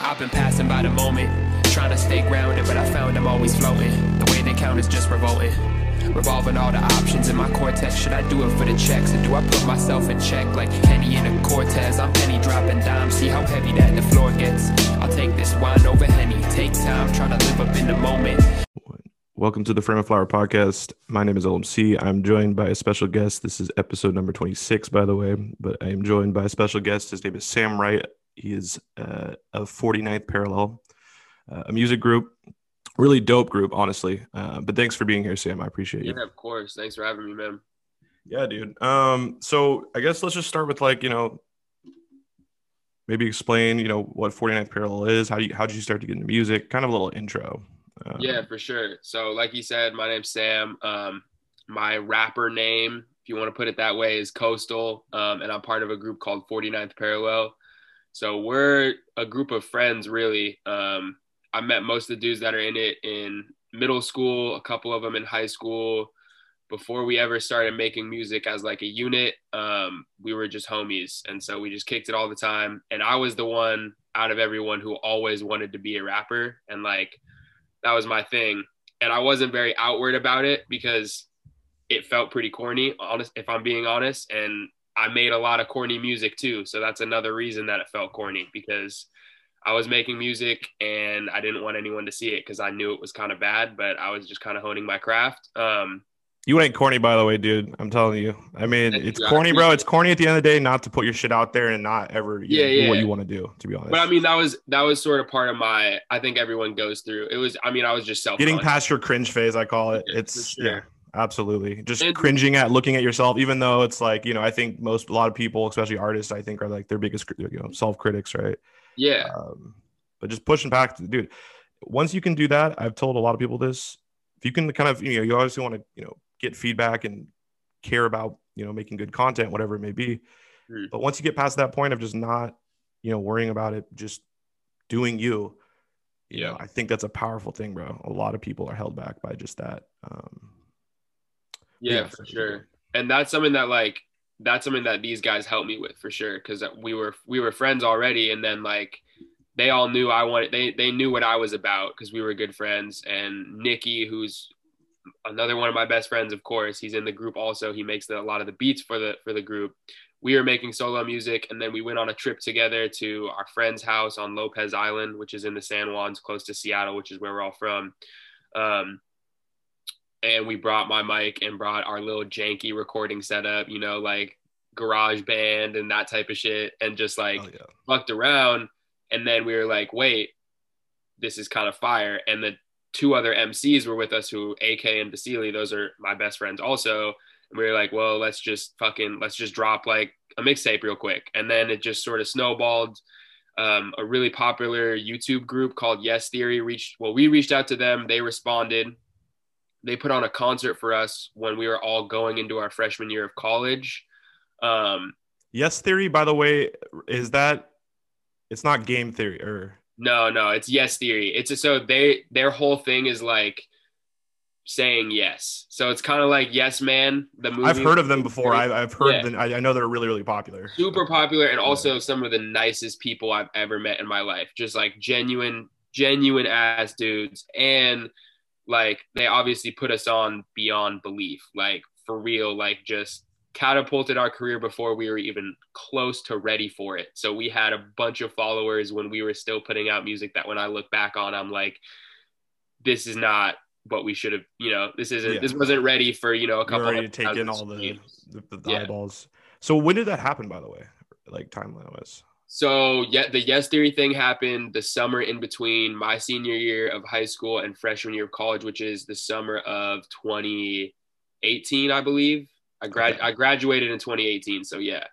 I've been passing by the moment, trying to stay grounded, but I found I'm always floating. The way they count is just revolting. Revolving all the options in my cortex. Should I do it for the checks or do I put myself in check like Kenny in a Cortez? I'm penny dropping dimes. See how heavy that the floor gets. I'll take this wine over Henny. Take time, try to live up in the moment. Welcome to the Frame of Flower podcast. My name is LMC. I'm joined by a special guest. This is episode number 26, by the way, but I am joined by a special guest. His name is Sam Wright. He is uh, of 49th Parallel, uh, a music group, really dope group, honestly. Uh, but thanks for being here, Sam. I appreciate you. Yeah, of course. Thanks for having me, man. Yeah, dude. Um, so I guess let's just start with like, you know, maybe explain, you know, what 49th Parallel is. How do you how did you start to get into music? Kind of a little intro. Um, yeah, for sure. So, like you said, my name's Sam. Um, my rapper name, if you want to put it that way, is Coastal, um, and I'm part of a group called 49th Parallel. So we're a group of friends, really. Um, I met most of the dudes that are in it in middle school, a couple of them in high school. Before we ever started making music as like a unit, um, we were just homies, and so we just kicked it all the time. And I was the one out of everyone who always wanted to be a rapper, and like that was my thing. And I wasn't very outward about it because it felt pretty corny, honest if I'm being honest. And I made a lot of corny music too. So that's another reason that it felt corny because I was making music and I didn't want anyone to see it because I knew it was kind of bad, but I was just kind of honing my craft. Um, you ain't corny, by the way, dude. I'm telling you. I mean, it's corny, bro. It's corny at the end of the day not to put your shit out there and not ever yeah, know, yeah. do what you want to do. To be honest, but I mean, that was that was sort of part of my. I think everyone goes through. It was. I mean, I was just self getting past your cringe phase. I call it. Yeah, it's sure. yeah, absolutely. Just and, cringing at looking at yourself, even though it's like you know. I think most a lot of people, especially artists, I think are like their biggest you know self critics, right? Yeah. Um, but just pushing back, dude. Once you can do that, I've told a lot of people this. If you can kind of you know you obviously want to you know get feedback and care about you know making good content whatever it may be mm. but once you get past that point of just not you know worrying about it just doing you you yeah know, i think that's a powerful thing bro a lot of people are held back by just that um yeah, yeah for sure and that's something that like that's something that these guys helped me with for sure because we were we were friends already and then like they all knew I wanted they they knew what I was about because we were good friends and Nikki who's another one of my best friends, of course, he's in the group also. He makes the, a lot of the beats for the for the group. We were making solo music, and then we went on a trip together to our friend's house on Lopez Island, which is in the San Juans, close to Seattle, which is where we're all from. Um, and we brought my mic and brought our little janky recording setup, you know, like GarageBand and that type of shit, and just like oh, yeah. fucked around. And then we were like, wait, this is kind of fire. And the two other MCs were with us who AK and Vasily, those are my best friends also. And we were like, well, let's just fucking let's just drop like a mixtape real quick. And then it just sort of snowballed. Um, a really popular YouTube group called Yes Theory reached well, we reached out to them, they responded. They put on a concert for us when we were all going into our freshman year of college. Um, yes Theory, by the way, is that it's not game theory or no, no, it's yes theory. It's a, so they their whole thing is like saying yes. So it's kind of like Yes Man, the movie. I've heard of them before. I, have heard yeah. them. I, I, know they're really, really popular. Super popular, and also yeah. some of the nicest people I've ever met in my life. Just like genuine, genuine ass dudes, and like they obviously put us on beyond belief. Like for real, like just catapulted our career before we were even close to ready for it. So we had a bunch of followers when we were still putting out music that when I look back on, I'm like, this is not what we should have, you know, this isn't, yeah. this wasn't ready for, you know, a couple of taking all the, the, the yeah. eyeballs. So when did that happen, by the way? Like timeline was. So yeah, the Yes Theory thing happened the summer in between my senior year of high school and freshman year of college, which is the summer of 2018, I believe. I grad okay. I graduated in 2018, so yeah.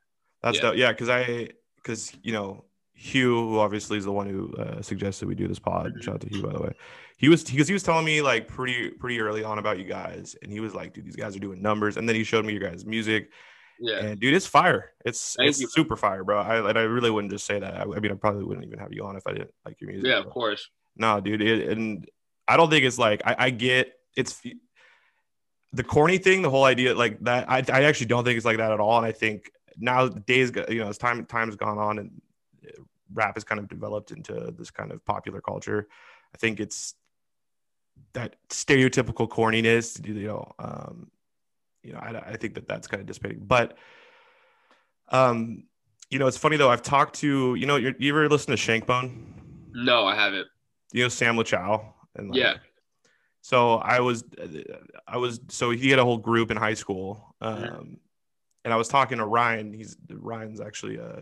That's yeah. dope. Yeah, because I because you know Hugh, who obviously is the one who uh, suggested we do this pod. Mm-hmm. Shout out to Hugh, by the way. He was because he was telling me like pretty pretty early on about you guys, and he was like, "Dude, these guys are doing numbers." And then he showed me your guys' music. Yeah, and dude, it's fire. It's Thank it's you. super fire, bro. I and I really wouldn't just say that. I, I, mean, I probably wouldn't even have you on if I didn't like your music. Yeah, bro. of course. No, dude, it, and I don't think it's like I, I get it's the corny thing, the whole idea like that, I, I actually don't think it's like that at all. And I think now days, you know, as time time's gone on and rap has kind of developed into this kind of popular culture. I think it's that stereotypical corniness, you know, um, you know, I, I think that that's kind of dissipating. But, um, you know, it's funny though. I've talked to, you know, you ever listen to Shankbone? No, I haven't. You know Sam LaChow? And like, yeah. So I was, I was, so he had a whole group in high school, um, mm-hmm. and I was talking to Ryan. He's Ryan's actually uh,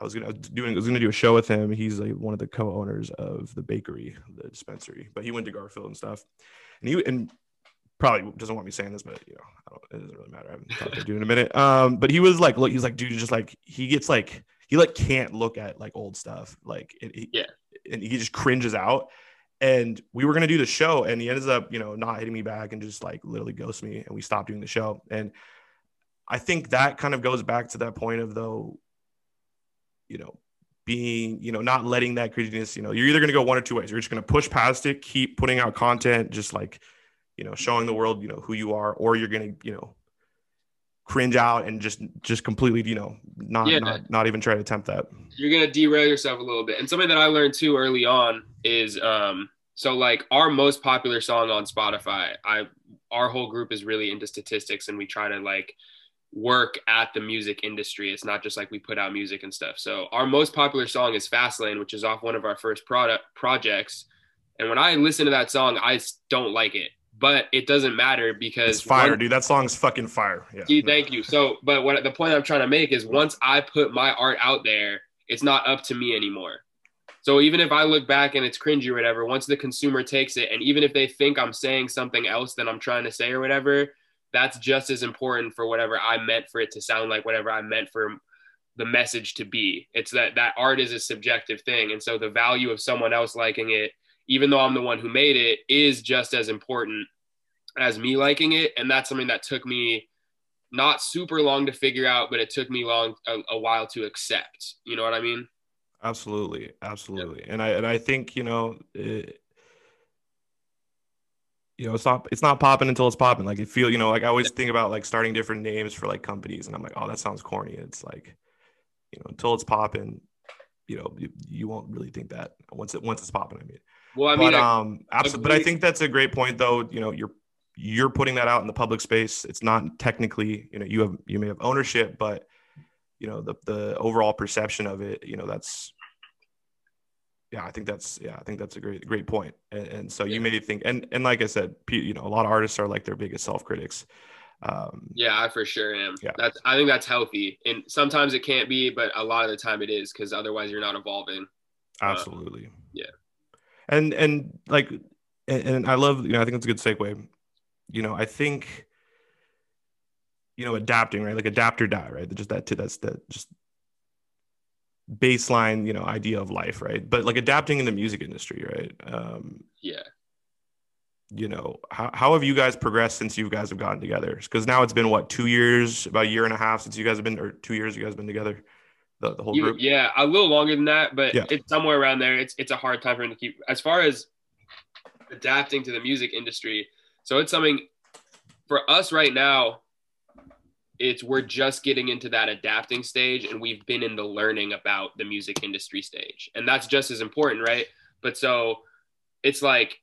I was gonna doing I was gonna do a show with him. He's like one of the co-owners of the bakery, the dispensary, but he went to Garfield and stuff. And he and probably doesn't want me saying this, but you know, it doesn't really matter. I haven't talked to dude in a minute. Um, but he was like, look, he's like, dude, just like he gets like he like can't look at like old stuff, like it, he, yeah, and he just cringes out. And we were gonna do the show, and he ends up, you know, not hitting me back and just like literally ghost me, and we stopped doing the show. And I think that kind of goes back to that point of though, you know, being, you know, not letting that craziness, you know, you're either gonna go one or two ways. You're just gonna push past it, keep putting out content, just like you know, showing the world, you know, who you are, or you're gonna, you know, cringe out and just just completely, you know, not yeah. not, not even try to attempt that. You're gonna derail yourself a little bit. And something that I learned too early on is um so like our most popular song on Spotify, I our whole group is really into statistics and we try to like work at the music industry. It's not just like we put out music and stuff. So our most popular song is Fastlane, which is off one of our first product projects. And when I listen to that song, I don't like it but it doesn't matter because it's fire, one, dude. That song's fucking fire. Yeah. thank you. So, but what the point I'm trying to make is once I put my art out there, it's not up to me anymore. So even if I look back and it's cringy or whatever, once the consumer takes it, and even if they think I'm saying something else than I'm trying to say or whatever, that's just as important for whatever I meant for it to sound like, whatever I meant for the message to be. It's that that art is a subjective thing, and so the value of someone else liking it even though I'm the one who made it, is just as important as me liking it. And that's something that took me not super long to figure out, but it took me long a, a while to accept. You know what I mean? Absolutely, absolutely. And I and I think you know. It, you know, it's not it's not popping until it's popping. Like it feel, you know, like I always think about like starting different names for like companies, and I'm like, oh, that sounds corny. It's like, you know, until it's popping, you know, you, you won't really think that once it once it's popping. I mean, well, I mean, but, um, absolutely. But I think that's a great point, though. You know, you're you're putting that out in the public space. It's not technically, you know, you have you may have ownership, but you know, the the overall perception of it, you know, that's yeah, I think that's yeah, I think that's a great great point. And, and so yeah. you may think, and and like I said, you know, a lot of artists are like their biggest self critics. Um, yeah, I for sure am. Yeah. That's I think that's healthy, and sometimes it can't be, but a lot of the time it is because otherwise you're not evolving. Absolutely. Um, yeah and and like and, and I love you know I think it's a good segue. You know I think you know adapting right? Like adapt or die right? Just that to that's that just baseline you know idea of life right? But like adapting in the music industry right? Um yeah. you know how, how have you guys progressed since you guys have gotten together? Because now it's been what two years about a year and a half since you guys have been or two years you guys have been together the, the whole group? Yeah, a little longer than that, but yeah. it's somewhere around there. It's it's a hard time for him to keep as far as adapting to the music industry. So it's something for us right now. It's we're just getting into that adapting stage, and we've been in the learning about the music industry stage, and that's just as important, right? But so it's like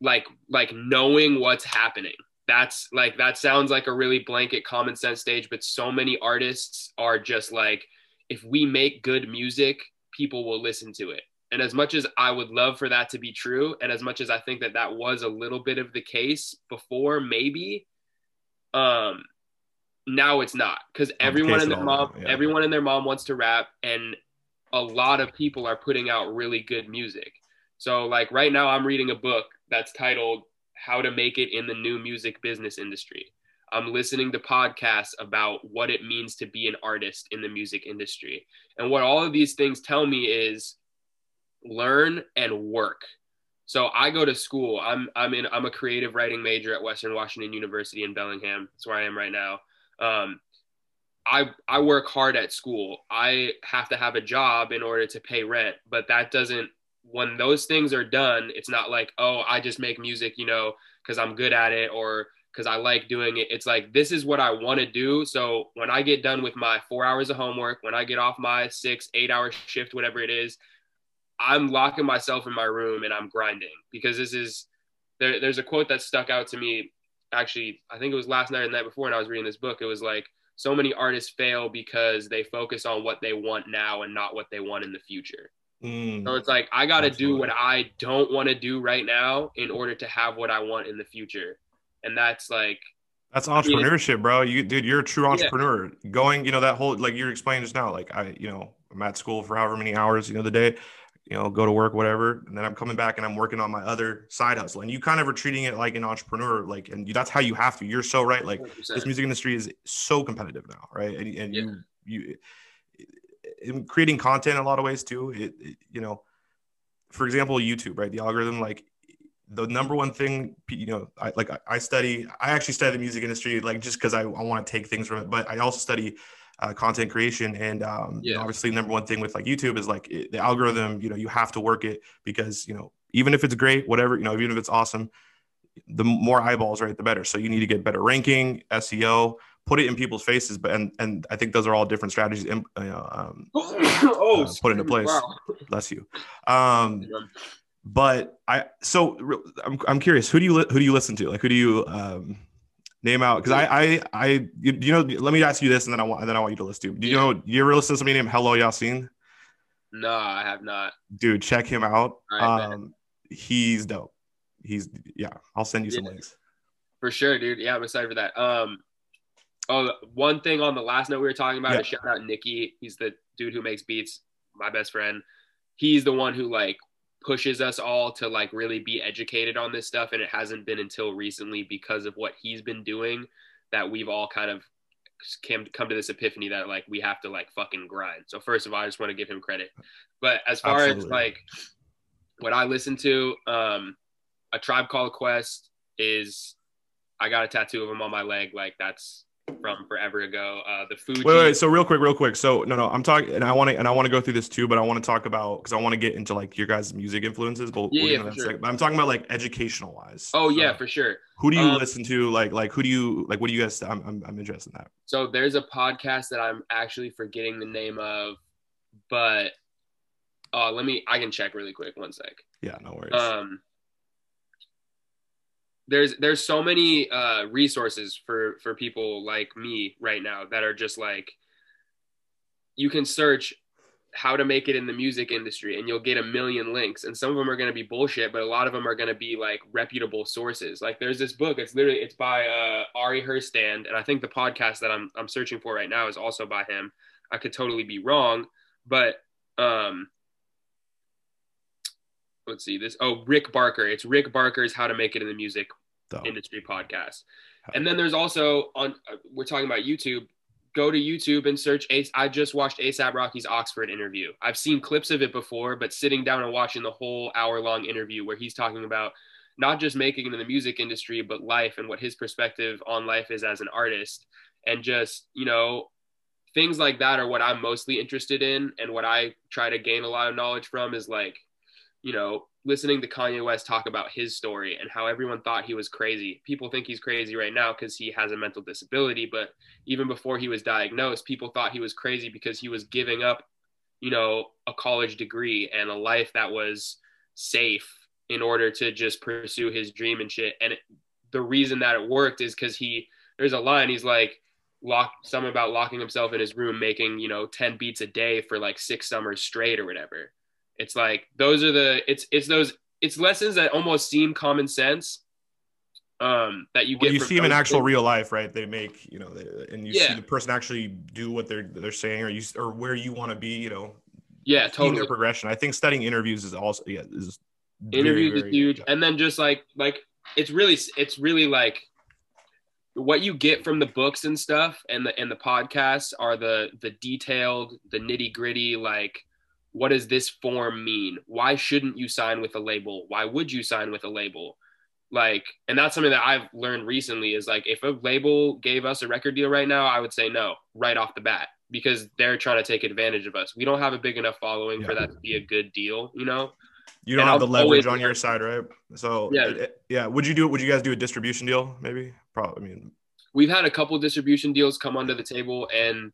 like like knowing what's happening that's like that sounds like a really blanket common sense stage but so many artists are just like if we make good music people will listen to it. And as much as i would love for that to be true and as much as i think that that was a little bit of the case before maybe um now it's not. Because everyone in their mom yeah. everyone in their mom wants to rap and a lot of people are putting out really good music. So like right now i'm reading a book that's titled how to make it in the new music business industry. I'm listening to podcasts about what it means to be an artist in the music industry. And what all of these things tell me is learn and work. So I go to school. I'm I'm in I'm a creative writing major at Western Washington University in Bellingham. That's where I am right now. Um, I I work hard at school. I have to have a job in order to pay rent, but that doesn't when those things are done, it's not like, oh, I just make music, you know, because I'm good at it or because I like doing it. It's like this is what I want to do. So when I get done with my four hours of homework, when I get off my six, eight hour shift, whatever it is, I'm locking myself in my room and I'm grinding because this is there, there's a quote that stuck out to me. Actually, I think it was last night or the night before, and I was reading this book. It was like so many artists fail because they focus on what they want now and not what they want in the future. Mm, so it's like I got to do what I don't want to do right now in order to have what I want in the future and that's like that's entrepreneurship, I mean, bro. You dude, you're a true entrepreneur. Yeah. Going, you know, that whole like you're explaining just now. Like I, you know, I'm at school for however many hours, you know, the day, you know, go to work, whatever, and then I'm coming back and I'm working on my other side hustle. And you kind of are treating it like an entrepreneur, like, and you, that's how you have to. You're so right. Like 100%. this music industry is so competitive now, right? And, and yeah. you, you, in creating content in a lot of ways too. It, it, you know, for example, YouTube, right? The algorithm, like the number one thing you know i like i study i actually study the music industry like just because I, I want to take things from it but i also study uh, content creation and um, yeah. obviously number one thing with like youtube is like it, the algorithm you know you have to work it because you know even if it's great whatever you know even if it's awesome the more eyeballs right the better so you need to get better ranking seo put it in people's faces but and and i think those are all different strategies um, oh, uh, put into place wow. bless you um but I so I'm, I'm curious who do you who do you listen to like who do you um, name out because I I I you, you, know let me ask you this and then I want and then I want you to listen to do you yeah. know you ever listen to somebody named Hello Yassine? No, I have not. Dude, check him out. Right, um, he's dope. He's yeah. I'll send you yeah. some links. For sure, dude. Yeah, I'm excited for that. Um, oh, one thing on the last note we were talking about yeah. is shout out Nikki. He's the dude who makes beats. My best friend. He's the one who like pushes us all to like really be educated on this stuff and it hasn't been until recently because of what he's been doing that we've all kind of came come to this epiphany that like we have to like fucking grind. So first of all, I just want to give him credit. But as far Absolutely. as like what I listen to, um, a tribe called Quest is I got a tattoo of him on my leg. Like that's from forever ago. Uh, the food. Wait, wait, so real quick, real quick. So no, no, I'm talking, and I want to, and I want to go through this too, but I want to talk about because I want to get into like your guys' music influences. But yeah, yeah sure. but I'm talking about like educational wise. Oh yeah, for sure. Who do you um, listen to? Like, like who do you like? What do you guys? I'm, I'm, I'm interested in that. So there's a podcast that I'm actually forgetting the name of, but uh, let me. I can check really quick. One sec. Yeah, no worries. Um, there's there's so many uh, resources for for people like me right now that are just like you can search how to make it in the music industry and you'll get a million links and some of them are going to be bullshit but a lot of them are going to be like reputable sources. Like there's this book it's literally it's by uh, ari herstand and i think the podcast that i'm, I'm searching for right now is also by him. I could totally be wrong but um let's see this oh rick barker. It's rick barker's how to make it in the music industry podcast. And then there's also on uh, we're talking about YouTube. Go to YouTube and search Ace. I just watched ASAP Rocky's Oxford interview. I've seen clips of it before, but sitting down and watching the whole hour long interview where he's talking about not just making it in the music industry, but life and what his perspective on life is as an artist. And just, you know, things like that are what I'm mostly interested in. And what I try to gain a lot of knowledge from is like, you know, listening to Kanye West talk about his story and how everyone thought he was crazy. People think he's crazy right now because he has a mental disability, but even before he was diagnosed, people thought he was crazy because he was giving up, you know, a college degree and a life that was safe in order to just pursue his dream and shit. And it, the reason that it worked is because he, there's a line, he's like, lock something about locking himself in his room making you know 10 beats a day for like six summers straight or whatever it's like those are the it's it's those it's lessons that almost seem common sense. Um, that you get. Well, you see them in actual things. real life, right? They make you know, they, and you yeah. see the person actually do what they're they're saying, or you or where you want to be. You know. Yeah, totally. Their progression. I think studying interviews is also yeah is interviews very, is huge, yeah. and then just like like it's really it's really like what you get from the books and stuff and the and the podcasts are the the detailed the nitty gritty like what does this form mean? Why shouldn't you sign with a label? Why would you sign with a label? Like, and that's something that I've learned recently is like, if a label gave us a record deal right now, I would say no right off the bat because they're trying to take advantage of us. We don't have a big enough following yeah. for that to be a good deal, you know? You don't And have the I'll leverage on your side, right? So Yeah. it- it- yeah. Would you do? It? Would you guys do a distribution deal? Maybe. Probably. I mean, we've had a couple distribution deals come under the table and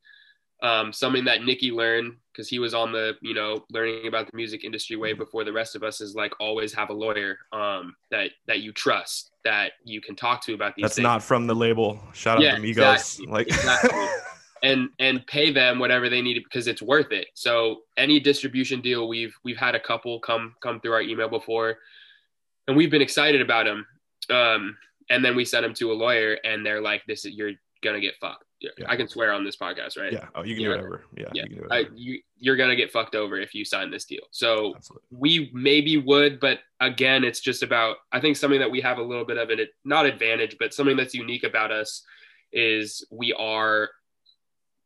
um, something that Nicky learned because he was on the you know learning about the music industry way before the rest of us is like always have a lawyer um, that that you trust that you can talk to about these that's things not from the label. Shout out Yeah, to Migos. exactly, Like exactly. and and pay them whatever they need because it's worth it so any distribution deal we've we've had a couple come come through our email before and we've been excited about them um and then we send them to a lawyer and they're like this is you're gonna get fucked Yeah, i can swear on this podcast right yeah. Oh, you can do whatever. Yeah. Yeah. You can do I, whatever. you you're gonna get fucked over if you sign this deal so Absolutely. we maybe would, but again, it's just about I think something that we have a little bit of an not advantage, but something that's unique about us is we are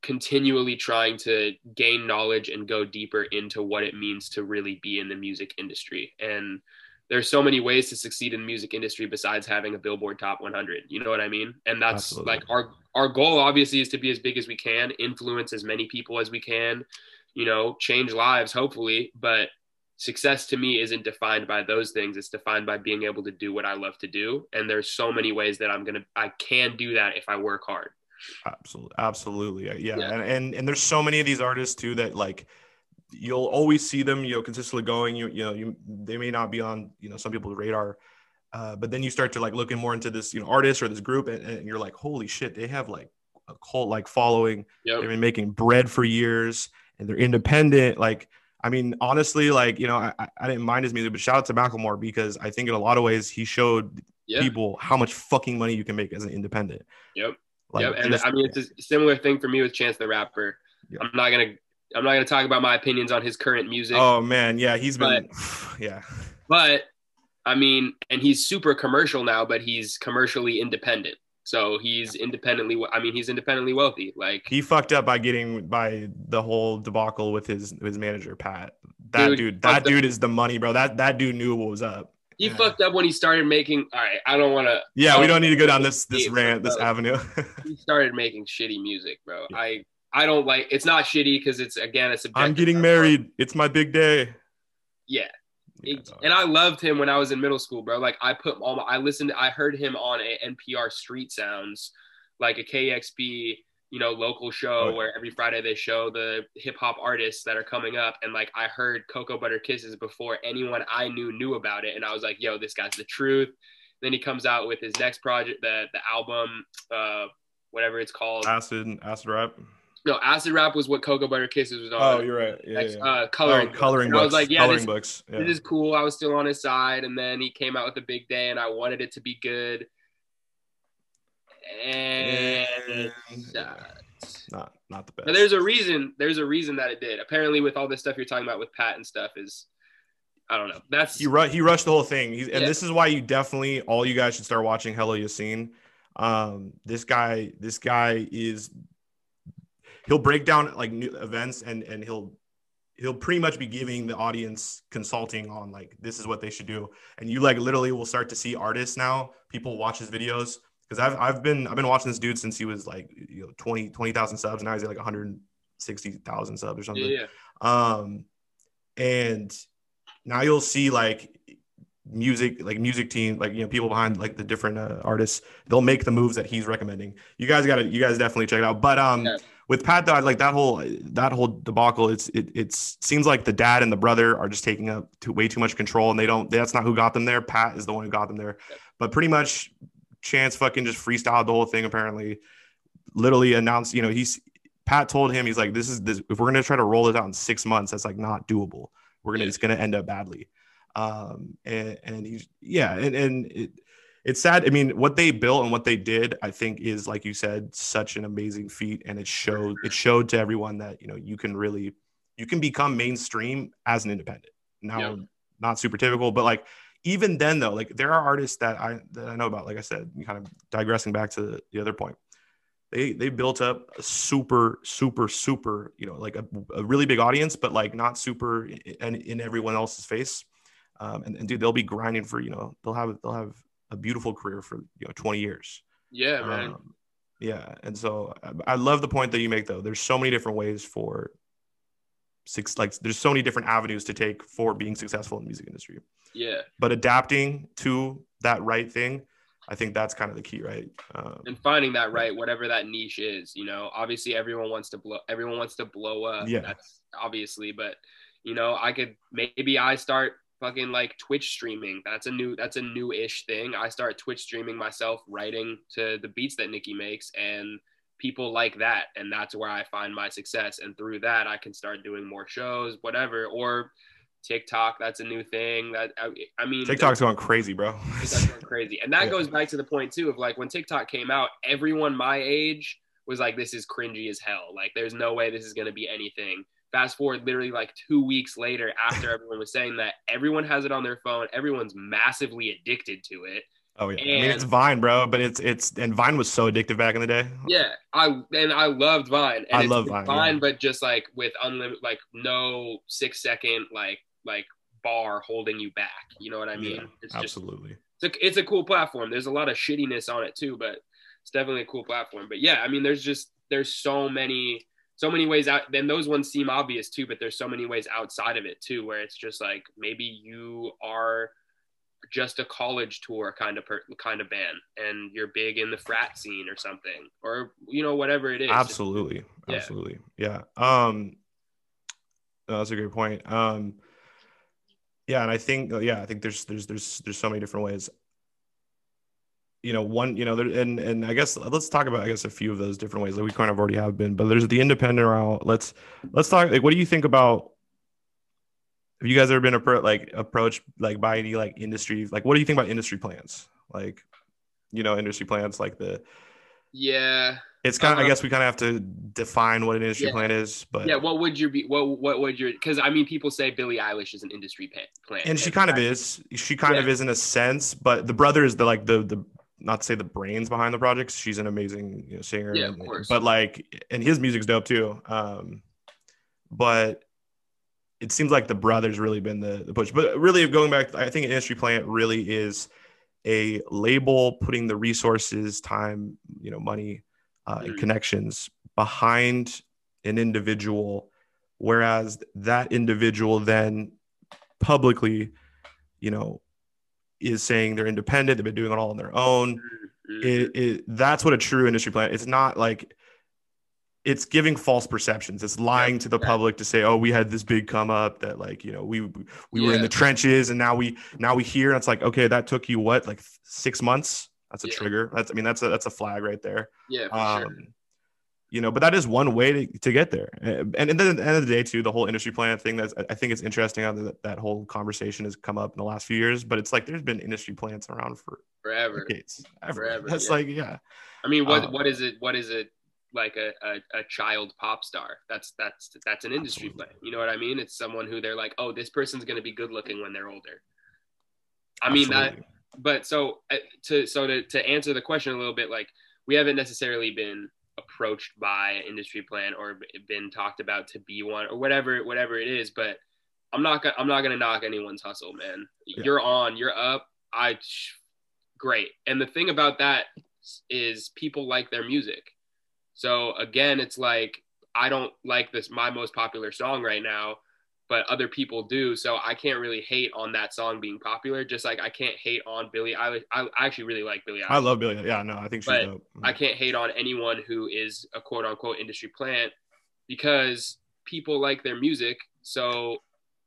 continually trying to gain knowledge and go deeper into what it means to really be in the music industry. And there's so many ways to succeed in the music industry besides having a Billboard Top 100. You know what I mean? And that's Absolutely. like our our goal obviously is to be as big as we can, influence as many people as we can, you know, change lives hopefully, but success to me isn't defined by those things it's defined by being able to do what i love to do and there's so many ways that i'm gonna i can do that if i work hard Absolutely, absolutely, yeah. Yeah. And, and and there's so many of these artists too that like you'll always see them, you know, consistently going. You you know, you they may not be on you know some people's radar, uh, but then you start to like looking more into this you know artist or this group, and, and you're like, holy shit, they have like a cult like following. yep. They've been making bread for years, and they're independent. Like, I mean, honestly, like you know, I, I- didn't mind his music, but shout out to Macklemore because I think in a lot of ways he showed yeah people how much fucking money you can make as an independent. Yep. Like, yep. and just- i mean it's a similar thing for me with chance the rapper Yeah. i'm not gonna i'm not gonna talk about my opinions on his current music Oh man, yeah, he's been yeah. but i mean and he's super commercial now but he's commercially independent so he's independently i mean he's independently wealthy like He fucked up by getting by the whole debacle with his his manager Pat. That Dude, dude, that fucked up. dude is the money, bro. That that dude knew what was up. he Yeah. fucked up when he started making all right i don't want to Yeah, we Oh, don't need to go down this this rant, this avenue. he started making shitty music, bro. Yeah. I I don't like. It's not shitty because it's again, it's. I'm getting married. It's my big day. Yeah, It- dog. and I loved him when I was in middle school, bro. Like I put all my, I listened, I heard him on a NPR Street Sounds, like a KEXP, you know, local show Oh, yeah. where every Friday they show the hip hop artists that are coming up, and like I heard Cocoa Butter Kisses before anyone I knew knew about it, and I was like, yo, this guy's the truth. Then he comes out with his next project, the the album, uh, whatever it's called. acid, acid rap. No, Acid Rap was what Cocoa Butter Kisses was on. Oh, you're right. Yeah, Next, yeah. uh, coloring. oh, coloring books. I was like, yeah, coloring this, books. Yeah. this is cool. I was still on his side, and then he came out with a big day, and I wanted it to be good. And sucked. not not the best. But there's a reason. There's a reason that it did. Apparently, with all this stuff you're talking about with Pat and stuff, is I don't know. That's he ru- he rushed the whole thing. He's, and Yeah. this is why you definitely all you guys should start watching Hello Yassine. Um, this guy, this guy is he'll break down like new events and and he'll he'll pretty much be giving the audience consulting on like this is what they should do. And you like literally will start to see artists now. People watch his videos because I've I've been I've been watching this dude since he was like you know 20 20,000 subs. and Now he's at like 160,000 subs or something. yeah, Um, and now you'll see like music, like music team, like you know people behind like the different uh, artists. They'll make the moves that he's recommending. You guys got to, you guys definitely check it out. But um, Yeah. With Pat Dodd, like that whole that whole debacle, it's it it's seems like the dad and the brother are just taking up too, way too much control, and they don't. That's not who got them there. Pat is the one who got them there. But pretty much, Chance fucking just freestyled the whole thing. Apparently, literally announced. You know, he's Pat told him he's like, this is this. If we're gonna try to roll it out in six months, that's like not doable. We're gonna Yeah. it's gonna end up badly. Um, and and he's yeah, and and it, it's sad. I mean, what they built and what they did, I think, is like you said, such an amazing feat, and it showed it showed to everyone that you know you can really you can become mainstream as an independent. Now, not super typical, but like even then though, like there are artists that I that I know about. Like I said, kind of digressing back to the, the other point they they built up a super super super you know like a, a really big audience but like not super in, in everyone else's face um, and, and dude they'll be grinding for you know they'll have they'll have a beautiful career for you know 20 years yeah, man. um, yeah and so I, I love the point that you make though there's so many different ways for six like there's so many different avenues to take for being successful in the music industry. Yeah. But adapting to that right thing, I think that's kind of the key, right? Um, and finding that right, whatever that niche is, you know, obviously everyone wants to blow, everyone wants to blow up. Yeah. That's obviously, but you know, I could maybe I start fucking like Twitch streaming. That's a new, that's a new ish thing. I start Twitch streaming myself, writing to the beats that Nikki makes, and people like that, and that's where I find my success. And through that, I can start doing more shows, whatever, or TikTok, that's a new thing. That I, I mean, TikTok's going crazy, bro. TikTok's going crazy, and that Yeah. goes back to the point too of like when TikTok came out, everyone my age was like, "This is cringy as hell. Like, there's no way this is going to be anything." Fast forward, literally like two weeks later, after everyone was saying that, everyone has it on their phone. Everyone's massively addicted to it. Oh yeah, I mean it's Vine, bro. But it's it's and Vine was so addictive back in the day. Yeah, I and I loved Vine. And I it's love Vine, Vine, yeah. but just like with unlimited, like no six second like like bar holding you back. You know what I mean? Yeah, it's just absolutely. it's a, it's a cool platform. There's a lot of shittiness on it too, but it's definitely a cool platform. But yeah, I mean, there's just there's so many so many ways out. Then those ones seem obvious too, but there's so many ways outside of it too, where it's just like maybe you are just a college tour kind of per, kind of band, and you're big in the frat scene or something, or you know whatever it is. Absolutely, Yeah. absolutely, yeah. Um, no, that's a great point. Um, yeah, and I think yeah, I think there's there's there's there's so many different ways. You know, one, you know, there, and and I guess let's talk about I guess a few of those different ways that we kind of already have been. But there's the independent route. Let's let's talk. Like, what do you think about? Have you guys ever been appro- like approached like by any like industry? Like, what do you think about industry plans? Like, you know, industry plans like the Yeah, it's kind of, I Uh-huh. guess we kind of have to define what an industry Yeah. plan is, but yeah. What would your be? What what would your? Because I mean, people say Billie Eilish is an industry plan, and she kind of is. She kind of is in a sense, but the brother is the like the the not to say the brains behind the projects. She's an amazing you know, singer, Yeah, of course. But like, and his music's dope too. Um, but it seems like the brother's really been the, the push. But really, going back, I think an industry plant really is a label putting the resources, time, you know, money, uh, and Mhm. connections behind an individual, whereas that individual then publicly, you know, is saying they're independent, they've been doing it all on their own. Mhm. It, it that's what a true industry plan. It's not like it's giving false perceptions. It's lying to the yeah. public to say, "Oh, we had this big come up that like you know we we were in the trenches and now we now we here." And it's like, okay, that took you what like six months? That's a Yeah. trigger. That's I mean that's a that's a flag right there. yeah, for Um, sure. You know, but that is one way to, to get there. And, and then at the end of the day, too, the whole industry plan thing. That's I think it's interesting how that, that whole conversation has come up in the last few years. But it's like there's been industry plans around for Forever. decades. Ever. Forever, That's yeah. like yeah. I mean, what Um, what is it? What is it? Like a, a, a child pop star. That's that's that's an industry Absolutely. plan. You know what I mean? It's someone who they're like, oh, this person's gonna be good looking when they're older. I mean that, but so uh, to so to to answer the question a little bit, like we haven't necessarily been approached by an industry plan or been talked about to be one or whatever whatever it is. But I'm not gonna I'm not gonna knock anyone's hustle, man. Yeah. You're on, you're up. I great. And the thing about that is people like their music. So again, it's like I don't like this my most popular song right now, but other people do. So I can't really hate on that song being popular. Just like I can't hate on Billie Eilish. I, I actually really like Billie Eilish. I love Billy. Yeah, no, I think she's dope. Mm. I can't hate on anyone who is a quote unquote industry plant because people like their music. So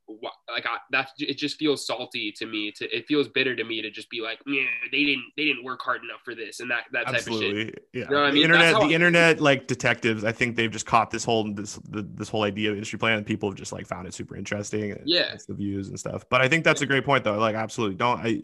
like I, that, it just feels salty to me. To it feels bitter to me to just be like, yeah, they didn't they didn't work hard enough for this and that that type of shit. Absolutely, yeah. know what I The mean? That's internet, the internet, like detectives. I think they've just caught this whole this the, this whole idea of industry plan, and people have just like found it super interesting. And Yeah. the views and stuff. But I think that's a great point, though. Like, absolutely, don't I?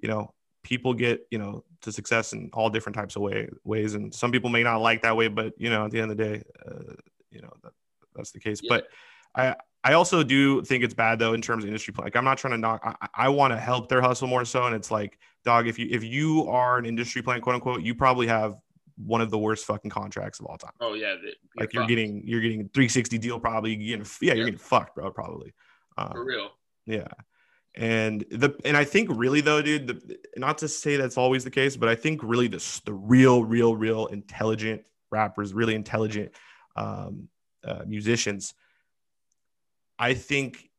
You know, people get you know to success in all different types of way ways, and some people may not like that way, but you know, at the end of the day, uh, you know, that, that's the case. Yeah. But I I also do think it's bad though in terms of industry plan. Like I'm not trying to knock. I, I want to help their hustle more so, and it's like, dog, if you if you are an industry plan, quote unquote, you probably have one of the worst fucking contracts of all time. Oh yeah, the, Like you're fucked, getting you're getting 360 deal probably. You're getting yeah, you're Yeah. getting fucked, bro. Probably. for Um, real. yeah. And the and I think really though, dude, the, not to say that's always the case, but I think really the the real, real, real intelligent rappers, really intelligent um, uh, musicians, I think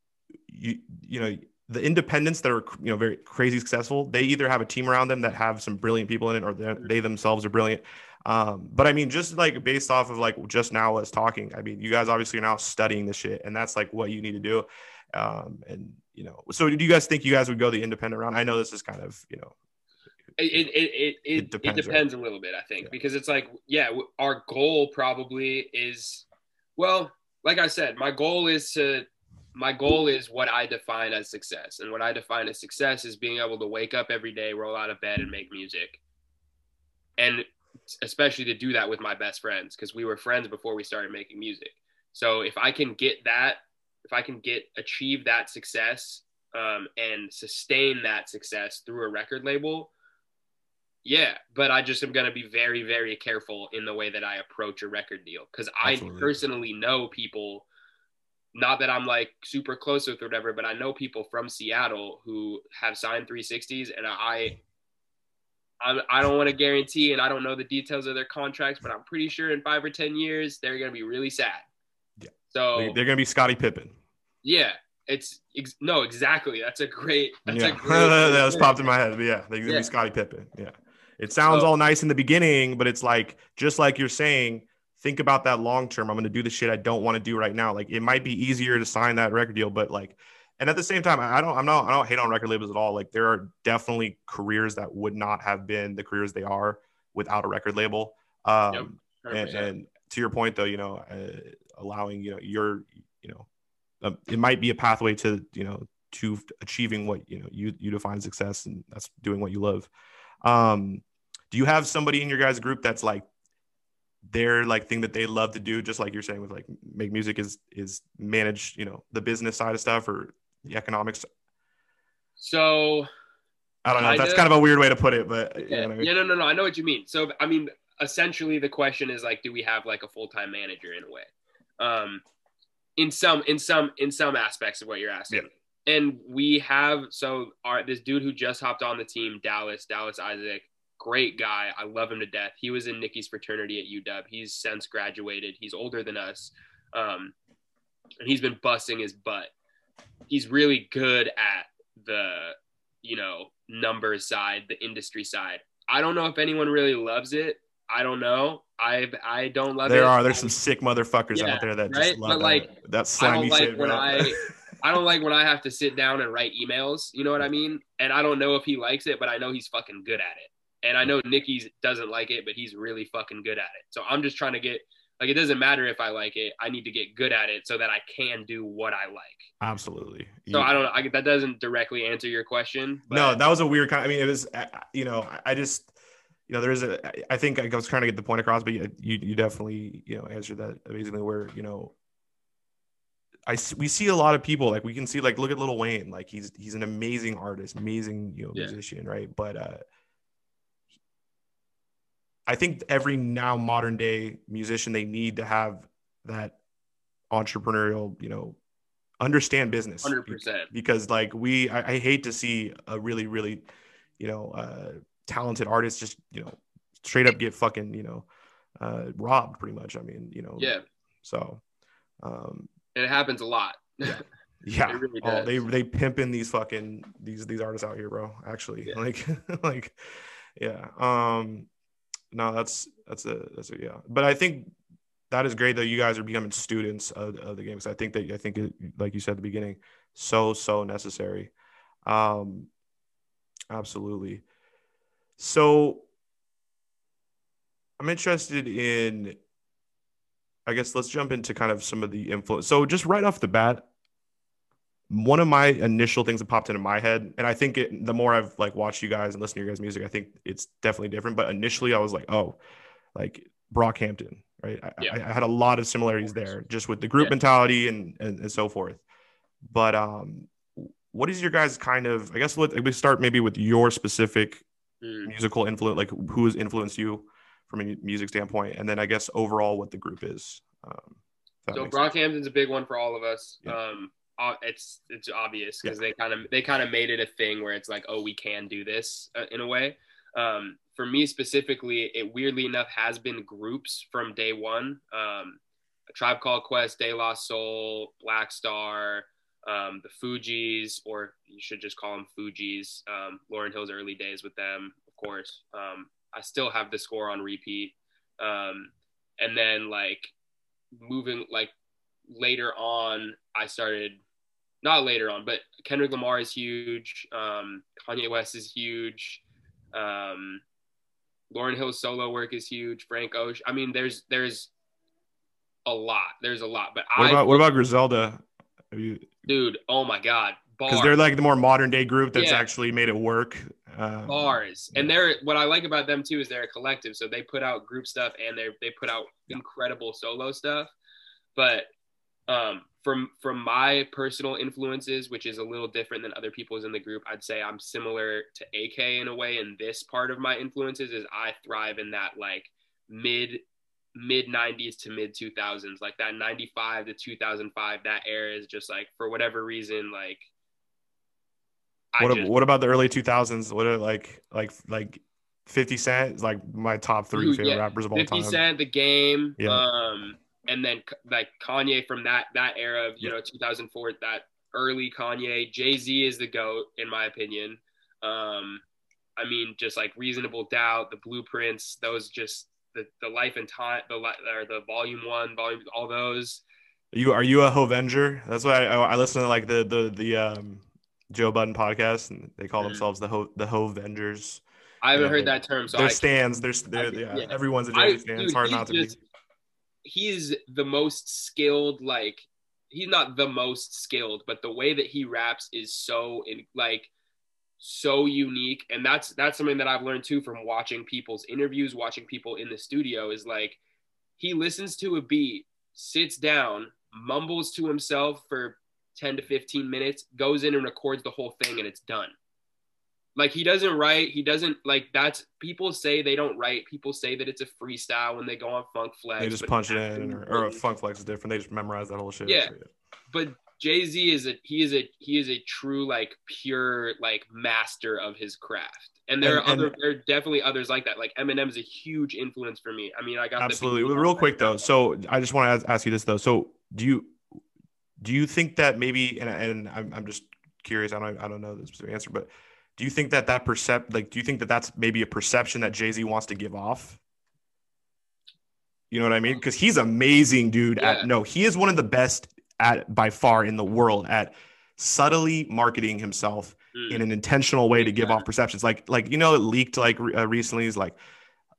you you know the independents that are you know very crazy successful, they either have a team around them that have some brilliant people in it, or they themselves are brilliant. Um, but I mean, just like based off of like just now us talking, I mean, you guys obviously are now studying the shit, and that's like what you need to do. Um, and you know, so do you guys think you guys would go the independent route? I know this is kind of you know it it it, it, depends, it depends right? a little bit i think yeah. because it's like yeah our goal probably is well like i said my goal is to my goal is what i define as success. And what i define as success is being able to wake up every day roll out of bed and make music. And especially to do that with my best friends because we were friends before we started making music. So if i can get that if i can get achieve that success um, and sustain that success through a record label yeah, but I just am going to be very, very careful in the way that I approach a record deal because I personally know people. Not that I'm like super close with or whatever, but I know people from Seattle who have signed 360s, and I, I, I don't want to guarantee, and I don't know the details of their contracts, but I'm pretty sure in five or ten years they're going to be really sad. Yeah. So they're going to be Scottie Pippen. Yeah, it's ex- no, exactly. That's a great. That's yeah. a great. that was popped in my head. But yeah, they're gonna yeah. be Scottie Pippen. Yeah. It sounds all nice in the beginning, but it's like just like you're saying, think about that long term. I'm going to do the shit I don't want to do right now. Like it might be easier to sign that record deal, but like, and at the same time, I don't, I'm not, I don't hate on record labels at all. Like there are definitely careers that would not have been the careers they are without a record label. Um, yep, and, and, to your point, though, you know, uh, allowing you know your, you know, um, it might be a pathway to you know to achieving what you know you you define success, and that's doing what you love. Um, do you have somebody in your guys group that's like their like thing that they love to do just like you're saying with like make music is is manage you know the business side of stuff or the economics? So i don't know. That's kind of a weird way to put it but yeah, you know I mean? yeah no no no. I know what you mean. So i mean essentially the question is like do we have like a full-time manager in a way? Um in some in some in some aspects of what you're asking. Yeah. and we have so our this dude who just hopped on the team dallas dallas isaac great guy. I love him to death. He was in Nikki's fraternity at UW. He's since graduated. He's older than us. Um, and he's been busting his butt. He's really good at the, you know, numbers side, the industry side. I don't know if anyone really loves it. I don't know. I I don't love there it. There are. There's some sick motherfuckers yeah, out there that right? just love but like, that. That's I don't like when I I don't like when I have to sit down and write emails. You know what I mean? And I don't know if he likes it, but I know he's fucking good at it. And I know Nicky doesn't like it, but he's really fucking good at it. So I'm just trying to get like it doesn't matter if I like it. I need to get good at it so that I can do what I like. Absolutely. So yeah. I don't know. I, that doesn't directly answer your question. But... No, that was a weird kind. I mean, it was. Uh, you know, I just. You know, there is a. I think I was trying to get the point across, but you, you, you definitely, you know, answered that amazingly. Where you know, I we see a lot of people like we can see like look at Lil Wayne, like he's he's an amazing artist, amazing you know yeah. musician, right? But uh, I think every now modern day musician they need to have that entrepreneurial, you know, understand business. Hundred percent. Because like we, I, I, hate to see a really, really, you know, uh, talented artist just you know straight up get fucking you know uh, robbed pretty much. I mean, you know. Yeah. So. Um, it happens a lot. Yeah. Yeah. Really oh, they they pimping these fucking these these artists out here, bro. Actually, yeah. like like yeah. Um no, that's that's a that's a yeah. But I think that is great that you guys are becoming students of, of the game because I think that I think it, like you said at the beginning, so so necessary. Um, absolutely. So I'm interested in. I guess let's jump into kind of some of the influence. So just right off the bat, one of my initial things that popped into my head, and I think it, the more I've like watched you guys and listened to your guys' music, I think it's definitely different. But initially, I was like, oh, like Brockhampton, right? I, yeah. I, I had a lot of similarities there, just with the group yeah. mentality and, and, and so forth. But um, what is your guys' kind of? I guess let we start maybe with your specific mm. musical influence, like who has influenced you from a music standpoint, and then I guess overall what the group is. Um, so Brockhampton's a big one for all of us. Yeah. Um, it's it's obvious because yeah. they kind of they kind of made it a thing where it's like oh we can do this uh, in a way um, for me specifically it weirdly enough has been groups from day one um, a Tribe Called Quest, De La Soul, Black Star, um, the Fugees or you should just call them Fugees Um, Lauryn Hill's early days with them, of course. Um, I still have the score on repeat. Um, and then like moving like later on, I started not later on, but Kendrick Lamar is huge. Um, Kanye West is huge. Um, Lauryn Hill's solo work is huge. Frank Ocean. I mean, there's there's a lot. There's a lot. But what I, about what about Griselda? Have you, dude? Oh my god, because they're like the more modern day group that's Yeah. actually made it work. Um, bars and they're what i like about them too is they're a collective so they put out group stuff and they they put out incredible solo stuff but um from from my personal influences which is a little different than other people's in the group i'd say i'm similar to ak in a way and this part of my influences is i thrive in that like mid mid 90s to mid 2000s like that 95 to 2005 that era is just like for whatever reason like What, just- what about the early 2000s? What are like like like 50 Cent is like my top three Dude, favorite yeah. rappers of all 50 time. Cent, the game, Yeah. um, and then like Kanye from that that era of you know 2004, that early Kanye. Jay Z is the goat in my opinion. Um, I mean, just like Reasonable Doubt, the Blueprints, those just the the Life and Time, the or the Volume One, Volume, all those. You are you a Hovenger? That's why I, I listen to like the the the um Joe Budden podcast and they call Mhm. themselves the Ho the Hovengers. I haven't Yeah, heard that term, so Their I, stands, there's yeah, yeah. everyone's a Jay Z fan. It's hard not to just- be. He's the most skilled like he's not the most skilled but the way that he raps is so in like so unique. And that's that's something that i've learned too from watching people's interviews watching people in the studio is like he listens to a beat sits down mumbles to himself for 10 to 15 minutes goes in and records the whole thing and it's done like he doesn't write he doesn't like that's people say they don't write people say that it's a freestyle when they go on funk flex They just punch it in, or, or Funk Flex is different. They just memorize that whole shit. Yeah. But jay-z is a he is a he is a true like pure like master of his craft and there And- are other and- there are definitely others like that like eminem is a huge influence for me i mean i got Absolutely. Real quick though, so I just want to ask you this though. So do you do you think that maybe and and I'm, I'm just curious. I don't I don't know the specific answer, but do you think that that percept like do you think that that's maybe a perception that Jay Z wants to give off? You know what I mean? Because he's amazing, dude. Yeah. At no, he is one of the best at by far in the world at subtly marketing himself Mm. in an intentional way to give Yeah. off perceptions. Like like you know, it leaked like uh, recently is like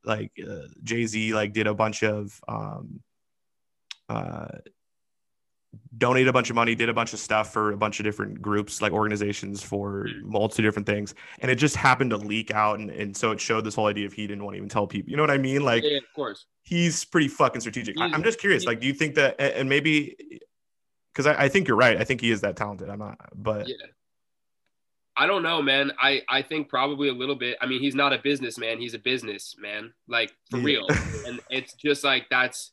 like uh, Jay Z like did a bunch of um uh donated a bunch of money, did a bunch of stuff for a bunch of different groups, like organizations for Mhm. multiple different things, and it just happened to leak out, and, and so it showed this whole idea of he didn't want to even tell people. You know what I mean? Like yeah, of course he's pretty fucking strategic. He's- I'm just curious. Like, do you think that, and maybe because I, I think you're right. I think he is that talented. I'm not, but yeah i don't know man i i think probably a little bit i mean he's not a businessman he's a businessman like for Yeah. real and it's just like that's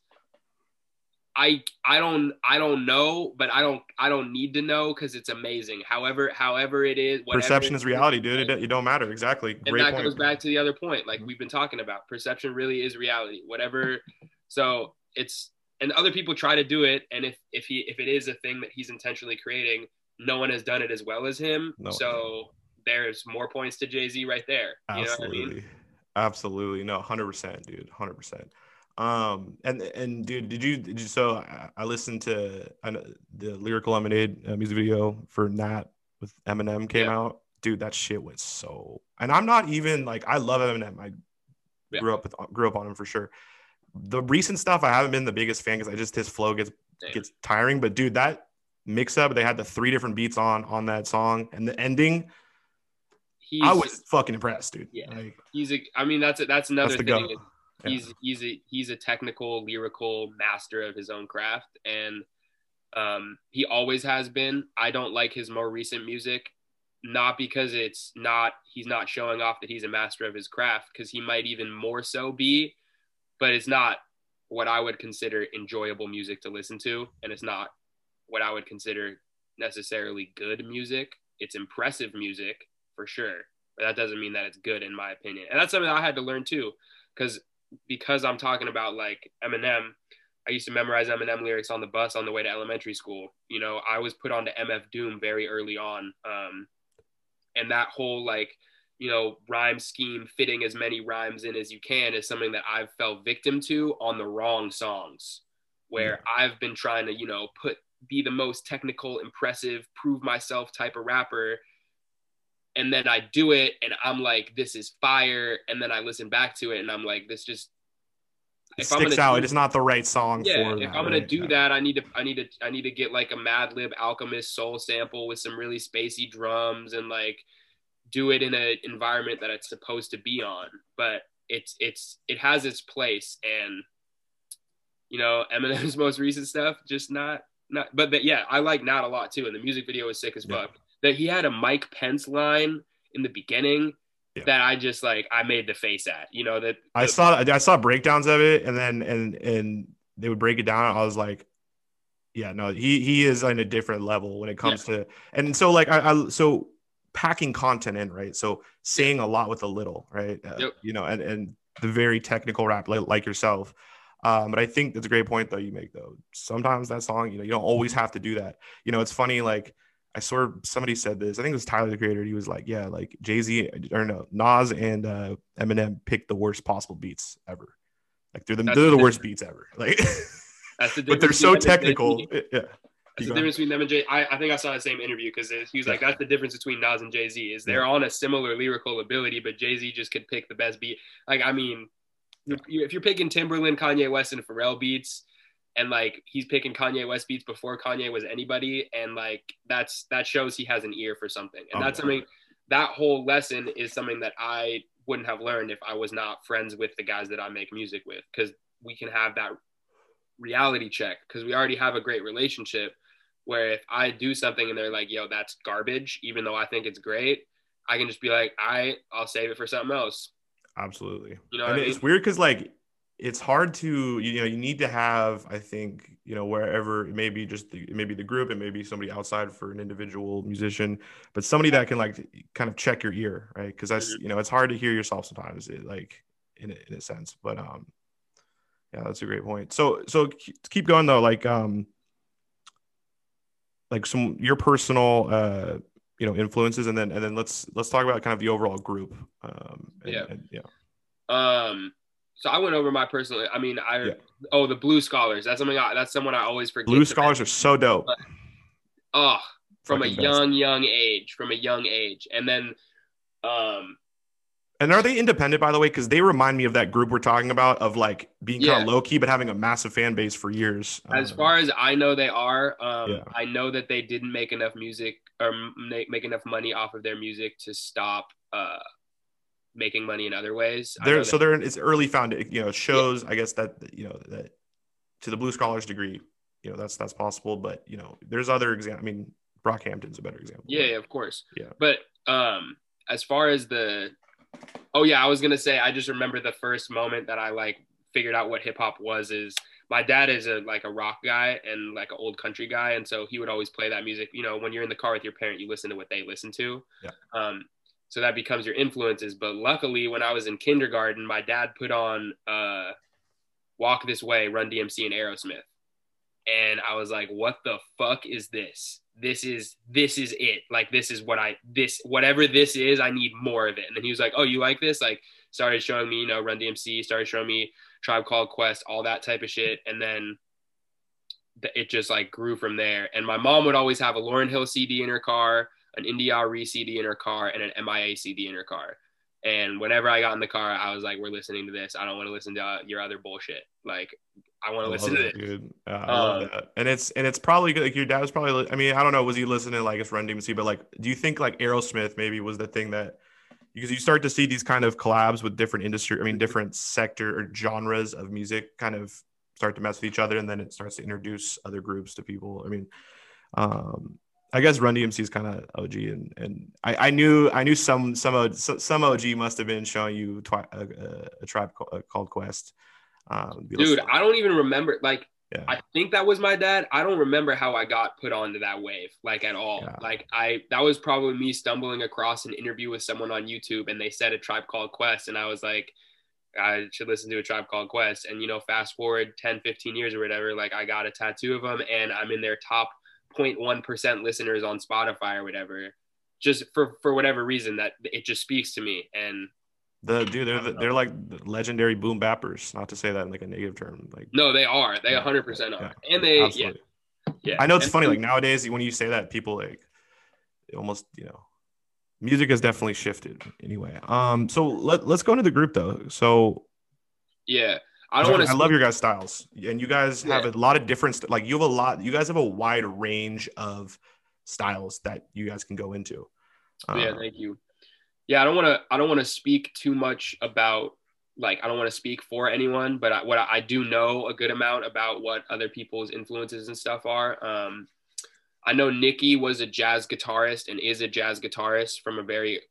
i i don't i don't know but i don't i don't need to know because it's amazing however however it is perception is reality, dude. It, it don't matter. Exactly. and Great that point. goes back to the other point like mm-hmm. we've been talking about perception really is reality whatever so it's and other people try to do it and if if he if it is a thing that he's intentionally creating no one has done it as well as him No. so there's more points to jay-z right there you know what i Absolutely. mean Absolutely. No, 100%, dude. 100%. Um, and, and dude, did you, did you, so I, I listened to I know, the Lyrical Lemonade uh, music video for Gnat with Eminem came Yeah. out. Dude, that shit was so, and I'm not even like, I love Eminem. I Yeah. grew up with, grew up on him for sure. The recent stuff, I haven't been the biggest fan because I just, his flow gets, Same. gets tiring. But dude, that mix up, they had the three different beats on, on that song and the ending. he's I was fucking impressed, dude. Yeah. Like, he's a i mean that's a, that's another that's thing go. He's he's a he's a technical lyrical master of his own craft and um he always has been. I don't like his more recent music not because it's not he's not showing off that he's a master of his craft because he might even more so be but it's not what i would consider enjoyable music to listen to and it's not what i would consider necessarily good music. It's impressive music for sure but that doesn't mean that it's good in my opinion. And that's something i had to learn too because because i'm talking about like eminem I used to memorize Eminem lyrics on the bus on the way to elementary school. You know, I was put onto MF Doom very early on. Um, and that whole like, you know, rhyme scheme, fitting as many rhymes in as you can is something that I've fell victim to on the wrong songs, where yeah. I've been trying to, you know, put be the most technical, impressive, prove myself type of rapper. And then I do it and I'm like, this is fire. And then I listen back to it and I'm like, this just it sticks out. Do, it's not the right song. For." Yeah, if that, I'm gonna right? do that, I need to, I need to, I need to get like a Madlib Alchemist soul sample with some really spacey drums and like do it in an environment that it's supposed to be on. But it's, it's, it has its place, and you know, Eminem's most recent stuff, just not, not. But, but yeah, I like Gnat a lot too, and the music video is sick as fuck. Yeah. That he had a Mike Pence line in the beginning yeah. that I just like I made the face at. You know that I saw I saw breakdowns of it, and then and and they would break it down. I was like, yeah, no, he he is on a different level when it comes yeah. to and so like I, I, so packing content in right. So saying a lot with a little, right? Uh, yep. You know, and and the very technical rap like, like yourself. Um, but I think that's a great point though you make though. Sometimes that song, you know, you don't always have to do that. You know, it's funny like I saw somebody said this. I think it was Tyler the Creator. He was like, "Yeah, like Jay Z or no Nas and uh, Eminem picked the worst possible beats ever. Like they're the they're the, the worst beats ever. Like, that's the but they're so technical. Yeah, that's the difference between them and Jay. I, I think I saw the same interview because he was like, "That's the difference between Nas and Jay Z is they're yeah. on a similar lyrical ability, but Jay Z just could pick the best beat. Like, I mean, yeah. if you're picking Timbaland, Kanye West, and Pharrell beats, and like he's picking Kanye West beats before Kanye was anybody, and like that's that shows he has an ear for something, and oh, that's something that whole lesson is something that I wouldn't have learned if I was not friends with the guys that I make music with, because we can have that reality check because we already have a great relationship. Where if I do something and they're like, "Yo, that's garbage," even though I think it's great, I can just be like, "I, I'll save it for something else." Absolutely. You know, and it's mean? weird because like it's hard to you know you need to have i think you know wherever it may be just the, maybe the group and maybe somebody outside for an individual musician but somebody that can like kind of check your ear right? Because that's mm-hmm. you know it's hard to hear yourself sometimes it, like in a, in a sense but um yeah that's a great point. So so keep going though like um like some your personal uh you know influences and then and then let's let's talk about kind of the overall group um and, yeah. and, yeah. Um so I went over my personal. I mean, I yeah. oh the Blue Scholars. That's something. I, that's someone I always forget. Blue Scholars are so dope. But, oh, from Fucking a young best. young age, from a young age, and then, um, and are they independent by the way? Because they remind me of that group we're talking about of like being yeah. kind of low key but having a massive fan base for years. As um, far as I know, they are. Um, yeah. I know that they didn't make enough music or make, make enough money off of their music to stop. Uh, making money in other ways. There, so there it's early found. You know, shows yeah. I guess that you know that to the blue scholars degree, you know that's that's possible. But you know, there's other example. I mean, Brockhampton's a better example. Yeah, yeah, of course. Yeah, but um, as far as the, oh yeah, I was gonna say I just remember the first moment that I like figured out what hip hop was is my dad is a like a rock guy and like an old country guy and so he would always play that music you know when you're in the car with your parent you listen to what they listen to yeah. um so that becomes your influences. But luckily when i was in kindergarten my dad put on uh walk this way run dmc and aerosmith. And i was like what the fuck is this? This is this is it. Like this is what i this whatever this is i need more of it. And then he was like oh you like this? Like started showing me you know run dmc started showing me tribe called quest all that type of shit. And then it just like grew from there. And my mom would always have a lauryn hill cd in her car an India.Arie CD in her car and an MIA CD in her car. And whenever I got in the car, I was like, "We're listening to this. I don't want to listen to uh, your other bullshit. Like, I want to listen to it." Dude. Uh, I love um, that. And it's and it's probably good. Like your dad was probably. I mean, I don't know. Was he listening like it's Run DMC? But like, do you think like Aerosmith maybe was the thing that because you start to see these kind of collabs with different industry. I mean, different sector or genres of music kind of start to mess with each other, and then it starts to introduce other groups to people. I mean, um, I guess Run DMC is kind of OG, and and I, I knew I knew some some some OG must have been showing you twi- a, a, tribe called Quest. Um, Dude, I don't even remember. Like, yeah. I think that was my dad. I don't remember how I got put onto that wave, like at all. Yeah. Like I, that was probably me stumbling across an interview with someone on YouTube, and they said a tribe called Quest, and I was like, I should listen to a tribe called Quest. And, you know, fast forward 10, 15 years or whatever, like I got a tattoo of them and I'm in their top 0.1% listeners on Spotify or whatever, just for, for whatever reason that it just speaks to me. And the dude, they're they're like legendary boom bappers. Not to say that in like a negative term. Like no, they are. They 100 percent are. Yeah, and they absolutely. yeah. Yeah. I know it's and, funny. Like nowadays, when you say that, people like almost you know, music has definitely shifted. Anyway, um, so let let's go into the group though. So yeah, I don't want to. I love your guys' styles, and you guys have yeah. a lot of different. Like you have a lot. You guys have a wide range of styles that you guys can go into. yeah, uh, thank you yeah, I don't want to. I don't want to speak too much about like I don't want to speak for anyone, but I, what I, I, do know a good amount about what other people's influences and stuff are. Um, I know Nikki was a jazz guitarist and is a jazz guitarist from a very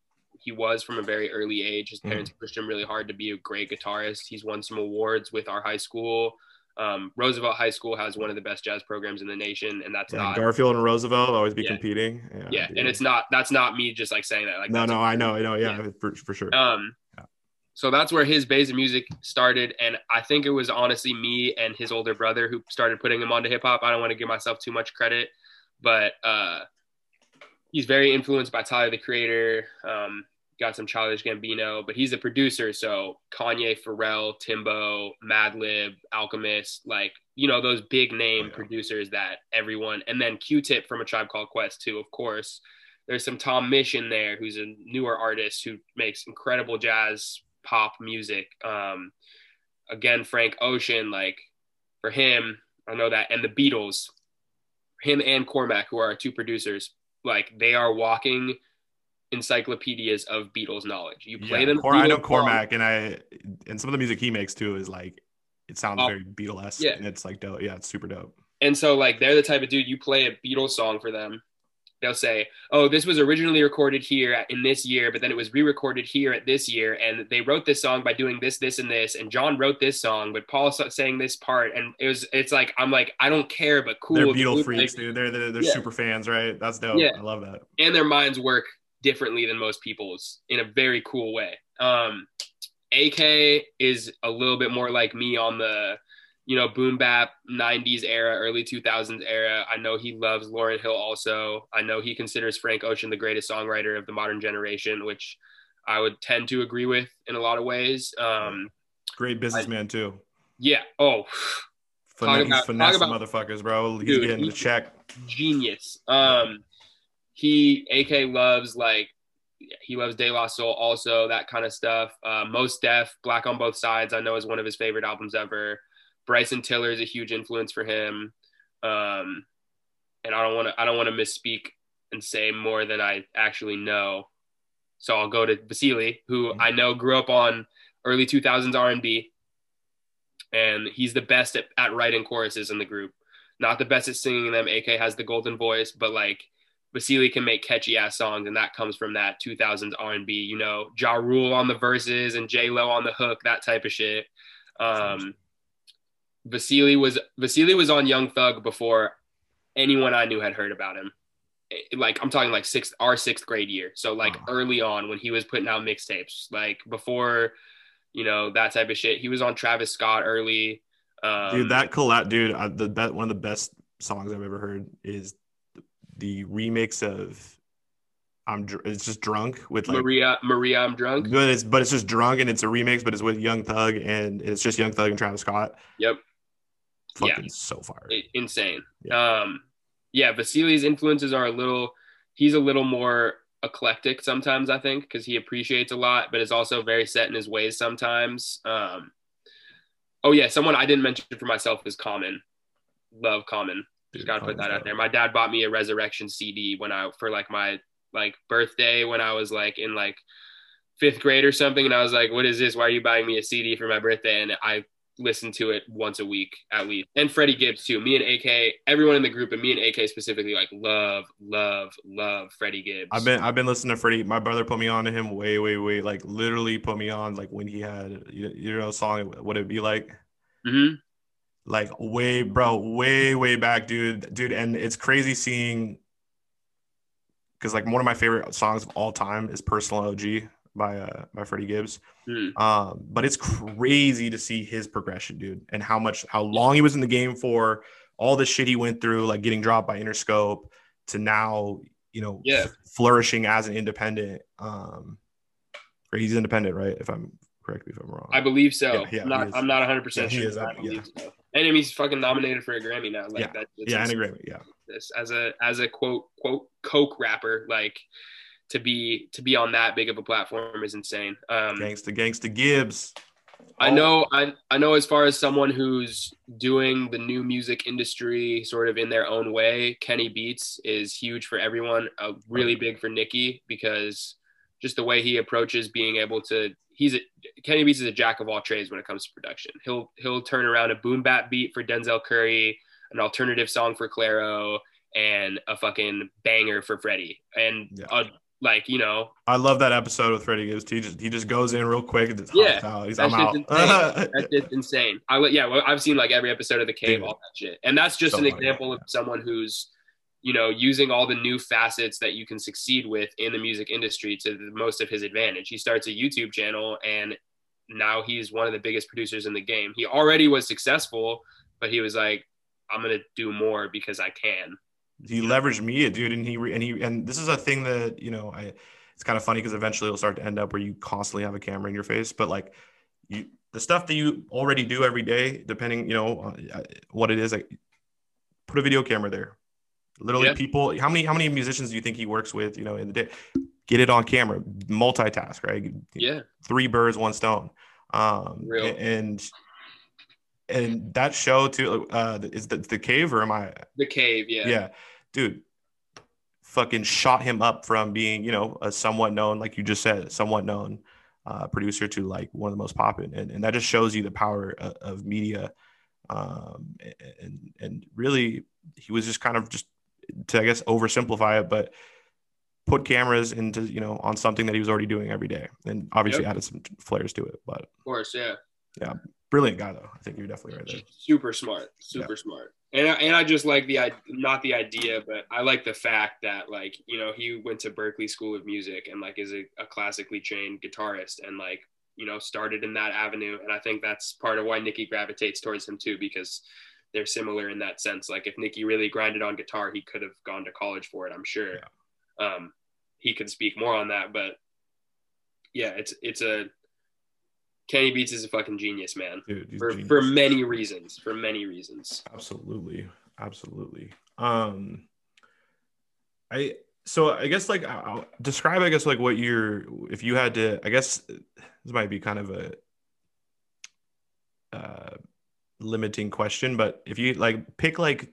he was from a very early age. His parents mm. pushed him really hard to be a great guitarist. He's won some awards with our high school. Um, Roosevelt High School has one of the best jazz programs in the nation, and that's yeah, not Garfield and Roosevelt always be yeah. competing. Yeah, yeah, and it's not that's not me just like saying that. Like no, no, I know, I know, yeah, yeah. For, for sure. Um, so that's where his base of music started, and I think it was honestly me and his older brother who started putting him onto hip hop. I don't want to give myself too much credit, but uh, he's very influenced by Tyler the Creator. Um, got some Childish Gambino, but he's a producer. So Kanye, Pharrell, Timbo, Madlib, Alchemist, like, you know, those big name oh, yeah. producers that everyone, and then Q Tip from A Tribe Called Quest, too, of course. There's some Tom Misch in there, who's a newer artist who makes incredible jazz pop music. Um, again, Frank Ocean, like, for him, I know that, and the Beatles, him and Cormac, who are our two producers, like, they are walking encyclopedias of Beatles knowledge. You play yeah, them. Cor- I know Cormac, and I and some of the music he makes too is like it sounds oh, very Beatles. Yeah, and it's like dope. Yeah, it's super dope. And so like they're the type of dude you play a Beatles song for them. They'll say, "Oh, this was originally recorded here in this year, but then it was re-recorded here at this year, and they wrote this song by doing this, this, and this, and John wrote this song, but Paul sang this part, and it was, it's like I'm like I don't care, but cool. They're Beatle freaks, dude. They're they're, they're yeah. super fans, right? That's dope. Yeah. I love that. And their minds work differently than most people's in a very cool way. Um, AK is a little bit more like me on the, you know, boom bap 90s era, early 2000s era. I know he loves Lauryn Hill also. I know he considers Frank Ocean the greatest songwriter of the modern generation, which I would tend to agree with in a lot of ways. Um, Great businessman I, too. Yeah. Oh, Fin- about, finesse about, motherfuckers, bro. He's dude, getting the check. Genius. Um, he AK loves like he loves De La Soul also that kind of stuff. Uh, Mos Def, Black on Both Sides, I know is one of his favorite albums ever. Bryson Tiller is a huge influence for him. Um, and I don't want to I don't want to misspeak and say more than I actually know. So I'll go to Vasily, who mm-hmm. I know grew up on early 2000s R&B, and he's the best at, at writing choruses in the group. Not the best at singing them. AK has the golden voice, but like Vasily can make catchy ass songs, and that comes from that 2000s R&B. You know, Ja Rule on the verses and J Lo on the hook, that type of shit. Um, Vasily was Vasily was on Young Thug before anyone I knew had heard about him. Eh, like I'm talking like sixth our sixth grade year, so like early on when he was putting out mixtapes, like before, you know that type of shit. He was on Travis Scott early. Um, dude, that collab, dude, I, the that one of the best songs I've ever heard is the remix of I'm dr- it's just drunk with like Maria Maria I'm drunk. But it's but it's just drunk and it's a remix, but it's with Young Thug and it's just Young Thug and Travis Scott. Yep. Fucking yeah. so far. Insane. Yeah. Um yeah, Vasily's influences are a little he's a little more eclectic sometimes, I think, because he appreciates a lot, but is also very set in his ways sometimes. Um oh yeah, someone I didn't mention for myself is Common. Love Common. Just gotta put that out there. My dad bought me a Resurrection CD when I for like my like birthday when I was like in like fifth grade or something, and I was like, "What is this? Why are you buying me a CD for my birthday?" And I listened to it once a week at least. And Freddie Gibbs too. Me and AK, everyone in the group, and me and AK specifically, like love, love, love Freddie Gibbs. I've been I've been listening to Freddie. My brother put me on to him way, way, way, like literally put me on like when he had you, you know song. What it be like? Mm-hmm like way bro way way back dude dude and it's crazy seeing because like one of my favorite songs of all time is personal og by uh by Freddie Gibbs. Mm. Um, but it's crazy to see his progression, dude, and how much how long he was in the game for, all the shit he went through, like getting dropped by Interscope to now, you know, Yeah. f- flourishing as an independent. Um, or he's independent, right? If I'm correct me if I'm wrong. I believe so. Yeah, yeah, I'm not. I'm not 100 percent sure. is, I uh, believe so. And I mean, he's fucking nominated for a Grammy now. Like Yeah. that. yeah, and a Grammy. Yeah, this as a as a quote quote coke rapper like to be to be on that big of a platform is insane um gangsta, gangsta Gibbs. i know I, I know as far as someone who's doing the new music industry sort of in their own way kenny beats is huge for everyone uh, really big for nikki because just the way he approaches being able to he's a kenny beats is a jack of all trades when it comes to production he'll he'll turn around a boom bap beat for denzel curry an alternative song for Clairo and a fucking banger for freddie and Yeah. uh, like you know I love that episode with Freddie Gibbs. He just he just goes in real quick and just Yeah. He's I'm out. insane. that's just insane I yeah, well, I've seen like every episode of the cave Dude. all that shit and that's just So an funny. example of someone who's you know using all the new facets that you can succeed with in the music industry to the most of his advantage he starts a youtube channel and now he's one of the biggest producers in the game he already was successful but he was like i'm gonna do more because i can he leveraged media, dude, and he and he and this is a thing that you know I. It's kind of funny because eventually it'll start to end up where you constantly have a camera in your face, but like you the stuff that you already do every day, depending you know uh, what it is, like put a video camera there. Literally, Yeah. people. How many how many musicians do you think he works with? You know, in the day, get it on camera, multitask, right? yeah three birds, one stone. Um, Real. and and that show too uh, is the the cave or am I? the cave Yeah. yeah dude, fucking shot him up from being you know a somewhat known, like you just said, somewhat known uh, producer to like one of the most popular, and, and that just shows you the power of, of media. Um, and and really, he was just kind of just to I guess oversimplify it, but put cameras into you know on something that he was already doing every day, and obviously Yep. added some flares to it. But of course yeah yeah, brilliant guy though. I think you're definitely right there. super smart super smart and I, and I just like the not the idea but i like the fact that like you know he went to berklee school of music and like is a, a classically trained guitarist and like you know started in that avenue and i think that's part of why nikki gravitates towards him too because they're similar in that sense. Like if Nikki really grinded on guitar he could have gone to college for it i'm sure. Um he could speak more on that but yeah it's it's a kenny beats is a fucking genius man. Dude, for, genius. for many reasons for many reasons. Absolutely. Absolutely. Um i so i guess like I'll describe i guess like what you're if you had to i guess this might be kind of a uh limiting question but if you like pick like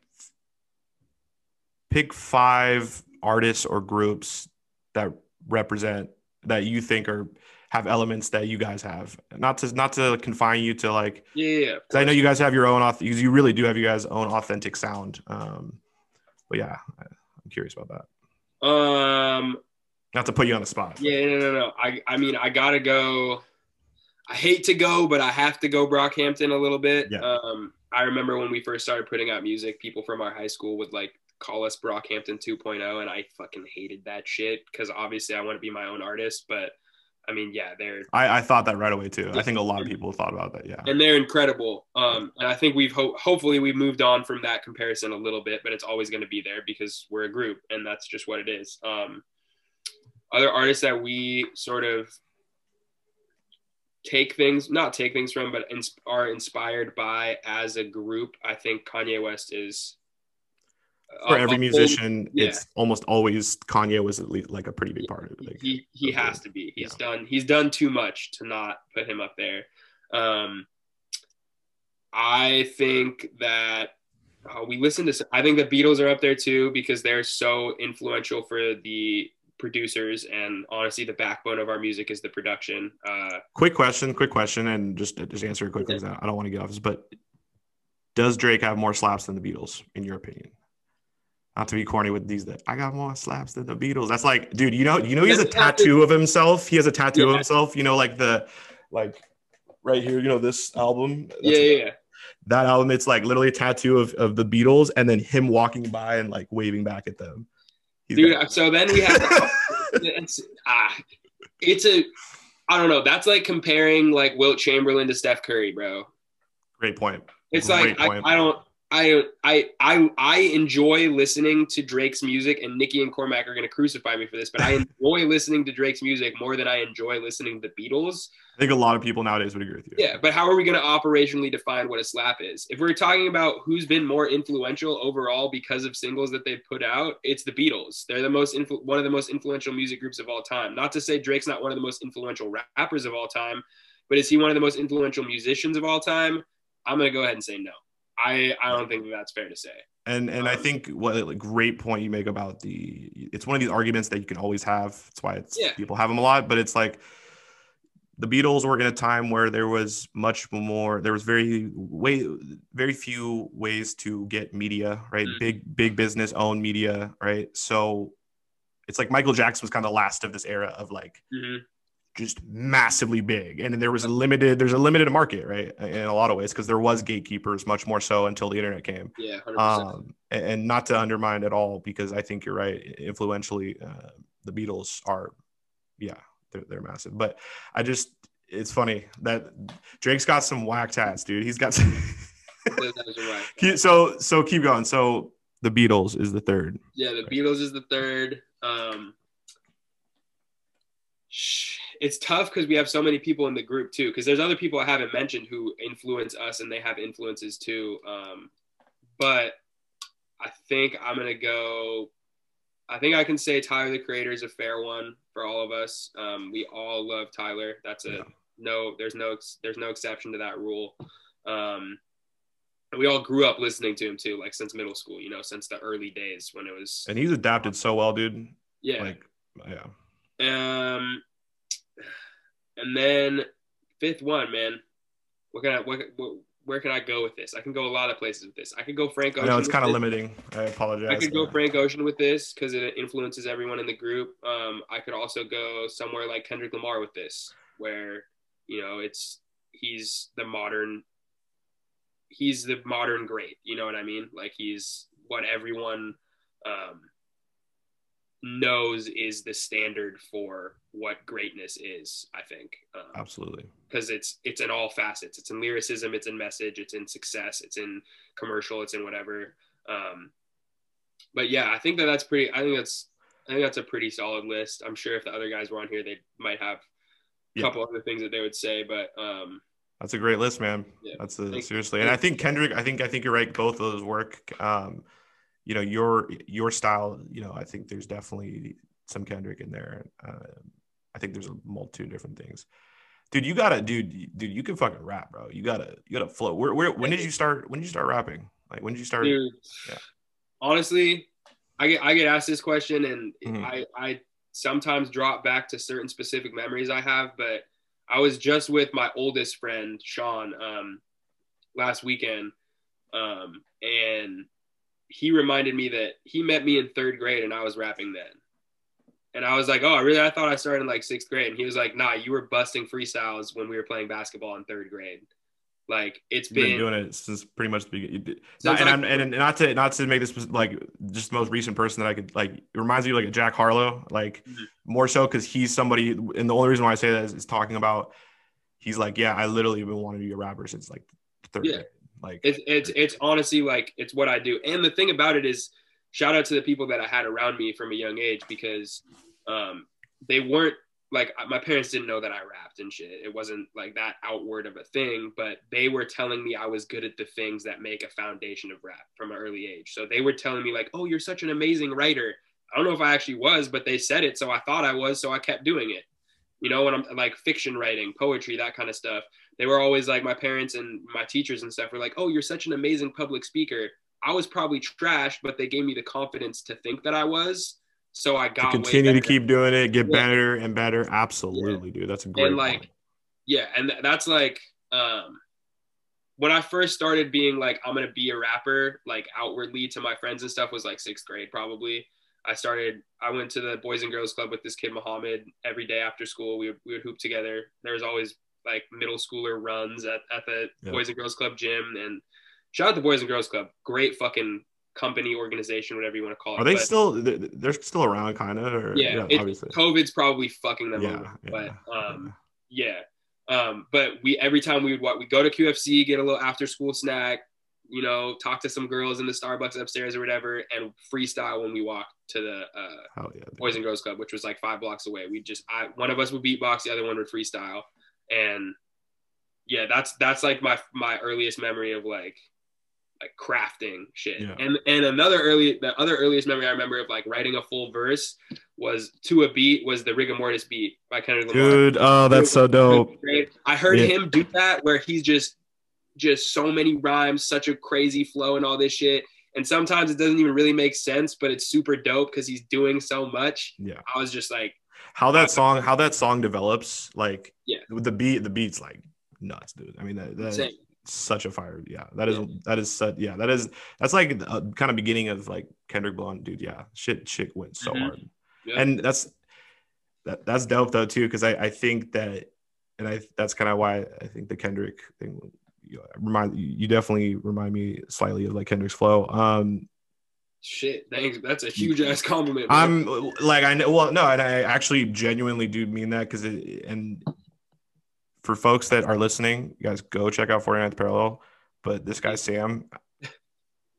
pick five artists or groups that represent that you think are have elements that you guys have not to not to confine you to like yeah, yeah, yeah. 'Cause I know you guys have your own, you really do have you guys' own authentic sound. Um, but yeah, I'm curious about that. um Not to put you on the spot. yeah no no no i i mean i gotta go i hate to go but i have to go brockhampton a little bit Yeah. um i remember when we first started putting out music people from our high school would like call us brockhampton 2.0 and i fucking hated that shit because obviously i want to be my own artist but i mean yeah they're I, I thought that right away too. I think a lot of people thought about that. Yeah. and they're incredible. Um, and I think we've ho- hopefully we've moved on from that comparison a little bit, but it's always going to be there because we're a group, and that's just what it is. Um, other artists that we sort of take things, not take things from, but ins- are inspired by as a group. I think Kanye West is For every musician, yeah. it's almost always Kanye was at least like a pretty big part of it. Like, he he has to be. He's done he's done too much to not put him up there. Um, I think that uh, we listen to. I think the Beatles are up there too because they're so influential for the producers and honestly the backbone of our music is the production. Uh, quick question, quick question, and just just answer it quickly I I don't want to get off this, but does Drake have more slaps than the Beatles, in your opinion? Not to be corny with these, that I got more slaps than the Beatles. That's like, dude, you know, you know, he has a That's not the- tattoo of himself. He has a tattoo of himself. You know, like the, like, right here. You know, this album. Yeah, yeah, yeah. That album, it's like literally a tattoo of of the Beatles, and then him walking by and like waving back at them. He's dude. So then we have it's ah, it's a I don't know. That's like comparing like Wilt Chamberlain to Steph Curry, bro. Great point. It's Great like I, I, don't I I I I enjoy listening to Drake's music, and Nikki and Cormac are gonna crucify me for this, but I enjoy listening to Drake's music more than I enjoy listening to the Beatles. I think a lot of people nowadays would agree with you. Yeah, but how are we gonna operationally define what a slap is? If we're talking about who's been more influential overall because of singles that they've put out, it's the Beatles. They're the most influ- one of the most influential music groups of all time. Not to say Drake's not one of the most influential rappers of all time, but is he one of the most influential musicians of all time? I'm gonna go ahead and say no. I I don't think that that's fair to say. And and um, I think what a great point you make about the it's one of these arguments that you can always have. That's why it's yeah. people have them a lot, but it's like the Beatles were in a time where there was much more there was very way very few ways to get media, right? Mm-hmm. Big big business owned media, right? So it's like Michael Jackson was kind of the last of this era of like mm-hmm just massively big. And there was a limited there's a limited market right in a lot of ways because there was gatekeepers much more so until the internet came. Yeah um, and, not to undermine at all because i think you're right influentially uh, the beatles are yeah they're, they're massive. But i just it's funny that drake's got some whack tats dude. He's got some so so keep going. So the beatles is the third. Yeah the beatles is the third. Um it's tough because we have so many people in the group too. Because there's other people I haven't mentioned who influence us, and they have influences too. Um, but I think I'm gonna go. I think I can say Tyler the Creator is a fair one for all of us. Um, we all love Tyler. That's a yeah. no. There's no there's no exception to that rule. Um, we all grew up listening to him too, like since middle school. You know, since the early days when it was. And he's adapted so well, dude. Yeah. Like, yeah. Um, and then fifth one, man. What can I what, what where can I go with this? I can go a lot of places with this. I could go Frank Ocean. No, it's kind of limiting. I apologize. I could go Frank Ocean with this because it influences everyone in the group. Um, I could also go somewhere like Kendrick Lamar with this, where you know it's he's the modern he's the modern great. You know what I mean? Like he's what everyone um, knows is the standard for what greatness is i think. Um, absolutely. because it's it's in all facets. It's in lyricism it's in message it's in success it's in commercial it's in whatever. Um, but yeah i think that that's pretty i think that's i think that's a pretty solid list. I'm sure if the other guys were on here they might have a couple other things that they would say but um, that's a great list man. Yeah. that's a, seriously. And i think kendrick i think i think you're right. Both of those work. Um, you know your your style you know i think there's definitely some kendrick in there. Uh, i think there's a multitude of different things. Dude you gotta dude dude you can fucking rap bro. You gotta you gotta flow. Where, where when did you start when did you start rapping? Like when did you start? Dude, yeah. honestly i get i get asked this question and mm-hmm. i i sometimes drop back to certain specific memories i have but i was just with my oldest friend sean um last weekend um and he reminded me that he met me in third grade and I was rapping then. And I was like, oh, really? I thought I started in like sixth grade. And he was like, nah, you were busting freestyles when we were playing basketball in third grade. Like it's been, been, doing it since pretty much the beginning. Not, and, like, and, not to not to make this like just the most recent person that I could like. It reminds me of like a Jack Harlow, like mm-hmm. more so because he's somebody. And the only reason why I say that is, is talking about. He's like, yeah, I literally been wanting to be a rapper since like third yeah. grade. Like it's it's it's honestly like it's what I do. And the thing about it is, shout out to the people that I had around me from a young age because um, they weren't like my parents didn't know that I rapped and shit. It wasn't like that outward of a thing, but they were telling me I was good at the things that make a foundation of rap from an early age. So they were telling me like, "Oh, you're such an amazing writer." I don't know if I actually was, but they said it, so I thought I was, so I kept doing it. You know, when I'm like fiction writing, poetry, that kind of stuff they were always like my parents and my teachers and stuff were like, "Oh, you're such an amazing public speaker." I was probably trashed, but they gave me the confidence to think that I was. So I got to continue to keep doing it, get yeah. better and better. Absolutely, yeah. dude. That's a great. And like, point. yeah, and that's like um, when I first started being like, I'm gonna be a rapper, like outwardly to my friends and stuff, was like sixth grade probably. I started. I went to the Boys and Girls Club with this kid Muhammad every day after school. We would, we would hoop together. There was always like middle schooler runs at, at the. Boys and Girls Club gym. And shout out the Boys and Girls Club. Great fucking company, organization, whatever you want to call it. Are they but, still? They're still around, kind of. Yeah, yeah obviously. COVID's probably fucking them yeah, over. But um, yeah. Um, but we every time we would we go to QFC, get a little after school snack, you know, talk to some girls in the Starbucks upstairs or whatever, and freestyle when we walk to the uh, yeah, Boys and Girls Club, which was like five blocks away. We just I, one of us would beatbox, the other one would freestyle, and yeah, that's that's like my my earliest memory of like like crafting shit. Yeah. And and another early the other earliest memory I remember of like writing a full verse was to a beat was the Rigamortis beat by Kendrick Lamar. Dude, oh that's so dope. I heard yeah. him do that where he's just just so many rhymes, such a crazy flow and all this shit. And sometimes it doesn't even really make sense, but it's super dope because he's doing so much. Yeah. I was just like how that song, how that song develops, like yeah, with the beat, the beat's like nuts, dude. I mean that, that such a fire. Yeah, that is yeah. that is such yeah, that is that's like a kind of beginning of like Kendrick Blunt, dude. Yeah, shit, chick went so mm-hmm. hard, yeah. and that's that that's dope though too, because I I think that, and I that's kind of why I think the Kendrick thing you know, remind you definitely remind me slightly of like Kendrick's flow. Um, Shit, thanks. That's a huge ass compliment. I'm like I know. Well, no, and I actually genuinely do mean that because it and for folks that are listening, you guys go check out 49th Parallel. But this guy Sam,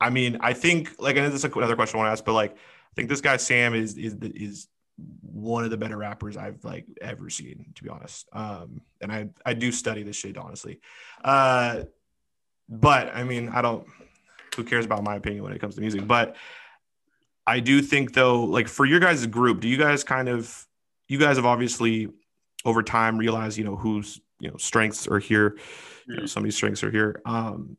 I mean, I think like and this is another question I want to ask, but like I think this guy Sam is is is one of the better rappers I've like ever seen, to be honest. Um, and I I do study this shit honestly. Uh, but I mean, I don't. Who cares about my opinion when it comes to music? But I do think though, like for your guys' group, do you guys kind of you guys have obviously over time realized you know who's you know strengths are here you know, mm. somebody's strengths are here um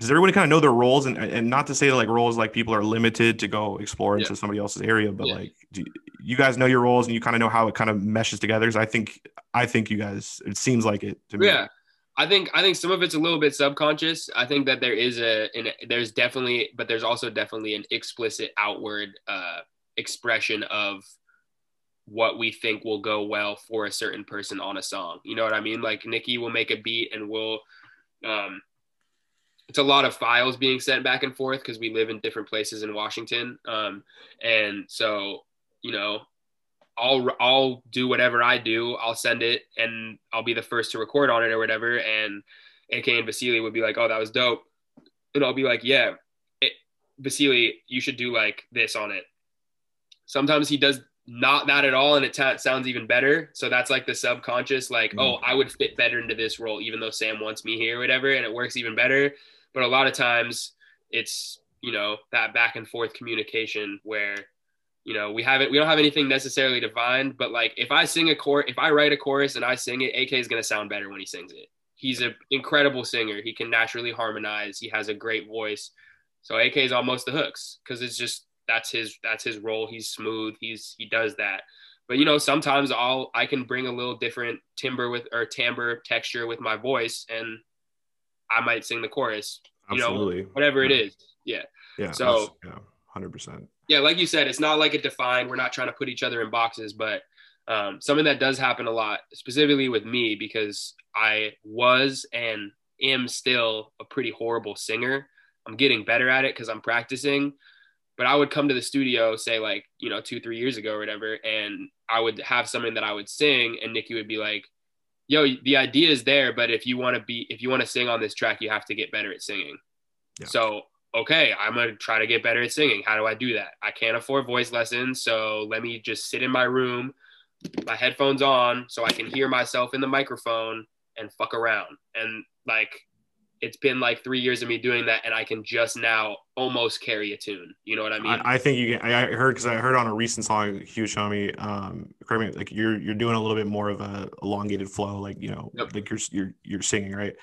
does everyone kind of know their roles and and not to say like roles like people are limited to go explore into yeah. somebody else's area but yeah. like you, you guys know your roles and you kind of know how it kind of meshes together because i think i think you guys it seems like it to me yeah I think I think some of it's a little bit subconscious. I think that there is a an, there's definitely but there's also definitely an explicit outward uh, expression of what we think will go well for a certain person on a song. You know what I mean? Like Nikki will make a beat and we'll um it's a lot of files being sent back and forth because we live in different places in Washington. Um and so, you know, I'll I'll do whatever I do. I'll send it and I'll be the first to record on it or whatever and AK and Vasily would be like, "Oh, that was dope." And I'll be like, "Yeah, it, Vasily, you should do like this on it." Sometimes he does not that at all and it t- sounds even better so that's like the subconscious like mm oh i would fit better into this role even though sam wants me here or whatever and it works even better but a lot of times it's you know that back and forth communication where you know we haven't we don't have anything necessarily defined but like if i sing a chorus if i write a chorus and i sing it ak is going to sound better when he sings it he's an incredible singer he can naturally harmonize he has a great voice so ak is almost the hooks because it's just that's his that's his role. He's smooth. He's he does that. But you know, sometimes I'll I can bring a little different timbre with or timbre texture with my voice, and I might sing the chorus. You Absolutely. know, whatever it is. Yeah. Yeah. So yeah, hundred percent. Yeah, like you said, it's not like a defined. We're not trying to put each other in boxes, but um, something that does happen a lot, specifically with me, because I was and am still a pretty horrible singer. I'm getting better at it because I'm practicing. But I would come to the studio, say like, you know, two, three years ago or whatever, and I would have something that I would sing, and Nikki would be like, yo, the idea is there, but if you want to be, if you want to sing on this track, you have to get better at singing. Yeah. So, okay, I'm going to try to get better at singing. How do I do that? I can't afford voice lessons. So let me just sit in my room, my headphones on, so I can hear myself in the microphone and fuck around. And like, it's been like three years of me doing that, and I can just now almost carry a tune. You know what I mean? I, I think you can. I heard because I heard on a recent song, Hugh show me, um, me, like you're you're doing a little bit more of a elongated flow, like you know, yep. like you're you're you're singing, right?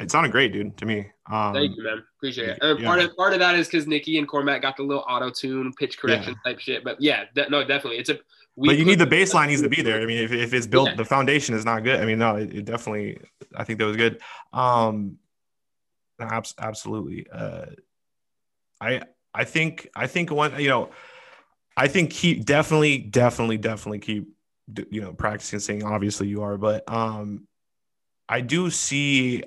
It sounded great, dude, to me. Um, Thank you, man. Appreciate it. And yeah. part of part of that is because Nikki and Cormac got the little auto tune, pitch correction yeah. type shit. But yeah, de- no, definitely, it's a. but you need the baseline needs to be there. I mean, if, if it's built, yeah. the foundation is not good. I mean, no, it, it definitely. I think that was good. Um, abs- absolutely. Uh, I I think I think one you know I think keep definitely definitely definitely keep you know practicing singing. Obviously you are, but um, I do see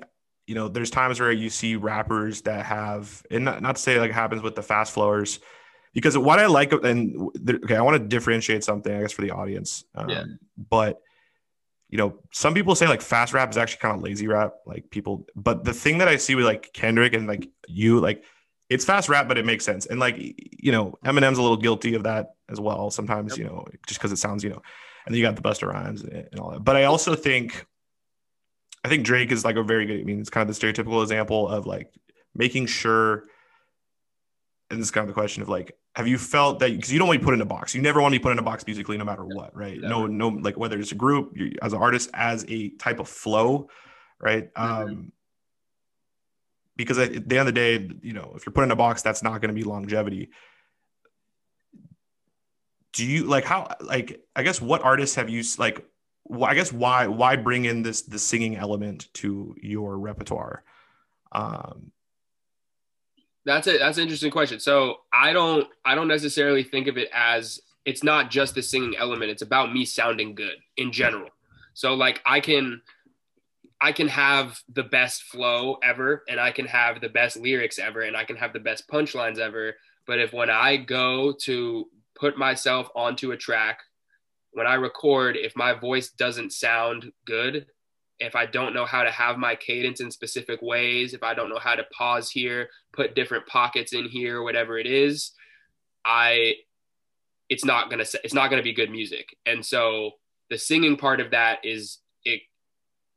you know there's times where you see rappers that have and not, not to say like happens with the fast flowers because what I like and okay I want to differentiate something I guess for the audience um, yeah. but you know, some people say like fast rap is actually kind of lazy rap, like people. But the thing that I see with like Kendrick and like you, like it's fast rap, but it makes sense. And like you know, Eminem's a little guilty of that as well. Sometimes yep. you know, just because it sounds you know, and then you got the Busta Rhymes and all that. But I also think, I think Drake is like a very good. I mean, it's kind of the stereotypical example of like making sure. And this is kind of the question of like, have you felt that because you don't want to be put in a box you never want to be put in a box musically no matter what right no no like whether it's a group as an artist as a type of flow right mm-hmm. um because at the end of the day you know if you're put in a box that's not going to be longevity do you like how like i guess what artists have you like i guess why why bring in this the singing element to your repertoire um that's it. that's an interesting question. So I don't I don't necessarily think of it as it's not just the singing element. It's about me sounding good in general. So like I can I can have the best flow ever and I can have the best lyrics ever and I can have the best punchlines ever. But if when I go to put myself onto a track, when I record, if my voice doesn't sound good, if I don't know how to have my cadence in specific ways, if I don't know how to pause here, put different pockets in here, whatever it is, I it's not gonna it's not gonna be good music. And so the singing part of that is it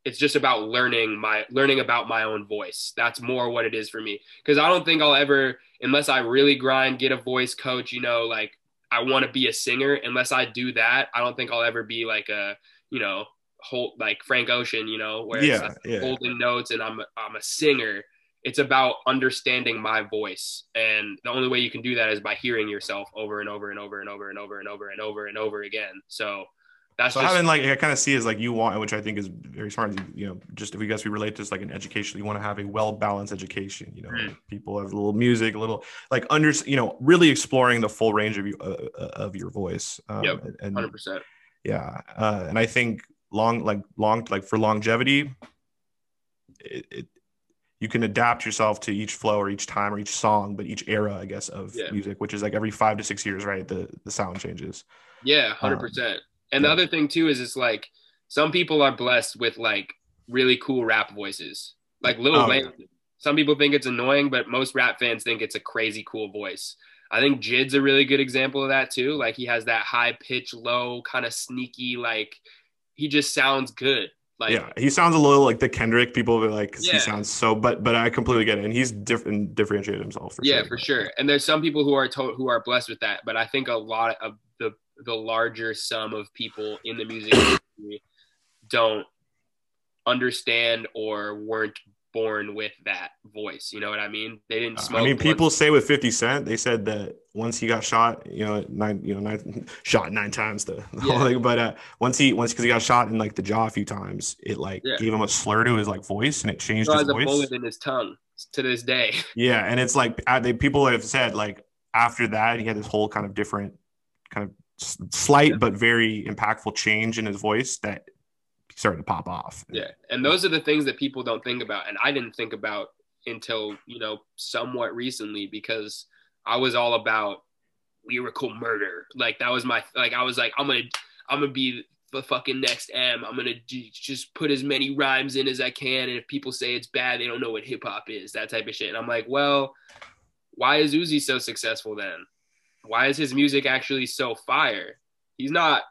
it's just about learning my learning about my own voice. That's more what it is for me. Cause I don't think I'll ever, unless I really grind, get a voice coach, you know, like I want to be a singer. Unless I do that, I don't think I'll ever be like a, you know, hold like Frank Ocean, you know, where yeah, like yeah. holding notes and I'm a, I'm a singer. It's about understanding my voice, and the only way you can do that is by hearing yourself over and over and over and over and over and over and over and over and over again. So that's so just, having like I kind of see is like you want, which I think is very smart. You know, just if you guys we relate to this like an education, you want to have a well balanced education. You know, mm. people have a little music, a little like under, you know, really exploring the full range of you uh, uh of your voice. Um, yep, hundred percent. Yeah, uh, and I think long like long like for longevity it, it, you can adapt yourself to each flow or each time or each song but each era i guess of yeah. music which is like every five to six years right the the sound changes yeah 100% um, and yeah. the other thing too is it's like some people are blessed with like really cool rap voices like Lil oh, Wayne yeah. some people think it's annoying but most rap fans think it's a crazy cool voice I think Jid's a really good example of that too. Like he has that high pitch, low, kind of sneaky, like he just sounds good. Like, yeah, he sounds a little like the Kendrick people be like, yeah. he sounds so, but but I completely get it, and he's different, differentiated himself for yeah, sure. for sure. And there's some people who are to- who are blessed with that, but I think a lot of the larger sum of people in the music industry don't understand or weren't born with that voice. You know what I mean? They didn't smoke. I mean, people say with 50 Cent, they said that once he got shot, you know, nine, you know, nine shot nine times the, the yeah. whole thing. But uh, once he once because he got shot in like the jaw a few times, it like yeah. gave him a slur to his like voice and it changed so his voice. a bullet in his tongue to this day. Yeah, and it's like uh, they, people have said like after that he had this whole kind of different slight yeah. but very impactful change in his voice that started to pop off. Yeah. And those are the things that people don't think about. And I didn't think about until, you know, somewhat recently because I was all about lyrical murder. Like that was my, like, I was like, I'm going to, I'm going to be the fucking next Em. I'm going to just put as many rhymes in as I can. And if people say it's bad, they don't know what hip hop is, that type of shit. And I'm like, well, why is Uzi so successful then? Why is his music actually so fire? He's not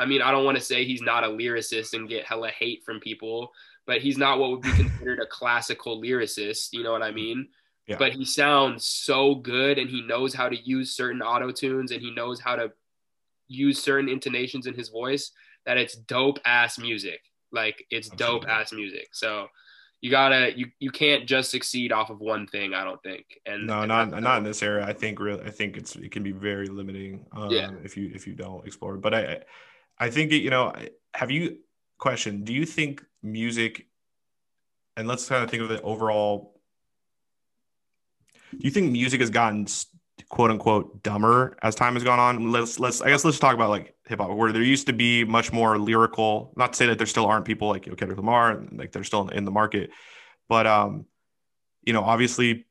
I mean, I don't want to say he's not a lyricist and get hella hate from people, but he's not what would be considered a classical lyricist. You know what I mean? Yeah. But he sounds so good and he knows how to use certain auto tunes and he knows how to use certain intonations in his voice that it's dope ass music. Like it's dope ass music. So you gotta you you can't just succeed off of one thing. I don't think. And no, and not not in this era. I think really I think it's it can be very limiting. Um, yeah. If you if you don't explore, but I I think you know. Have you question? Do you think music, and let's kind of think of the overall. Do you think music has gotten quote unquote dumber as time has gone on? Let's let's I guess let's talk about like hip hop, where there used to be much more lyrical. Not to say that there still aren't people like you know, Kendrick Lamar, like they're still in the market, but um, you know, obviously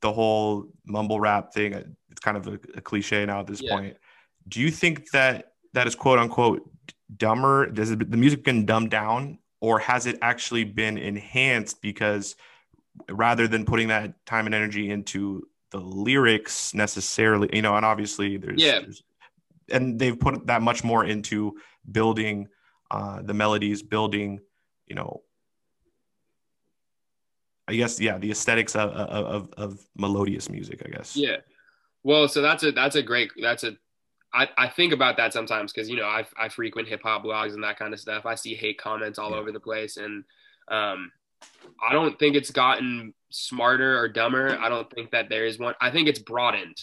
the whole mumble rap thing, it's kind of a, a cliche now at this yeah. point. Do you think that that is quote unquote dumber? Does it, the music been dumbed down, or has it actually been enhanced because rather than putting that time and energy into the lyrics necessarily, you know, and obviously there's, yeah. there's and they've put that much more into building uh, the melodies, building, you know, I guess yeah, the aesthetics of, of of melodious music, I guess. Yeah. Well, so that's a that's a great that's a I, I think about that sometimes because you know I I frequent hip hop blogs and that kind of stuff. I see hate comments all yeah. over the place, and um, I don't think it's gotten smarter or dumber. I don't think that there is one. I think it's broadened.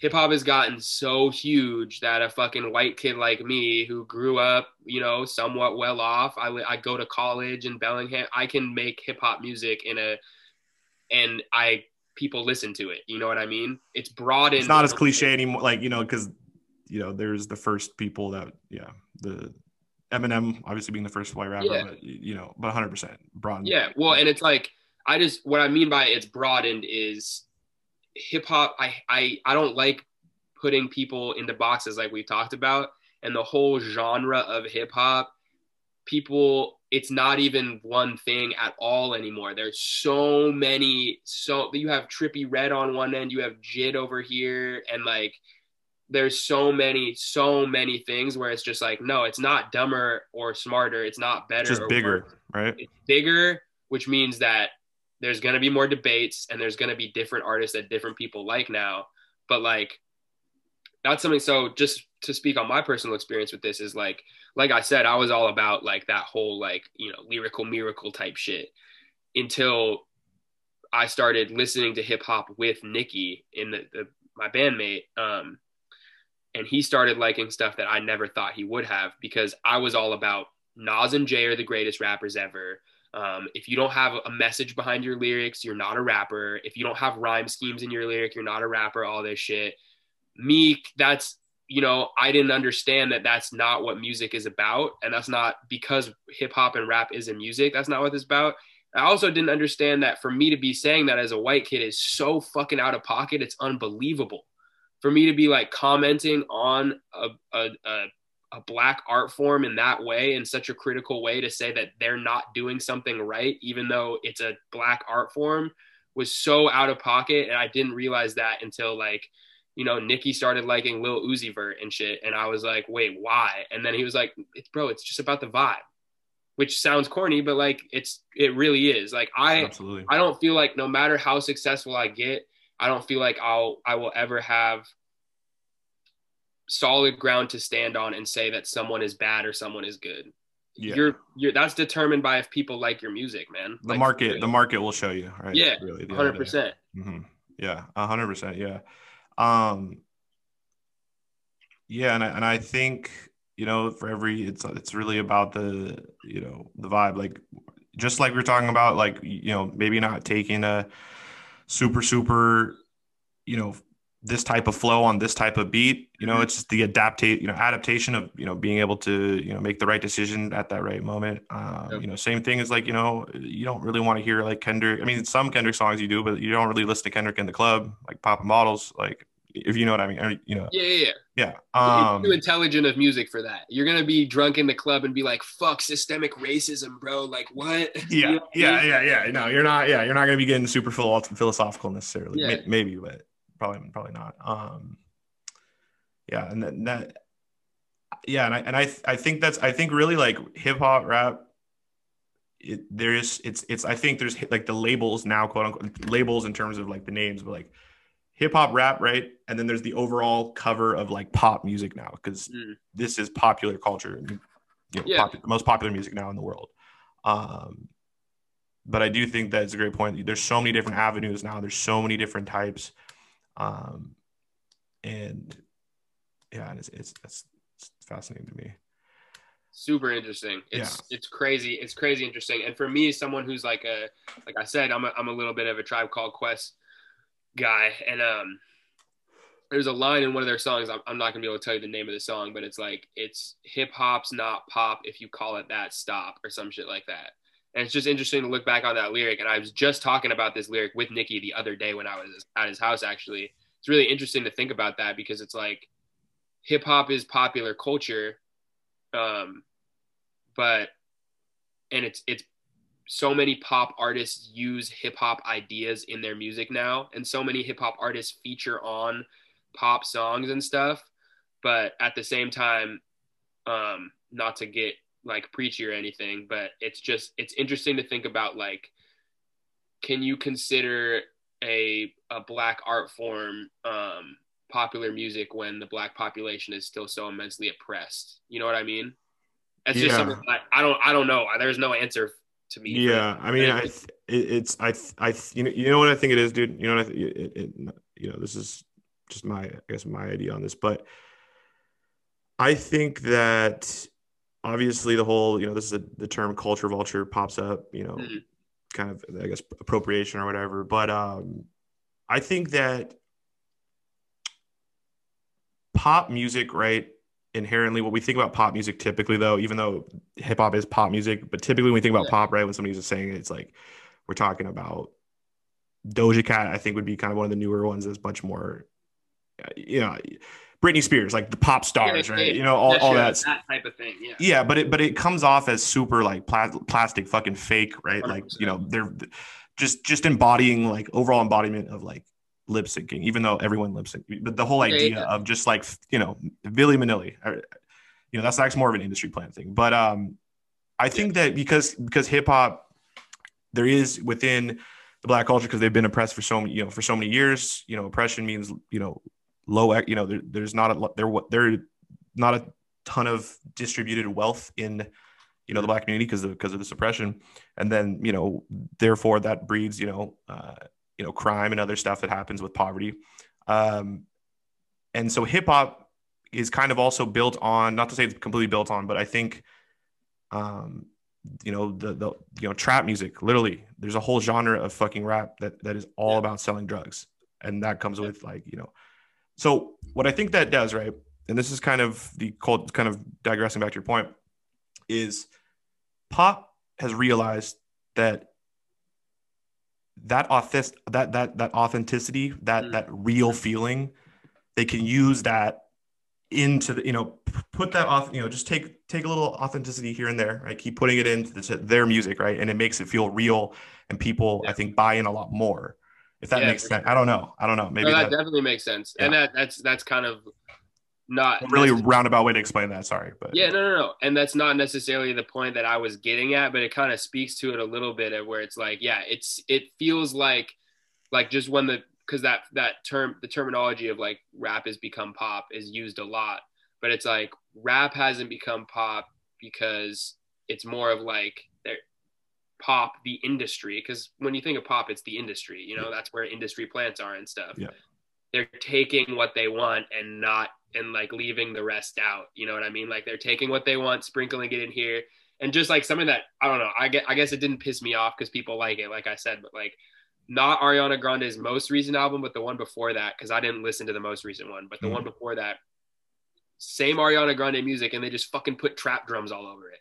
Hip hop has gotten so huge that a fucking white kid like me who grew up, you know, somewhat well off, I, I go to college in Bellingham, I can make hip hop music in a, and I, people listen to it. You know what I mean? It's broadened. It's not as cliche anymore. Like, you know, cause, you know, there's the first people that, yeah, the, Eminem obviously being the first white rapper, yeah. but you know, but 100 percent broadened. Yeah, well, and it's like I just what I mean by it's broadened is hip hop. I I I don't like putting people into boxes like we talked about, and the whole genre of hip hop. People, it's not even one thing at all anymore. There's so many. So you have Trippie Redd on one end, you have JID over here, and like there's so many so many things where it's just like no it's not dumber or smarter. It's not better It's just bigger worse. right? It's bigger which means that there's going to be more debates and there's going to be different artists that different people like now. But like that's something so just to speak on my personal experience with this is like like i said i was all about like that whole like you know lyrical miracle type shit until i started listening to hip hop with nikki in the, the my bandmate um and he started liking stuff that I never thought he would have because I was all about Nas and Jay are the greatest rappers ever. Um, if you don't have a message behind your lyrics, you're not a rapper. If you don't have rhyme schemes in your lyric, you're not a rapper. All this shit. Me, that's you know, I didn't understand that that's not what music is about, and that's not because hip hop and rap isn't music. That's not what it's about. I also didn't understand that for me to be saying that as a white kid is so fucking out of pocket. It's unbelievable for me to be like commenting on a, a, a, a, black art form in that way in such a critical way to say that they're not doing something right even though it's a black art form was so out of pocket. And i didn't realize that until like you know nikki started liking lil uzi vert and shit. And i was like wait why? And then he was like it's bro it's just about the vibe which sounds corny but like it's it really is. Like i Absolutely. i don't feel like no matter how successful i get I don't feel like I'll I will ever have solid ground to stand on and say that someone is bad or someone is good. Yeah. You're you're that's determined by if people like your music, man. The like, market really. the market will show you, right? Yeah. Really, 100%. Mm-hmm. Yeah, 100%, yeah. Um yeah, and I, and I think you know for every it's it's really about the you know the vibe like just like we are talking about like you know maybe not taking a super super you know this type of flow on this type of beat you know mm-hmm. it's the adaptate you know adaptation of you know being able to you know make the right decision at that right moment um, yep. you know same thing as like you know you don't really want to hear like kendrick i mean some kendrick songs you do but you don't really listen to kendrick in the club like popping bottles like if you know what i mean you know yeah yeah yeah, yeah. Um, too intelligent of music for that you're gonna be drunk in the club and be like fuck systemic racism bro like what yeah you know yeah yeah yeah no you're not yeah you're not gonna be getting super philosophical necessarily yeah. maybe but probably probably not. Um, yeah, and that, that yeah, and I and I I think that's I think really like hip hop rap. It, there is it's it's I think there's like the labels now quote unquote labels in terms of like the names, but like hip hop rap, right? And then there's the overall cover of like pop music now because mm. this is popular culture, you know, yeah. Pop, most popular music now in the world. Um, but I do think that's a great point. There's so many different avenues now. There's so many different types. Um, and yeah, it's, it's, it's, it's fascinating to me. Super interesting. It's yeah. it's crazy. It's crazy interesting. And for me, someone who's like a like I said, I'm a, I'm a little bit of a tribe called Quest guy, and um, there's a line in one of their songs. I'm, I'm not gonna be able to tell you the name of the song, but it's like it's hip hop's not pop if you call it that. Stop or some shit like that. And it's just interesting to look back on that lyric. And I was just talking about this lyric with Nikki the other day when I was at his house, actually. It's really interesting to think about that because it's like hip hop is popular culture. Um, but and it's it's so many pop artists use hip hop ideas in their music now, and so many hip hop artists feature on pop songs and stuff. But at the same time, um, not to get like preachy or anything, but it's just it's interesting to think about like, can you consider a a black art form um, popular music when the black population is still so immensely oppressed? You know what I mean? It's just Yeah. something like I don't I don't know. There's no answer to me. Yeah. I mean, I It's- th- it's I th- I th- you know you know what I think it is, dude. You know what I th- it, it, you know this is just my I guess my idea on this, but I think that obviously the whole you know this is a, the term culture vulture pops up, you know, Mhm. kind of I guess appropriation or whatever, but um, I think that pop music, right? Inherently, what we think about pop music typically, though, even though hip hop is pop music, but typically when we think about Yeah. pop, right, when somebody's just saying it, it's like we're talking about Doja Cat. I think would be kind of one of the newer ones that's much more, uh, you know, Britney Spears, like the pop stars, Yeah, right? yeah, You know, all, all that. that type of thing. Yeah. Yeah, but it but it comes off as super like pla- plastic, fucking fake, right? Like you know, they're just just embodying like overall embodiment of like lip syncing, even though everyone lip sync. But the whole idea of just like you know, Billy Manilli, or, you know, that's that's more of an industry plan thing. But um, I think that because because hip hop, there is within the black culture because they've been oppressed for so many you know for so many years. You know, oppression means you know low. You know, there, there's not a there there not a ton of distributed wealth in you know the black community because of because of the suppression and then you know therefore that breeds you know uh, you know crime and other stuff that happens with poverty. Um, and so hip hop is kind of also built on not to say it's completely built on but i think um you know the the you know trap music literally there's a whole genre of fucking rap that that is all Yeah. about selling drugs. And that comes with like you know so what i think that does right and this is kind of the cult kind of digressing back to your point is pop has realized that that authis- that that that authenticity that Mm. that real feeling they can use that into the you know put that off you know just take take a little authenticity here and there right? Keep putting it into the, their music right? And it makes it feel real and people i think buy in a lot more if that Yeah, makes sense. i don't know. I don't know. Maybe no, that, that, definitely makes sense, and that that's that's kind of not really roundabout way to explain that sorry but Yeah, no, no, no, and that's not necessarily the point that I was getting at, but it kind of speaks to it a little bit of where it's like, yeah, it's it feels like like just when the because that that term the terminology of like rap has become pop is used a lot, but it's like rap hasn't become pop because it's more of like pop the industry because when you think of pop it's the industry you know that's where industry plants are and stuff Yeah. they're taking what they want and not and like leaving the rest out you know what i mean? Like they're taking what they want sprinkling it in here. And just like something that i don't know i get i guess it didn't piss me off because people like it like i said but like not ariana grande's most recent album but the one before that because i didn't listen to the most recent one but the Mhm. one before that same ariana grande music and they just fucking put trap drums all over it.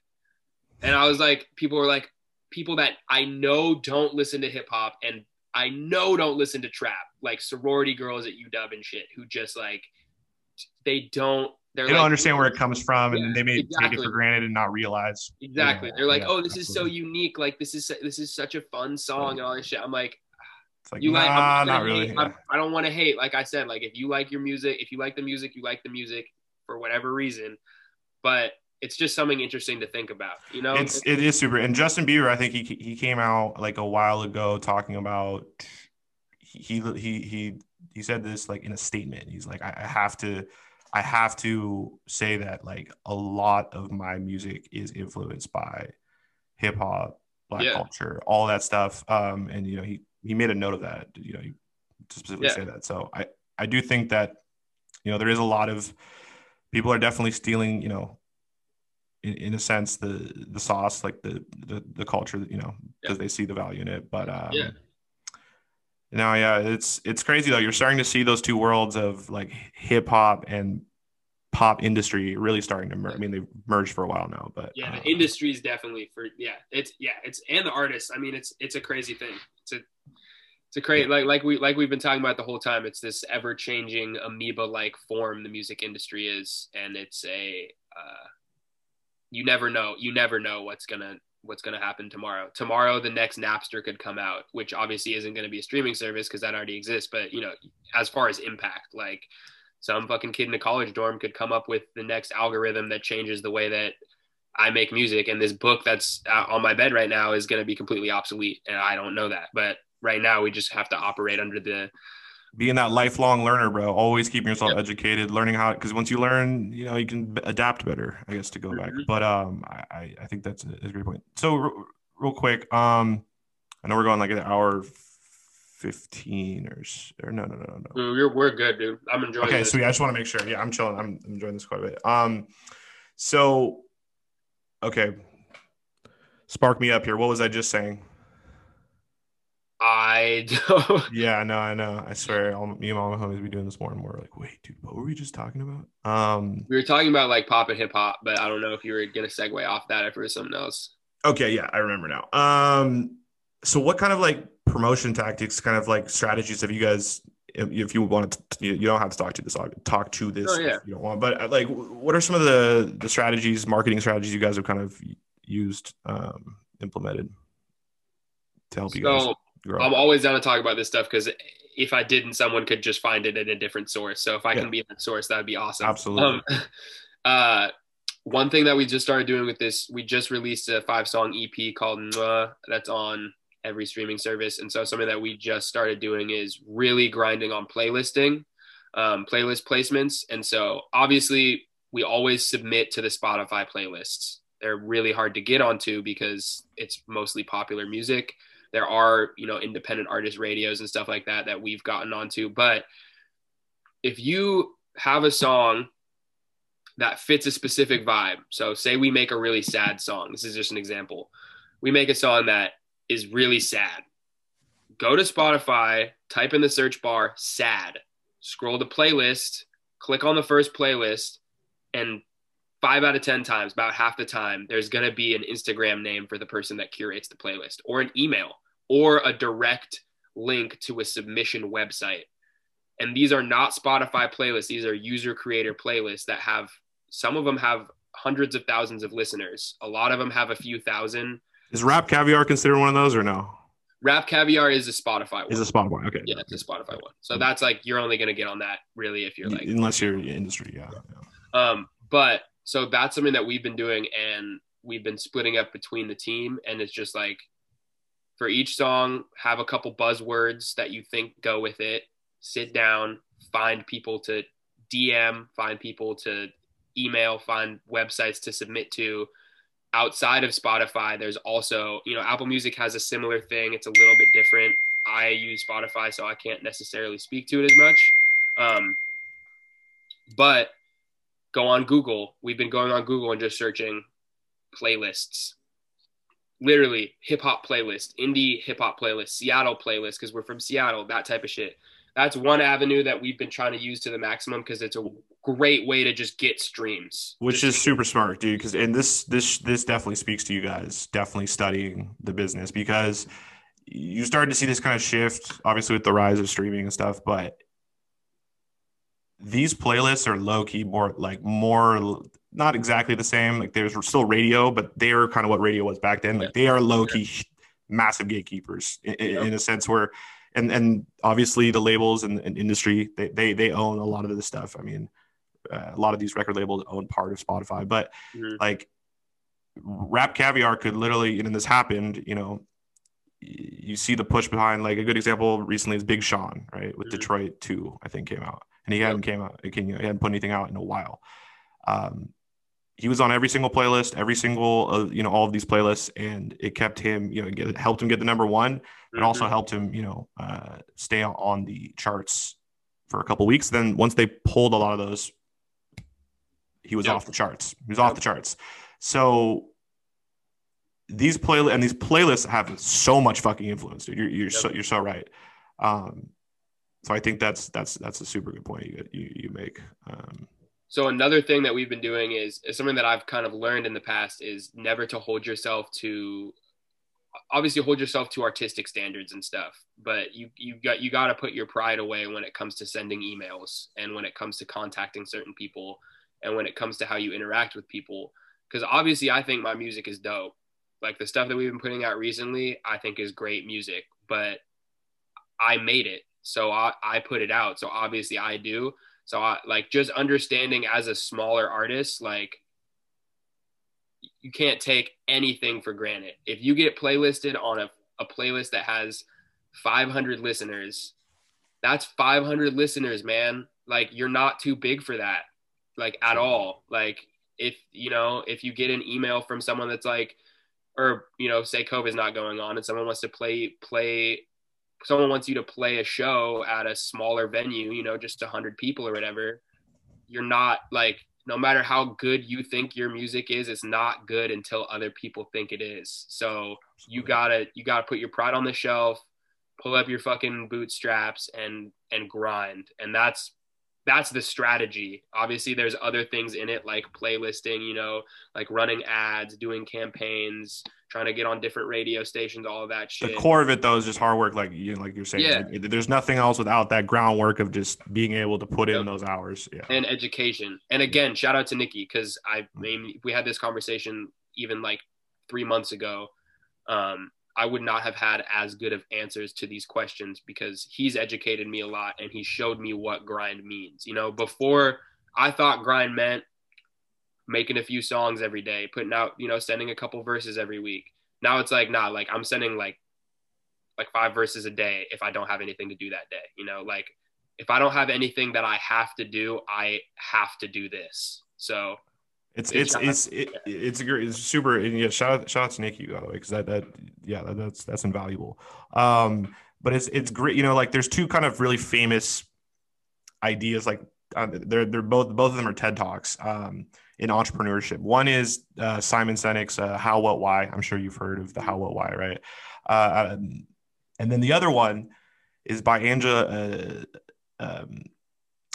And i was like people were like people that i know don't listen to hip hop and i know don't listen to trap like sorority girls at uw and shit who just like they don't they're they like, don't understand where it comes from and they may take it for granted and not realize. Exactly. Yeah, they're like yeah, oh this is so unique. Like this is this is such a fun song and all this shit. I'm like it's like you like nah, I'm not really. yeah. I don't want to hate. Like I said like if you like your music if you like the music you like the music for whatever reason. But it's just something interesting to think about you know? It's it is super and justin bieber i think he he came out like a while ago talking about he he he he said this like in a statement he's like i, I have to i have to say that like a lot of my music is influenced by hip-hop black Yeah. culture all that stuff um and you know he he made a note of that you know he to specifically Yeah. say that so i i do think that you know there is a lot of people are definitely stealing you know in, in a sense the the sauce like the the, the culture you know because they see the value in it but um Yeah. No yeah it's it's crazy though you're starting to see those two worlds of like hip hop and pop industry really starting to merge i mean they've merged for a while now but yeah uh, the industry is definitely for yeah it's yeah it's and the artists i mean it's it's a crazy thing it's a it's a crazy like like we like we've been talking about the whole time it's this ever changing amoeba like form the music industry is and it's a uh you never know. You never know what's gonna what's gonna happen tomorrow. Tomorrow, the next Napster could come out, which obviously isn't gonna be a streaming service because that already exists. But you know, as far as impact, like some fucking kid in a college dorm could come up with the next algorithm that changes the way that I make music, and this book that's uh, on my bed right now is going to be completely obsolete, and I don't know that. But right now, we just have to operate under the being that lifelong learner, bro. Always keeping yourself yep. educated, learning how because once you learn, you know, you can adapt better. I guess to go mm-hmm. back, but um, I I think that's a, a great point. So r- real quick, um, I know we're going like an hour 15 or, or no, no, no, no. We're, we're good, dude. I'm enjoying Okay, this. so yeah, I just want to make sure. Yeah, I'm chilling. I'm enjoying this quite a bit. Um, so, okay. Spark me up here. What was I just saying? I don't. Yeah, no, I know. I swear, all, me and all my homies be doing this more and more. Like, wait, dude, what were we just talking about? Um, we were talking about like pop and hip hop, but I don't know if you were gonna segue off that if it was something else. Okay, yeah, I remember now. Um, so what kind of like promotion tactics, kind of like strategies have you guys? If you want to, you don't have to talk to this. Talk to this oh, yeah. if you don't want. But uh, like, what are some of the the strategies, marketing strategies you guys have kind of used, um, implemented to help you guys? I'm always down to talk about this stuff because if I didn't, someone could just find it in a different source. So if I yeah. can be in that source, that'd be awesome. Absolutely. Um, uh, one thing that we just started doing with this, we just released a five song EP called Mwah, that's on every streaming service. And so something that we just started doing is really grinding on playlisting, um, playlist placements. And so obviously we always submit to the Spotify playlists. They're really hard to get onto because it's mostly popular music. There are, you know, independent artist radios and stuff like that that we've gotten onto. But if you have a song that fits a specific vibe, so say we make a really sad song, this is just an example. We make a song that is really sad. Go to Spotify, type in the search bar sad, scroll the playlist, click on the first playlist, and five out of 10 times, about half the time, there's going to be an Instagram name for the person that curates the playlist, or an email, or a direct link to a submission website. And these are not Spotify playlists, these are user creator playlists that have some of them have hundreds of thousands of listeners, a lot of them have a few thousand is Rap Caviar considered one of those or no? Rap Caviar is a Spotify one. Is a Spotify. Okay. Yeah, it's a Spotify one. So that's like you're only gonna get on that really if you're like unless you're industry, yeah. yeah. Um, but so that's something that we've been doing and we've been splitting up between the team and it's just like for each song, have a couple buzzwords that you think go with it. Sit down, find people to DM, find people to email, find websites to submit to, outside of Spotify, there's also, you know, Apple Music has a similar thing. It's a little bit different. I use Spotify, so I can't necessarily speak to it as much. Um, but go on Google. We've been going on Google and just searching playlists. Literally hip hop playlist, indie hip hop playlist, Seattle playlist, because we're from Seattle, that type of shit that's one avenue that we've been trying to use to the maximum because it's a great way to just get streams which is super smart dude because and this this this definitely speaks to you guys definitely studying the business because you started to see this kind of shift obviously with the rise of streaming and stuff but these playlists are low key more like more not exactly the same like there's still radio but they're kind of what radio was back then like they are low key massive gatekeepers in, in a sense where and and obviously the labels and, and industry they, they they own a lot of this stuff. I mean, uh, a lot of these record labels own part of Spotify, but mm-hmm. like Rap Caviar could literally, and this happened, you know, you see the push behind like a good example recently is Big Sean, right? With mm-hmm. Detroit 2, I think came out. And he hadn't came out, he hadn't put anything out in a while. Um, he was on every single playlist, every single, uh, you know, all of these playlists, and it kept him, you know, get, helped him get the number one, but mm-hmm. also helped him, you know, uh, stay on the charts for a couple weeks. Then once they pulled a lot of those, he was yep. off the charts. He was yep. off the charts. So these play and these playlists have so much fucking influence, dude. You're, you're yep. so you're so right. Um, so I think that's that's that's a super good point you you, you make. Um, so another thing that we've been doing is, is something that I've kind of learned in the past is never to hold yourself to obviously hold yourself to artistic standards and stuff, but you you got you got to put your pride away when it comes to sending emails and when it comes to contacting certain people and when it comes to how you interact with people. because obviously I think my music is dope. Like the stuff that we've been putting out recently, I think is great music, but I made it. So I, I put it out. So obviously I do. So I like just understanding as a smaller artist, like you can't take anything for granted. If you get playlisted on a, a playlist that has 500 listeners, that's 500 listeners, man. Like you're not too big for that, like at all. Like if you know if you get an email from someone that's like or you know say COVID's not going on and someone wants to play play someone wants you to play a show at a smaller venue you know just 100 people or whatever you're not like no matter how good you think your music is it's not good until other people think it is. So you gotta you gotta put your pride on the shelf pull up your fucking bootstraps and and grind. And that's that's the strategy. Obviously, there's other things in it like playlisting, you know, like running ads, doing campaigns, trying to get on different radio stations, all of that shit. The core of it though is just hard work, like you like you're saying. Yeah. Like, there's nothing else without that groundwork of just being able to put yep. in those hours. Yeah. And education. And again, shout out to Nikki because I mean we had this conversation even like three months ago. Um, I would not have had as good of answers to these questions because he's educated me a lot and he showed me what grind means. You know, before I thought grind meant making a few songs every day, putting out, you know, sending a couple verses every week. Now it's like, nah, like I'm sending like like five verses a day if I don't have anything to do that day. You know, like if I don't have anything that I have to do, I have to do this. So it's it's it's it, it's a great, it's super. And yeah, shout out shout out to Nikki by the way, because that that yeah that, that's that's invaluable. Um, but it's it's great. You know, like there's two kind of really famous ideas. Like uh, they're they're both both of them are TED talks um, in entrepreneurship. One is uh, Simon Sinek's uh, How What Why. I'm sure you've heard of the How What Why, right? Uh, um, and then the other one is by Angela, uh, um,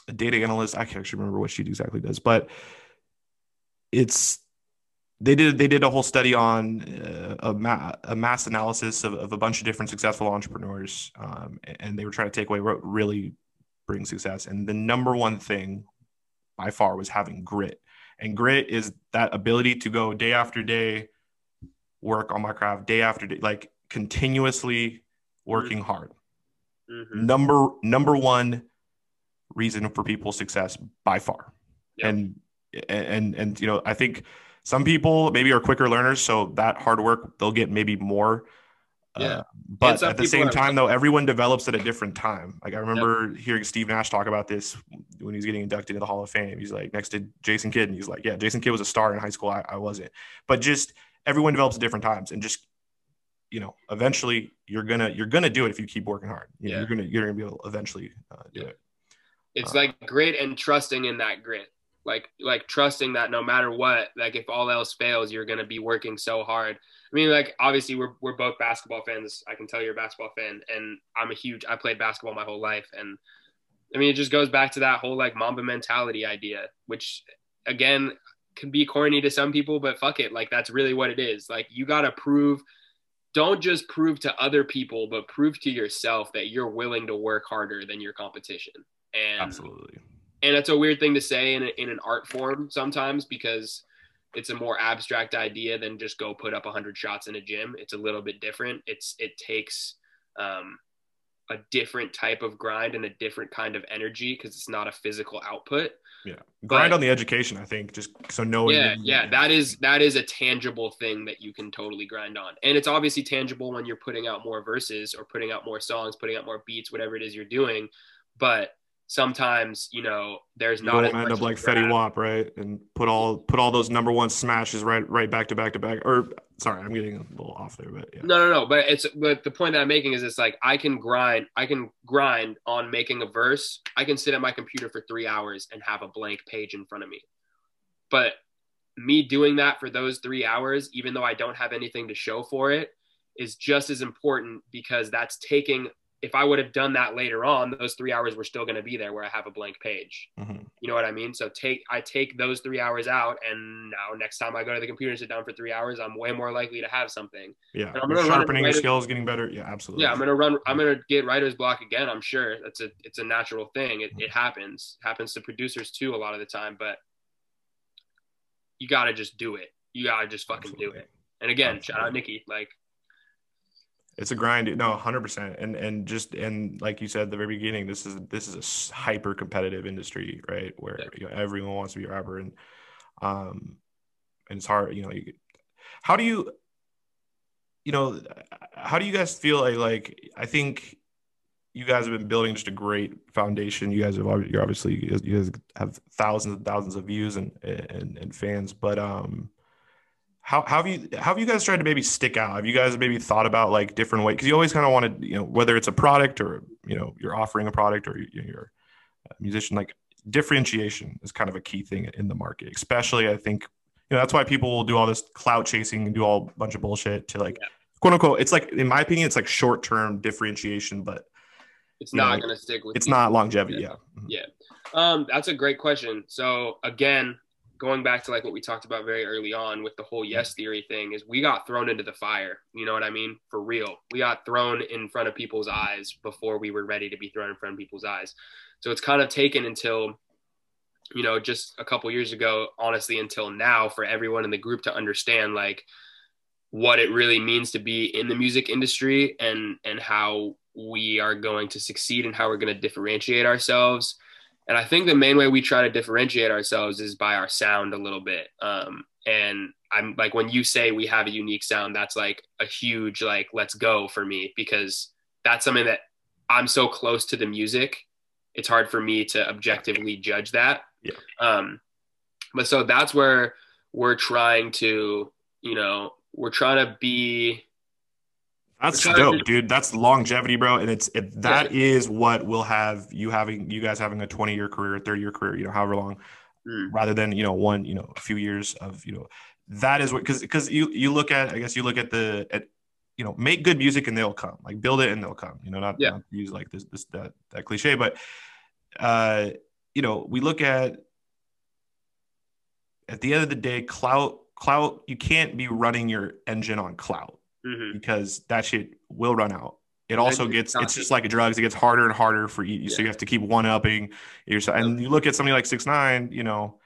a data analyst. I can't actually remember what she exactly does, but it's they did they did a whole study on uh, a, ma- a, mass analysis of, of, a bunch of different successful entrepreneurs um, and they were trying to take away what really brings success and the number one thing by far was having grit and grit is that ability to go day after day work on my craft day after day like continuously working mm-hmm. hard mm-hmm. number number one reason for people's success by far yep. and and and you know i think some people maybe are quicker learners so that hard work they'll get maybe more yeah. Uh, but at the same time though everyone develops at a different time like i remember yep. hearing steve nash talk about this when he was getting inducted into the hall of fame he's like next to jason kidd and he's like yeah jason kidd was a star in high school i, I wasn't but just everyone develops at different times and just you know eventually you're gonna you're gonna do it if you keep working hard you yeah. know, you're gonna you're gonna be able to eventually uh, do yeah. it it's uh, like grit and trusting in that grit like like trusting that no matter what like if all else fails you're going to be working so hard. I mean like obviously we're, we're both basketball fans. I can tell you're a basketball fan and i'm a huge i played basketball my whole life and i mean it just goes back to that whole like mamba mentality idea which again can be corny to some people but fuck it like that's really what it is. Like you got to prove don't just prove to other people but prove to yourself that you're willing to work harder than your competition. And absolutely and it's a weird thing to say in, a, in an art form sometimes because it's a more abstract idea than just go put up 100 shots in a gym. It's a little bit different. It's it takes um, a different type of grind and a different kind of energy because it's not a physical output. Yeah. Grind but, on the education i think just so knowing yeah yeah that is that is a tangible thing that you can totally grind on. And it's obviously tangible when you're putting out more verses or putting out more songs putting out more beats whatever it is you're doing but sometimes you know there's you not don't end up like Fetty Wap, right? And put all put all those number one smashes right right back to back to back. Or sorry, I'm getting a little off there, but yeah. No, no, no. But it's but the point that I'm making is it's like I can grind, I can grind on making a verse. I can sit at my computer for three hours and have a blank page in front of me. But me doing that for those three hours, even though I don't have anything to show for it, is just as important because that's taking if I would have done that later on, those three hours were still going to be there where I have a blank page. Mm-hmm. You know what I mean? So take I take those three hours out, and now next time I go to the computer and sit down for three hours, I'm way more likely to have something. Yeah, and I'm gonna sharpening your skills, getting better. Yeah, absolutely. Yeah, I'm gonna run. I'm gonna get writer's block again. I'm sure that's a it's a natural thing. It, mm-hmm. it happens. It happens to producers too a lot of the time, but you got to just do it. you gotta just fucking Absolutely. do it. And again, Absolutely. shout out Nikki. Like it's a grind. No, hundred percent. And and just and like you said at the very beginning, this is this is a hyper competitive industry, right? Where yeah. you know, everyone wants to be a rapper, and um, and it's hard. You know, you, how do you, you know, how do you guys feel like? Like I think you guys have been building just a great foundation. You guys have you're obviously you guys have thousands and thousands of views and and, and fans, but um how, how have you how have you guys tried to maybe stick out? Have you guys maybe thought about like different ways? Because you always kind of want to, you know, whether it's a product or you know you're offering a product or you're a musician, like differentiation is kind of a key thing in the market. Especially, I think you know that's why people will do all this clout chasing and do all a bunch of bullshit to like yeah. quote unquote. It's like in my opinion, it's like short term differentiation, but it's not going to stick with. It's you. not longevity. Yeah. Yeah. yeah. Um, that's a great question. So again, going back to like what we talked about very early on with the whole yes mm-hmm. theory thing is we got thrown into the fire. You know what i mean? For real. We got thrown in front of people's eyes before we were ready to be thrown in front of people's eyes. So it's kind of taken until you know just a couple years ago honestly until now for everyone in the group to understand like what it really means to be in the music industry and and how we are going to succeed and how we're going to differentiate ourselves and I think the main way we try to differentiate ourselves is by our sound a little bit. Um, and I'm like, when you say we have a unique sound, that's like a huge, like, let's go for me because that's something that I'm so close to the music. It's hard for me to objectively judge that. Yeah. Um, but so that's where we're trying to, you know, we're trying to be that's dope, dude. That's longevity, bro. And it's it, that yeah. is what will have you having you guys having a 20 year career, 30 year career, you know, however long, mm. rather than, you know, one, you know, a few years of, you know, that is what because because you you look at I guess you look at the at you know, make good music and they'll come. Like build it and they'll come. You know, not, yeah. not use like this this that that cliche, but uh, you know, we look at at the end of the day, clout clout, you can't be running your engine on clout mm-hmm. because that shit will run out. It also gets it's just like a drugs. It gets harder and harder for you, yeah. so you have to keep one upping yourself. And you look at something like six nine, you know,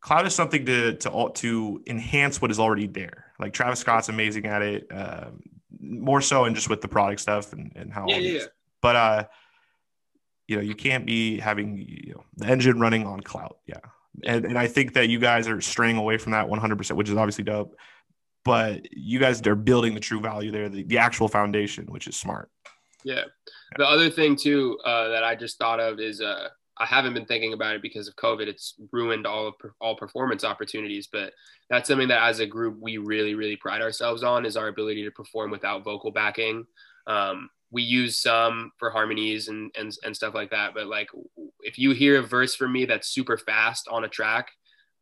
cloud is something to to to enhance what is already there. Like Travis Scott's amazing at it, um, more so and just with the product stuff and, and how. Yeah, yeah. But uh, you know, you can't be having you know, the engine running on cloud. Yeah. And, and I think that you guys are straying away from that 100%, which is obviously dope but you guys are building the true value there, the, the actual foundation, which is smart. Yeah. The other thing too uh, that I just thought of is uh, I haven't been thinking about it because of COVID. It's ruined all of, all performance opportunities, but that's something that as a group we really really pride ourselves on is our ability to perform without vocal backing. Um, we use some for harmonies and, and and stuff like that, but like if you hear a verse from me that's super fast on a track,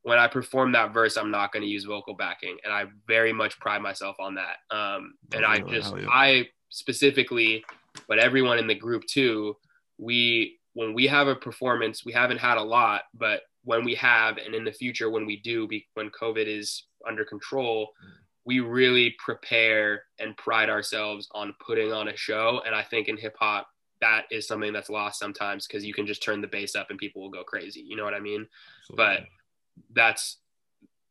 when I perform that verse, I'm not going to use vocal backing, and I very much pride myself on that. Um, and oh, I just, yeah. I specifically, but everyone in the group too, we when we have a performance, we haven't had a lot, but when we have, and in the future when we do, be, when COVID is under control, we really prepare and pride ourselves on putting on a show. And I think in hip hop, that is something that's lost sometimes because you can just turn the bass up and people will go crazy. You know what I mean? Absolutely. But that's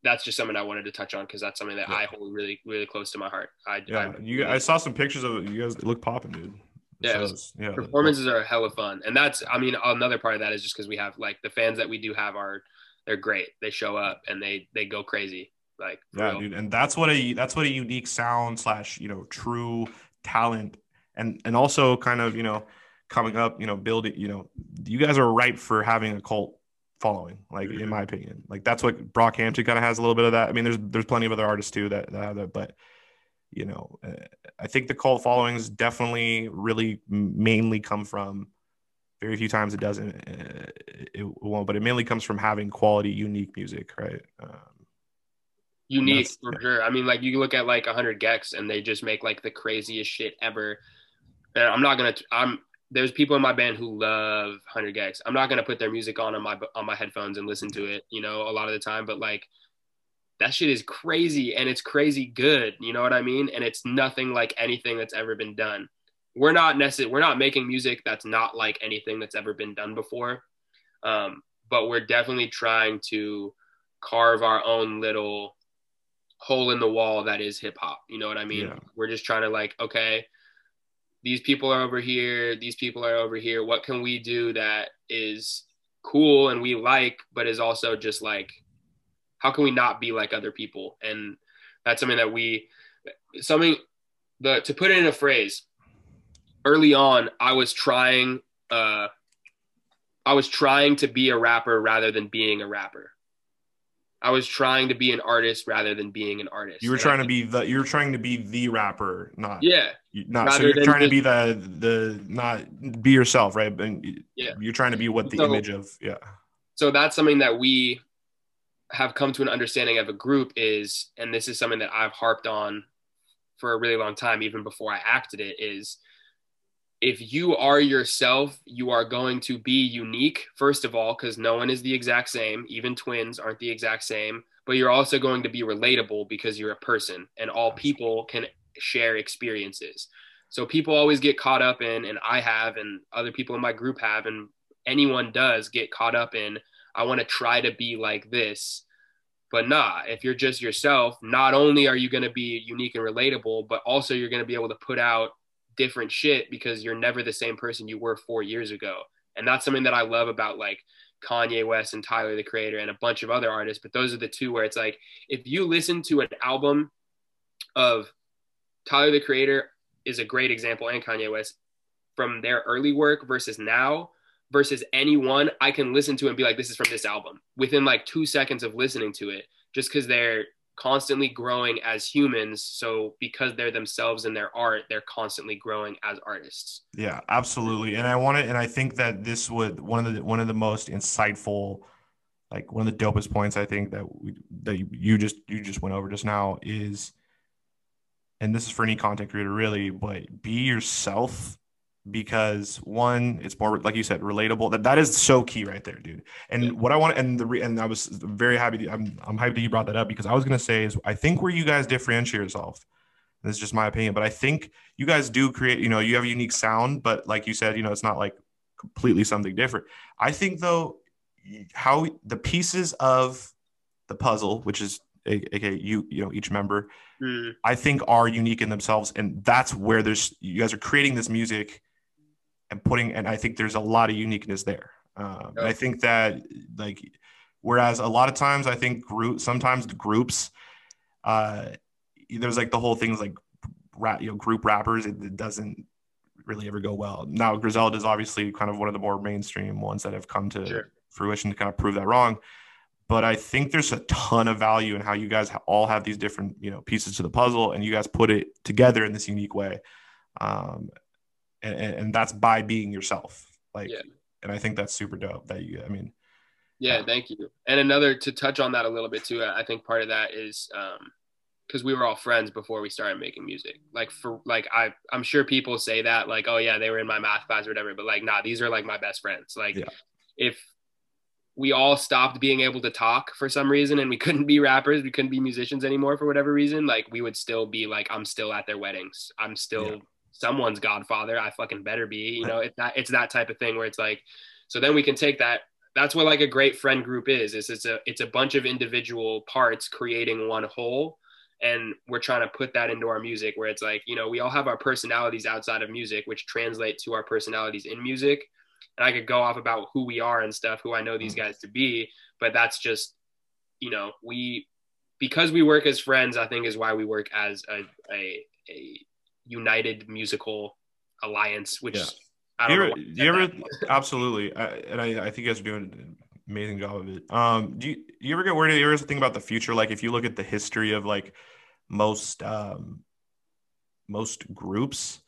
that's just something I wanted to touch on because that's something that yeah. I hold really really close to my heart. I yeah, I, you I saw some pictures of it. You guys look popping, dude. Yeah, was, yeah, performances are hella fun, and that's I mean another part of that is just because we have like the fans that we do have are they're great. They show up and they they go crazy. Like yeah, real. dude, and that's what a that's what a unique sound slash you know true talent and and also kind of you know coming up you know building you know you guys are ripe for having a cult following, like in my opinion. Like that's what Brockhampton kind of has a little bit of that. I mean, there's there's plenty of other artists too that, that have that, but you know, uh, I think the cult followings definitely really mainly come from very few times it doesn't uh, it won't, but it mainly comes from having quality, unique music, right? Um, unique for yeah. sure. I mean, like you look at like 100 gecs and they just make like the craziest shit ever. And I'm not gonna. I'm there's people in my band who love 100 gecs. I'm not gonna put their music on on my on my headphones and listen to it, you know, a lot of the time. But like, that shit is crazy and it's crazy good. You know what I mean? And it's nothing like anything that's ever been done. We're not necessarily we're not making music that's not like anything that's ever been done before, um, but we're definitely trying to carve our own little hole in the wall that is hip hop. You know what I mean? Yeah. We're just trying to like, okay, these people are over here, these people are over here. What can we do that is cool and we like, but is also just like, how can we not be like other people? And that's something that we, something the to put it in a phrase. Early on, I was trying, uh, I was trying to be a rapper rather than being a rapper. I was trying to be an artist rather than being an artist. You were And trying to be the you're trying to be the rapper, not yeah, you- not so you're trying to be the the not be yourself, right? And you- Yeah. you're trying to be what the So- image of yeah. so that's something that we have come to an understanding of a group is and this is something that i've harped on for a really long time even before i acted it is if you are yourself you are going to be unique first of all because no one is the exact same even twins aren't the exact same but you're also going to be relatable because you're a person and all people can share experiences so people always get caught up in and i have and other people in my group have and anyone does get caught up in I want to try to be like this. But nah, if you're just yourself, not only are you going to be unique and relatable, but also you're going to be able to put out different shit because you're never the same person you were 4 years ago. And that's something that I love about like Kanye West and Tyler the Creator and a bunch of other artists, but those are the two where it's like if you listen to an album of Tyler the Creator is a great example and Kanye West from their early work versus now versus anyone I can listen to and be like, this is from this album within like two seconds of listening to it, just because they're constantly growing as humans. So because they're themselves in their art, they're constantly growing as artists. Yeah, absolutely. And I want to, and I think that this would one of the one of the most insightful, like one of the dopest points I think that we that you just you just went over just now is, and this is for any content creator really, but be yourself because one, it's more like you said, relatable. That that is so key right there, dude. And Yeah. what I want, and the re, and I was very happy. To, I'm I'm happy that you brought that up because I was gonna say is I think where you guys differentiate yourself. This is just my opinion, but I think you guys do create. You know, you have a unique sound, but like you said, you know, it's not like completely something different. I think though, how the pieces of the puzzle, which is aka you, you know, each member, Mm, I think are unique in themselves, and that's where there's you guys are creating this music and putting, and I think there's a lot of uniqueness there. Um, and I think that like, whereas a lot of times I think group sometimes the groups, uh, there's like the whole thing's like, rap, you know, group rappers. It, it doesn't really ever go well. Now Griselda is obviously kind of one of the more mainstream ones that have come to Sure. fruition to kind of prove that wrong but I think there's a ton of value in how you guys all have these different, you know, pieces to the puzzle, and you guys put it together in this unique way, um, and, and and that's by being yourself. Like, Yeah. and I think that's super dope. That you, I mean, yeah, thank you. And another to touch on that a little bit too, I think part of that is um, because we were all friends before we started making music. Like for like I I'm sure people say that like oh yeah they were in my math class or whatever, but like nah these are like my best friends. Like Yeah. if we all stopped being able to talk for some reason and we couldn't be rappers, we couldn't be musicians anymore for whatever reason, like we would still be like, I'm still at their weddings. I'm still Yeah. Someone's godfather. I fucking better be, you know, it's that, it's that type of thing where it's like, so then we can take that. That's what like a great friend group is, is it's a, it's a bunch of individual parts creating one whole. And we're trying to put that into our music where it's like, you know, we all have our personalities outside of music, which translate to our personalities in music and I could go off about who we are and stuff, who I know these mm. guys to be, but that's just, you know, we because we work as friends, I think is why we work as a a, a united musical alliance, which Yeah. I do don't you know. ever, do you ever absolutely, I, and I, I think you guys are doing an amazing job of it. Um, do you, do you ever get worried? Do you ever think about the future? Like, if you look at the history of like most um, most groups,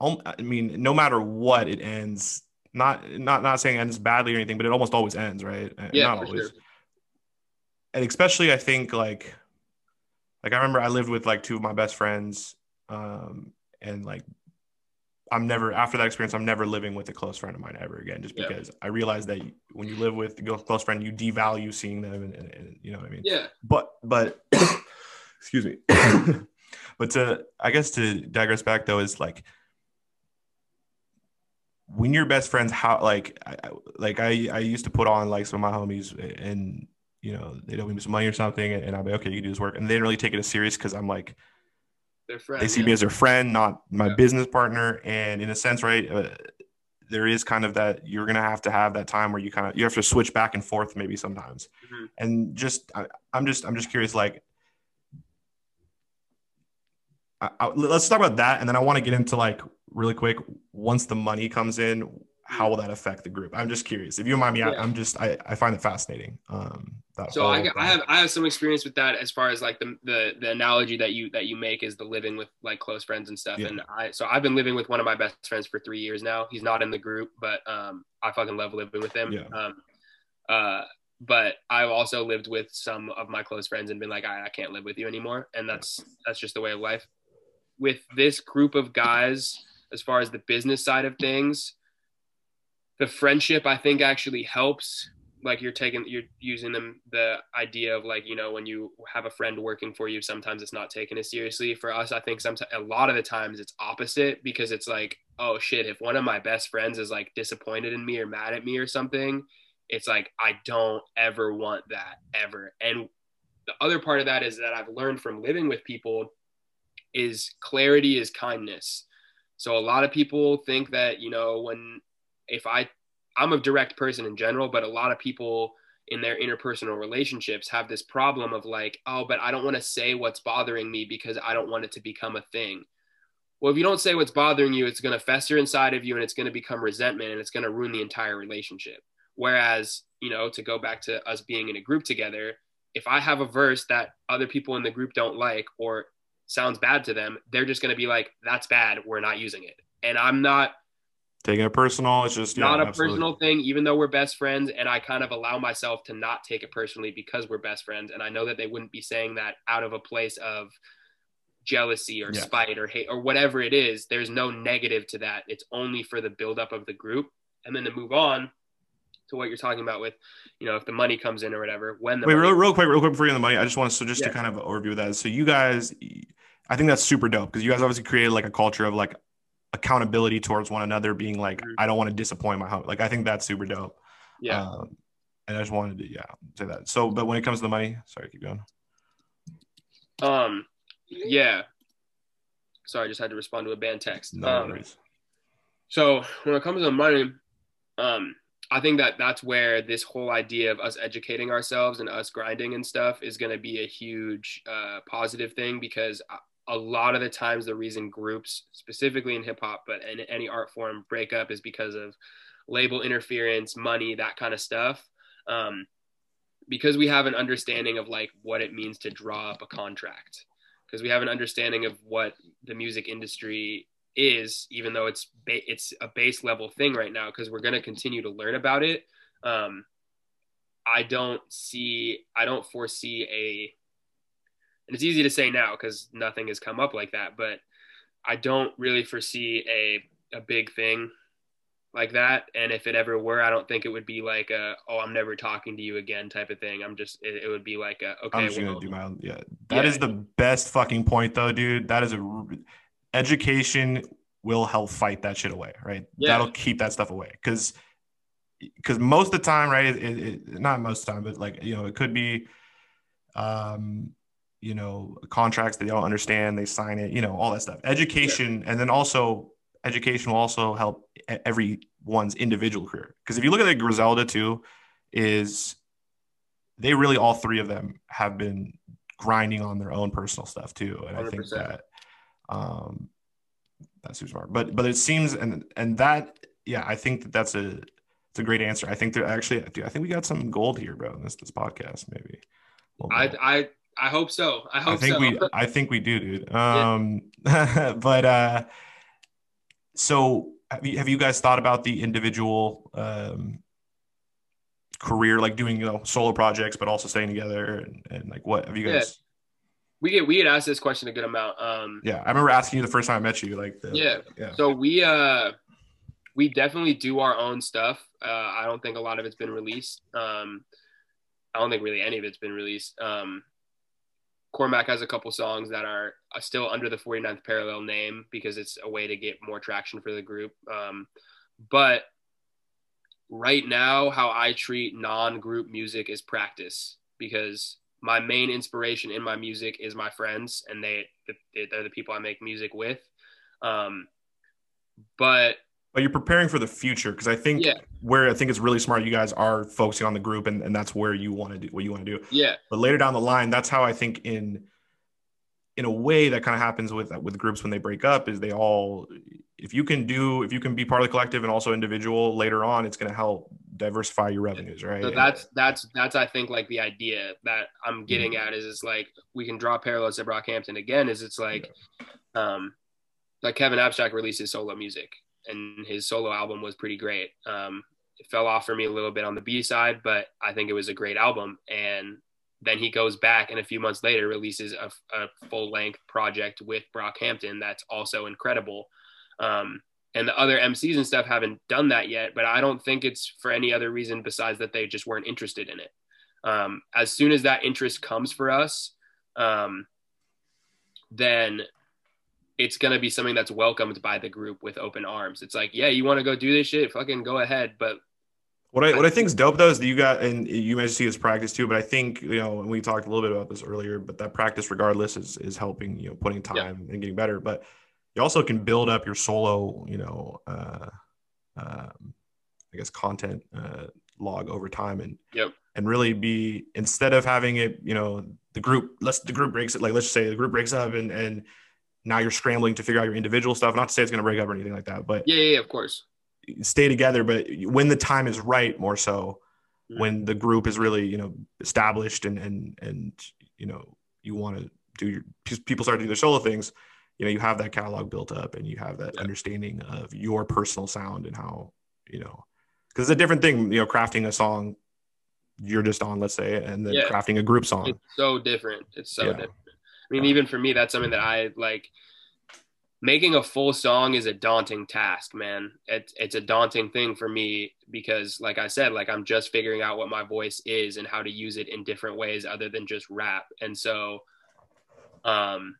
um, I mean, no matter what, it ends. Not not not saying ends badly or anything, but it almost always ends, right? Uh, Yeah, not always. sure. And especially, I think like, like I remember I lived with like two of my best friends, um, and like, I'm never after that experience, I'm never living with a close friend of mine ever again, just Yeah. because I realized that when you live with a close friend, you devalue seeing them, and, and, and you know what I mean Yeah. but but excuse me but to i guess to digress back though is like when you're best friends how like I, I- like i i used to put on like some of my homies and you know, they'd owe me some money or something, and I'll be okay, you can do this work, and they didn't really take it as serious because I'm like, friend, they see yeah. me as their friend, not my Yeah. business partner, and in a sense, right. Uh, there is kind of that you're gonna have to have that time where you kind of you have to switch back and forth maybe sometimes, Mhm. and just I, I'm just I'm just curious like I, I, let's talk about that, and then I want to get into like really quick. Once the money comes in, how will that affect the group? I'm just curious. If you don't mind me, I, Yeah. I'm just I, I find it fascinating. Um, So I. I have I have some experience with that as far as like the, the the analogy that you that you make is the living with like close friends and stuff. Yeah. And I so I've been living with one of my best friends for three years now. He's not in the group, but um I fucking love living with him. Yeah. Um uh but I've also lived with some of my close friends and been like, I, I can't live with you anymore. And that's that's just the way of life. With this group of guys, as far as the business side of things, the friendship I think actually helps like you're taking you're using them the idea of like you know when you have a friend working for you sometimes it's not taken as seriously. For us i think sometimes a lot of the times it's opposite because it's like oh shit if one of my best friends is like disappointed in me or mad at me or something it's like i don't ever want that ever. And the other part of that is that i've learned from living with people is clarity is kindness. So a lot of people think that you know when if i I'm a direct person in general, but a lot of people in their interpersonal relationships have this problem of like, oh, but I don't want to say what's bothering me because I don't want it to become a thing. Well, if you don't say what's bothering you, it's going to fester inside of you and it's going to become resentment and it's going to ruin the entire relationship. Whereas, you know, to go back to us being in a group together, if I have a verse that other people in the group don't like or sounds bad to them, they're just going to be like, that's bad. We're not using it. And I'm not taking it personal. It's just yeah, not a absolutely. personal thing, even though we're best friends. And I kind of allow myself to not take it personally because we're best friends. And I know that they wouldn't be saying that out of a place of jealousy or Yeah. spite or hate or whatever it is. There's no negative to that. It's only for the buildup of the group. And then to move on to what you're talking about with, you know, if the money comes in or whatever, when the Wait, real, real quick, real quick before you on the money, I just want to so just Yeah. to kind of overview that. So you guys, I think that's super dope because you guys obviously created like a culture of like accountability towards one another, being like, Mhm. I don't want to disappoint my home. Like I think that's super dope. yeah. Um, and I just wanted to yeah say that. So, but when it comes to the money, sorry, keep going. Um, yeah. Sorry, I just had to respond to a band text. No um, worries. So when it comes to the money, um, I think that that's where this whole idea of us educating ourselves and us grinding and stuff is going to be a huge uh, positive thing because a- a lot of the times the reason groups, specifically in hip hop, but in any art form, break up is because of label interference, money, that kind of stuff. Um, because we have an understanding of like what it means to draw up a contract, because we have an understanding of what the music industry is, even though it's ba- it's a base level thing right now, because we're going to continue to learn about it. Um, I don't see, I don't foresee a, and it's easy to say now because nothing has come up like that, but I don't really foresee a a big thing like that. And if it ever were, I don't think it would be like a, oh, I'm never talking to you again type of thing. I'm just, it, it would be like a, okay, I'm just well, gonna do my own. Yeah, that is Yeah. the best fucking point, though, dude. That is a education will help fight that shit away, right? Yeah. That'll keep that stuff away, because because most of the time, right? It, it- not most of the time, but like you know, it could be, um, you know, contracts that they don't understand, they sign it, you know, all that stuff. Education, and then also education will also help everyone's individual career. Because if you look at like Griselda too, is they really all three of them have been grinding on their own personal stuff too, and I think that um, that's super smart. But but it seems and and that yeah, I think that that's a it's a great answer. I think that actually, dude, I think we got some gold here, bro. In this this podcast, maybe. I. I, I hope so. I hope I think so. we I think we do, dude. Um but uh so have you, have you guys thought about the individual um career like doing you know solo projects but also staying together and, and like what have you Yeah. guys we get, we get asked this question a good amount. Um, yeah, I remember asking you the first time I met you like the, Yeah. yeah So we uh we definitely do our own stuff. Uh, I don't think a lot of it's been released. Um, I don't think really any of it's been released. Um, Cormac has a couple songs that are uh, still under the 49th parallel name because it's a way to get more traction for the group. Um, but right now, how I treat non-group music is practice. because my main inspiration in my music is my friends and they they're the people I make music with. Um, but but you're preparing for the future because I think yeah. Where I think it's really smart, you guys are focusing on the group and, and that's where you want to do what you want to do. Yeah. But later down the line, that's how I think in in a way that kind of happens with with groups when they break up is they all if you can do if you can be part of the collective and also individual later on it's going to help diversify your revenues right so that's that's that's i think like the idea that i'm getting mm-hmm. at is it's like we can draw parallels to brockhampton again is it's like yeah. um like kevin abstract releases solo music and his solo album was pretty great um it fell off for me a little bit on the b side but i think it was a great album and then he goes back and a few months later releases a, a full length project with brockhampton that's also incredible um, and the other MCs and stuff haven't done that yet, but I don't think it's for any other reason besides that they just weren't interested in it. Um, as soon as that interest comes for us, um, then it's going to be something that's welcomed by the group with open arms. It's like, yeah, you want to go do this shit, fucking go ahead. But what I what I think is dope though is that you got and you may see this practice too, but I think you know and we talked a little bit about this earlier, but that practice regardless is is helping you know putting time yeah. and getting better. But you also can build up your solo, you know, uh, um, I guess content uh, log over time and yep. and really be instead of having it, you know, the group let's the group breaks it like let's just say the group breaks up and and now you're scrambling to figure out your individual stuff. Not to say it's going to break up or anything like that, but yeah, yeah, yeah of course, stay together. But when the time is right, more so, when the group is really you know established and and and you know you want to do your people start to do their solo things you know you have that catalog built up and you have that yeah. understanding of your personal sound and how you know because it's a different thing you know crafting a song you're just on let's say and then yeah. crafting a group song it's so different it's so different i mean even for me that's something that i like making a full song is a daunting task man it's, it's a daunting thing for me because like i said like i'm just figuring out what my voice is and how to use it in different ways other than just rap and so um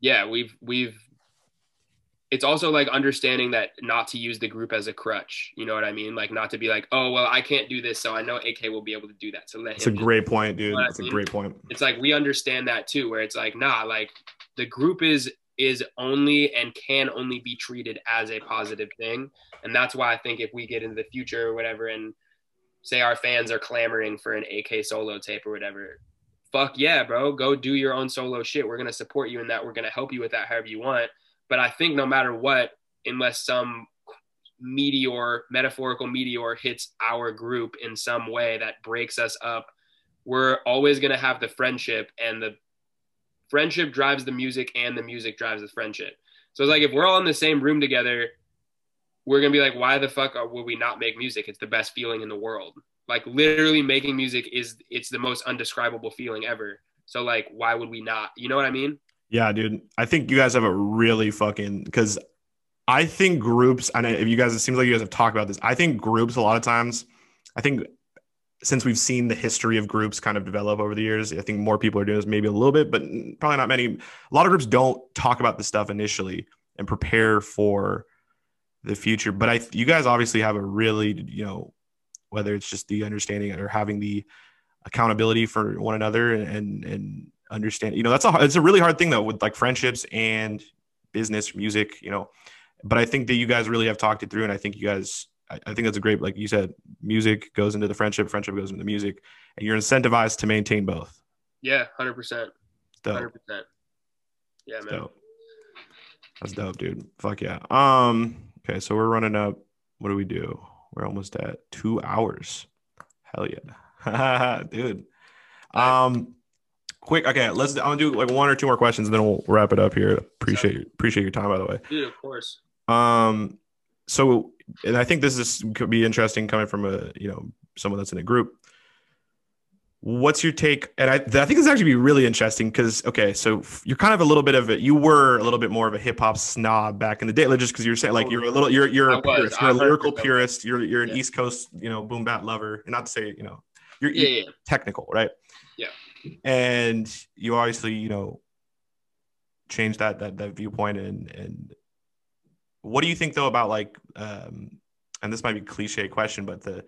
yeah, we've we've it's also like understanding that not to use the group as a crutch. You know what I mean? Like not to be like, oh well, I can't do this, so I know AK will be able to do that. So let It's a great point, dude. It's a great point. It's like we understand that too, where it's like, nah, like the group is is only and can only be treated as a positive thing, and that's why I think if we get into the future or whatever, and say our fans are clamoring for an AK solo tape or whatever, fuck yeah, bro, go do your own solo shit. We're gonna support you in that. We're gonna help you with that however you want. But I think no matter what, unless some meteor, metaphorical meteor hits our group in some way that breaks us up, we're always gonna have the friendship and the friendship drives the music and the music drives the friendship. So it's like if we're all in the same room together, we're gonna be like, why the fuck are, we not make music? It's the best feeling in the world. Like literally making music is it's the most undescribable feeling ever. So like why would we not? You know what i mean? Yeah dude. I think you guys have a really fucking because i think groups and if you guys it seems like you guys have talked about this. I think groups a lot of times i think since we've seen the history of groups kind of develop over the years i think more people are doing this maybe a little bit but probably not many. A lot of groups don't talk about this stuff initially and prepare for the future but i you guys obviously have a really you know whether it's just the understanding or having the accountability for one another and and understand you know that's a it's a really hard thing though with like friendships and business music you know but i think that you guys really have talked it through and i think you guys I, I think that's a great like you said music goes into the friendship friendship goes into the music and you're incentivized to maintain both yeah 100% 100% yeah man dope. that's dope dude fuck yeah um okay so we're running up what do we do we're almost at two hours. Hell yeah, dude. Um, quick. Okay, let's. I'm gonna do like one or two more questions, and then we'll wrap it up here. Appreciate. Appreciate your time, by the way. Dude, of course. Um, so, and I think this is could be interesting coming from a you know someone that's in a group. What's your take? And I, I think this actually be really interesting because okay, so you're kind of a little bit of it. You were a little bit more of a hip hop snob back in the day, just because you're saying like you're a little, you're you're a purist, you're a lyrical purist, you're you're an yeah. East Coast, you know, boom bap lover, and not to say you know, you're, yeah, you're yeah. technical, right? Yeah. And you obviously, you know, change that that that viewpoint and and what do you think though about like um and this might be cliche question, but the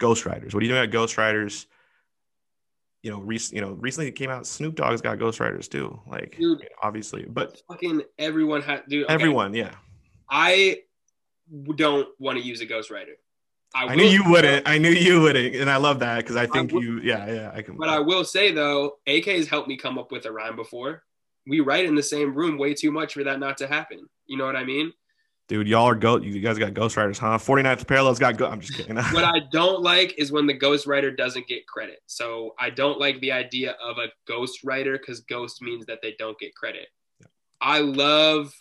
ghostwriters. What do you think about ghostwriters? you know, rec- you know, recently it came out. Snoop Dogg's got ghostwriters too, like Dude. obviously, but Fucking everyone had dude. okay, everyone, yeah. I don't want to use a ghostwriter. I knew will- you wouldn't. I knew you wouldn't, and I love that because I think would- you, yeah, yeah. I can. But I will say though, AK has helped me come up with a rhyme before. We write in the same room way too much for that not to happen. You know what I mean? Dude, y'all are go. You guys got ghostwriters, huh? 49th parallels got go. I'm just kidding. what I don't like is when the ghostwriter doesn't get credit. So I don't like the idea of a ghostwriter because ghost means that they don't get credit. I love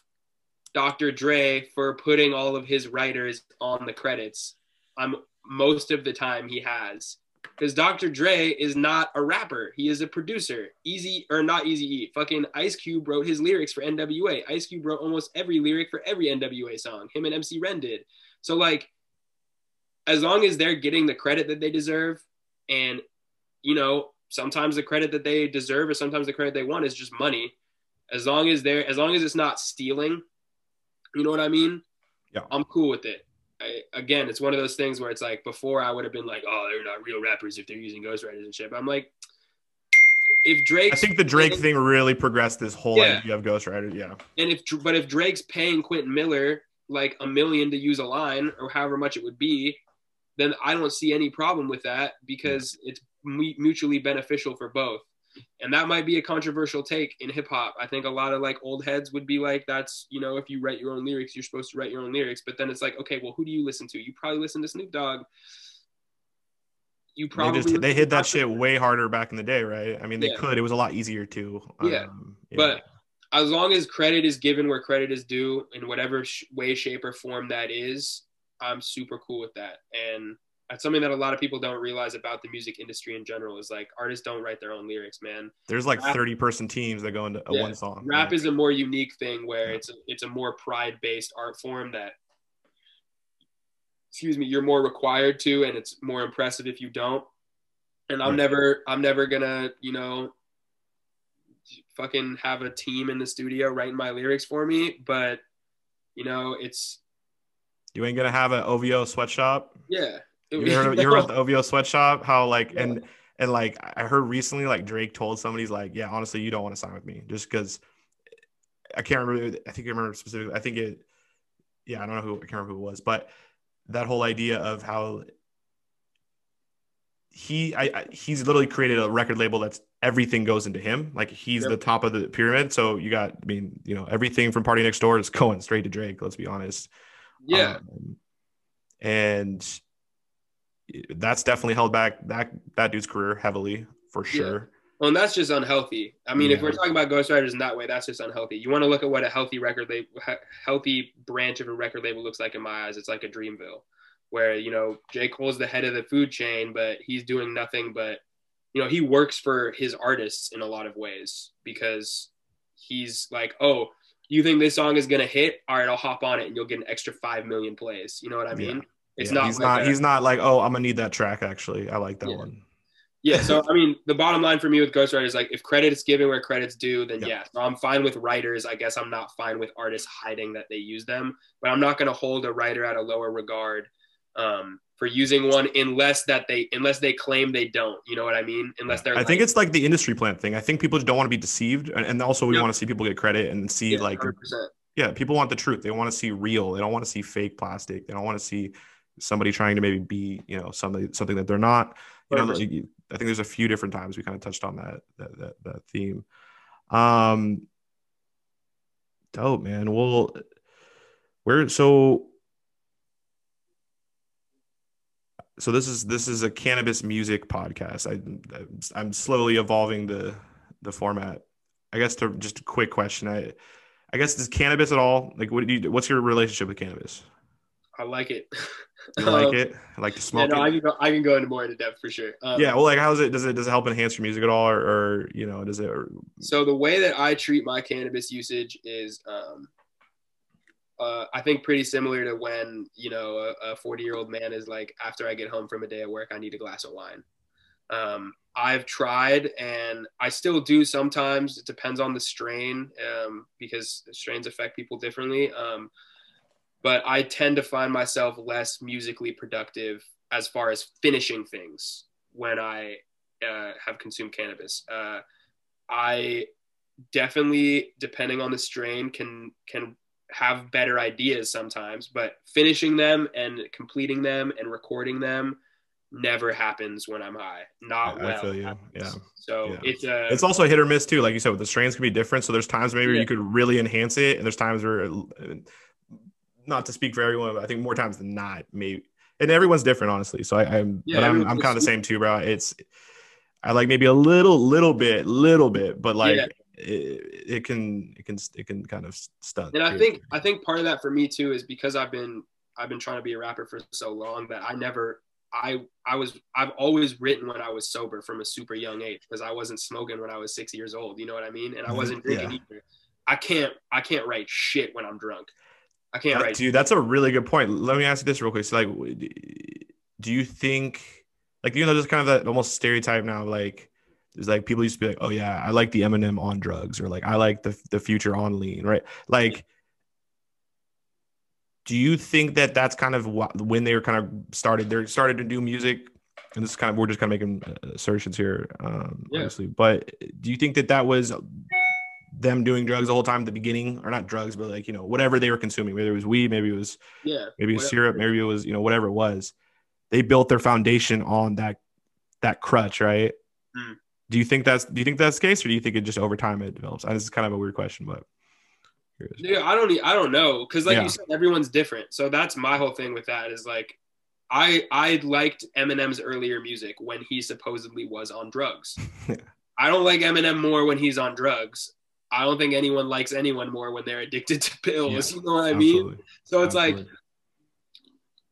Dr. Dre for putting all of his writers on the credits. I'm most of the time he has. Because Dr. Dre is not a rapper. He is a producer. Easy or not easy E. Fucking Ice Cube wrote his lyrics for NWA. Ice Cube wrote almost every lyric for every NWA song. Him and MC Ren did. So like as long as they're getting the credit that they deserve and you know sometimes the credit that they deserve or sometimes the credit they want is just money as long as they're as long as it's not stealing you know what i mean Yeah. i'm cool with it I, again it's one of those things where it's like before i would have been like oh they're not real rappers if they're using ghostwriters and shit but i'm like if drake I think the Drake thing really progressed this whole Yeah. idea of ghostwriters. Yeah. and if but if Drake's paying Quentin Miller like a million to use a line or however much it would be, then I don't see any problem with that because it's mutually beneficial for both. And that might be a controversial take in hip hop. I think a lot of like old heads would be like, that's, you know, if you write your own lyrics, you're supposed to write your own lyrics. But then it's like, okay, well, who do you listen to? You probably listen to Snoop Dogg. You They probably just they hit that shit way harder back in the day, right? I mean, they Yeah. could. It was a lot easier too. Yeah. Um, But as long as credit is given where credit is due in whatever sh- way, shape, or form that is, I'm super cool with that. And that's something that a lot of people don't realize about the music industry in general is like artists don't write their own lyrics, man. there's like rap- 30 person teams that go into Yeah. one song. Rap Yeah. is a more unique thing where Yeah. it's a, it's a more pride based art form that excuse me, you're more required to and it's more impressive if you don't. And I'm Right. never I'm never gonna, you know, fucking have a team in the studio writing my lyrics for me, but you know, it's You ain't gonna have an OVO sweatshop. yeah. You heard, you heard about the OVO sweatshop? How like Yeah. and and like I heard recently like Drake told somebody he's like, yeah, honestly, you don't want to sign with me just because I can't remember. I think I remember specifically. I think it. Yeah, I don't know who I can't remember who it was, but that whole idea of how he I, I he's literally created a record label that's everything goes into him. Like he's Yep. the top of the pyramid. So you got, I mean, you know, everything from PARTYNEXTDOOR is going straight to Drake. Let's be honest. yeah. Um, and that's definitely held back that that dude's career heavily for sure. Well, and that's just unhealthy. I mean, if we're talking about ghostwriters in that way, that's just unhealthy. You want to look at what a healthy record label, healthy branch of a record label looks like in my eyes. It's like a Dreamville, where you know J Cole's the head of the food chain, but he's doing nothing but, you know, he works for his artists in a lot of ways because he's like, oh, you think this song is gonna hit? All right, I'll hop on it, and you'll get an extra five million plays. You know what I mean? Yeah. It's Yeah, not. he's like not he's not like, oh, I'm gonna need that track actually. I like that Yeah. one. Yeah, so I mean, the bottom line for me with ghostwriters is like if credit is given where credit's due, then Yeah. yeah. So I'm fine with writers. I guess I'm not fine with artists hiding that they use them, but I'm not going to hold a writer at a lower regard um, for using one unless that they unless they claim they don't. You know what I mean? Unless they're I think it's like the industry plant thing. I think people just don't want to be deceived, and, and also we Yep. want to see people get credit and see yeah, like 100%. yeah, people want the truth. They want to see real. They don't want to see fake plastic. They don't want to see somebody trying to maybe be, you know, somebody something that they're not. You know, 100%. I think there's a few different times we kind of touched on that that that, that theme. Um, dope, man. Well, where so so this is this is a cannabis music podcast. I I'm slowly evolving the the format. I guess to just a quick question. I I guess does cannabis at all like what do you what's your relationship with cannabis? I like it. You like Um, it? I like to Yeah, smoke no, I can go. I can go into more into depth for sure. Um, Yeah, well, like how's it? Does it does it help enhance your music at all, or, or you know, does it? Or, So the way that I treat my cannabis usage is, um, uh, I think pretty similar to when you know a 40 year old man is like, after I get home from a day of work, I need a glass of wine. Um, I've tried and I still do sometimes. It depends on the strain um, because strains affect people differently. Um, but I tend to find myself less musically productive as far as finishing things when I uh, have consumed cannabis. Uh, I definitely, depending on the strain, can can have better ideas sometimes, but finishing them and completing them and recording them never happens when I'm high. Not I well. feel you. Yeah. So Yeah. it's a It's also a hit or miss too. Like you said, the strains can be different. So there's times maybe Yeah. you could really enhance it, and there's times where, not to speak for everyone, but I think more times than not, maybe. And everyone's different, honestly. So I, I'm, Yeah, but I'm, I'm kind of the same too, bro. It's, I like maybe a little, little bit, little bit, but like Yeah. it, it can, it can, it can kind of stunt. and I think I think part of that for me too is because I've been I've been trying to be a rapper for so long that I never I I was I've always written when I was sober from a super young age because I wasn't smoking when I was six years old. You know what I mean? And I Mhm, wasn't drinking yeah. either. I can't I can't write shit when I'm drunk. I can't That- dude, that's a really good point. Let me ask you this real quick. So, like, do you think, like, you know, there's kind of that almost stereotype now, like, there's like people used to be like, oh yeah, I like the Eminem on drugs, or like I like the the future on lean, right? Like, do you think that that's kind of what, when they were kind of started, they started to do music, and this is kind of we're just kind of making uh, assertions here, um, Yeah. obviously, but do you think that that was them doing drugs the whole time at the beginning, or not drugs, but like you know whatever they were consuming, whether it was weed, maybe it was yeah. maybe it was syrup, maybe it was you know whatever it was. They built their foundation on that that crutch, right? Mm. Do you think that's do you think that's the case, or do you think it just over time it develops? And this is kind of a weird question, but curious. Yeah, I don't. I don't know because, like Yeah. you said, everyone's different. So that's my whole thing with that is like, I I liked Eminem's earlier music when he supposedly was on drugs. I don't like Eminem more when he's on drugs. I don't think anyone likes anyone more when they're addicted to pills. Yeah, you know what I mean? So it's like,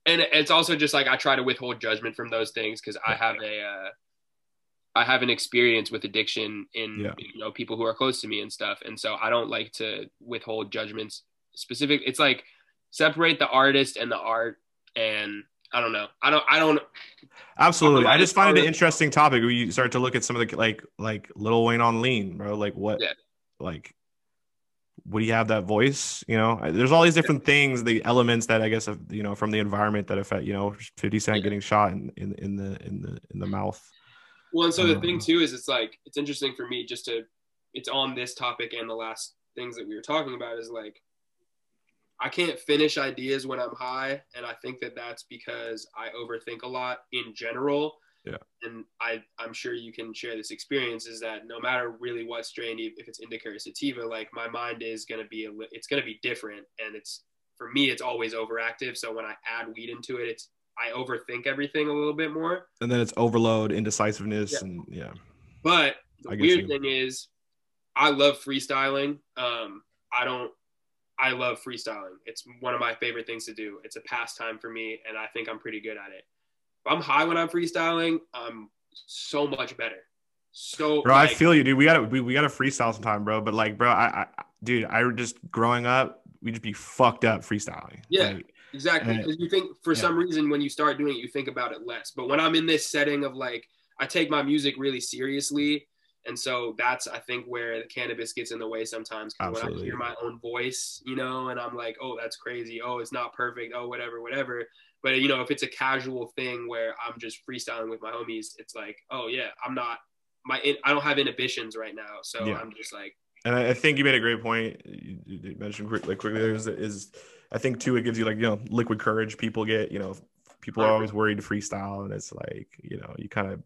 and it's also just like I try to withhold judgment from those things because I have a uh, I have an experience with addiction in Yeah. you know people who are close to me and stuff, and so I don't like to withhold judgments specific. It's like separate the artist and the art, and I don't know. I don't. I don't. Absolutely. I just find it an interesting topic when you start to look at some of the like like Lil Wayne on lean, bro. Like what Yeah. Like would he have that voice? You know, there's all these different things, the elements that I guess you know from the environment that affect, you know, 50 Cent getting shot in, in in the in the in the mouth. Well, and so the Uh, thing too is it's like it's interesting for me just to it's on this topic and the last things that we were talking about is like I can't finish ideas when I'm high, and I think that that's because I overthink a lot in general. Yeah. And I I'm sure you can share this experience is that no matter really what strain, if it's indica or sativa, like my mind is gonna be a it's gonna be different, and it's for me it's always overactive. So when I add weed into it, it's I overthink everything a little bit more. And then it's overload, indecisiveness, Yeah. and yeah. But the I weird thing is, I love freestyling. Um, I don't. I love freestyling. It's one of my favorite things to do. It's a pastime for me, and I think I'm pretty good at it. I'm high when I'm freestyling, I'm so much better. So, Bro, I feel you, dude. We gotta we, we gotta freestyle sometime, bro. But like, bro, I, I dude, I were just growing up, we just be fucked up freestyling. Yeah. Like, Exactly. Because you think for yeah. some reason when you start doing it, you think about it less. But when I'm in this setting of like, I take my music really seriously. And so that's, I think, where the cannabis gets in the way sometimes. Because when I hear my own voice, you know, and I'm like, oh, that's crazy. Oh, it's not perfect. Oh, whatever, whatever. But, you know, if it's a casual thing where I'm just freestyling with my homies, it's like, oh, yeah, I'm not, my, I don't have inhibitions right now. So Yeah. I'm just like, And I think you made a great point. You, you mentioned quick, like quickly is, is I think too it gives you like you know liquid courage. People get you know people are always worried to freestyle, and it's like you know you kind of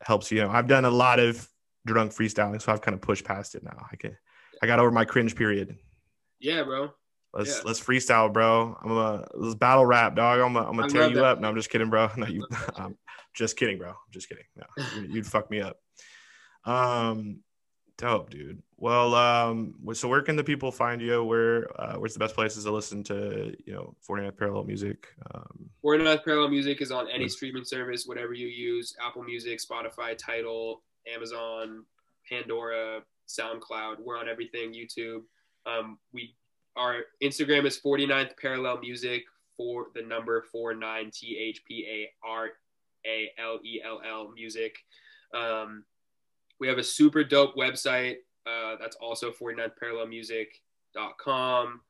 helps you. know I've done a lot of drunk freestyling, so I've kind of pushed past it now. I can I got over my cringe period. yeah, bro. Let's Yeah. let's freestyle, bro. I'm a let's battle rap, dog. I'm gonna I'm gonna tear you that. up. No, I'm just kidding, bro. No, you. I'm just kidding, bro. just kidding. No, you- you'd fuck me up. Um, dope, dude. Well, um, so where can the people find you? Where uh, where's the best places to listen to you know 49th Parallel music? Um, 49th Parallel Music is on any streaming service, whatever you use Apple Music, Spotify, Tidal, Amazon, Pandora, SoundCloud. We're on everything, YouTube. Um, we Our Instagram is 49th Parallel Music for the number 49 T H P A R A L E L L music. Um, we have a super dope website uh, that's also 49th Parallel Music.com.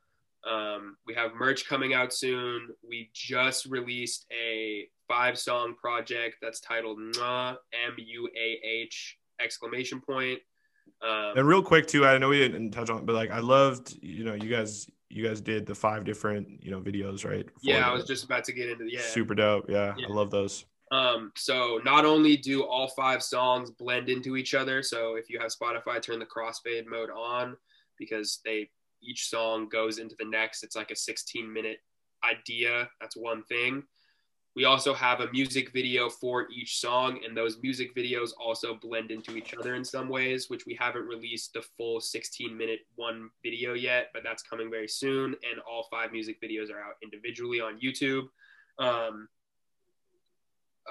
Um, we have merch coming out soon. We just released a five song project that's titled M U A H exclamation point. Um, and real quick too, I know we didn't touch on, it, but like I loved, you know, you guys, you guys did the five different, you know, videos, right? Yeah, I was just about to get into the, yeah. Super dope. Yeah, yeah. I love those. Um, so not only do all five songs blend into each other, so if you have Spotify, turn the crossfade mode on because they each song goes into the next. It's like a 16 minute idea. That's one thing. We also have a music video for each song, and those music videos also blend into each other in some ways, which we haven't released the full 16 minute one video yet, but that's coming very soon. And all five music videos are out individually on YouTube. Um,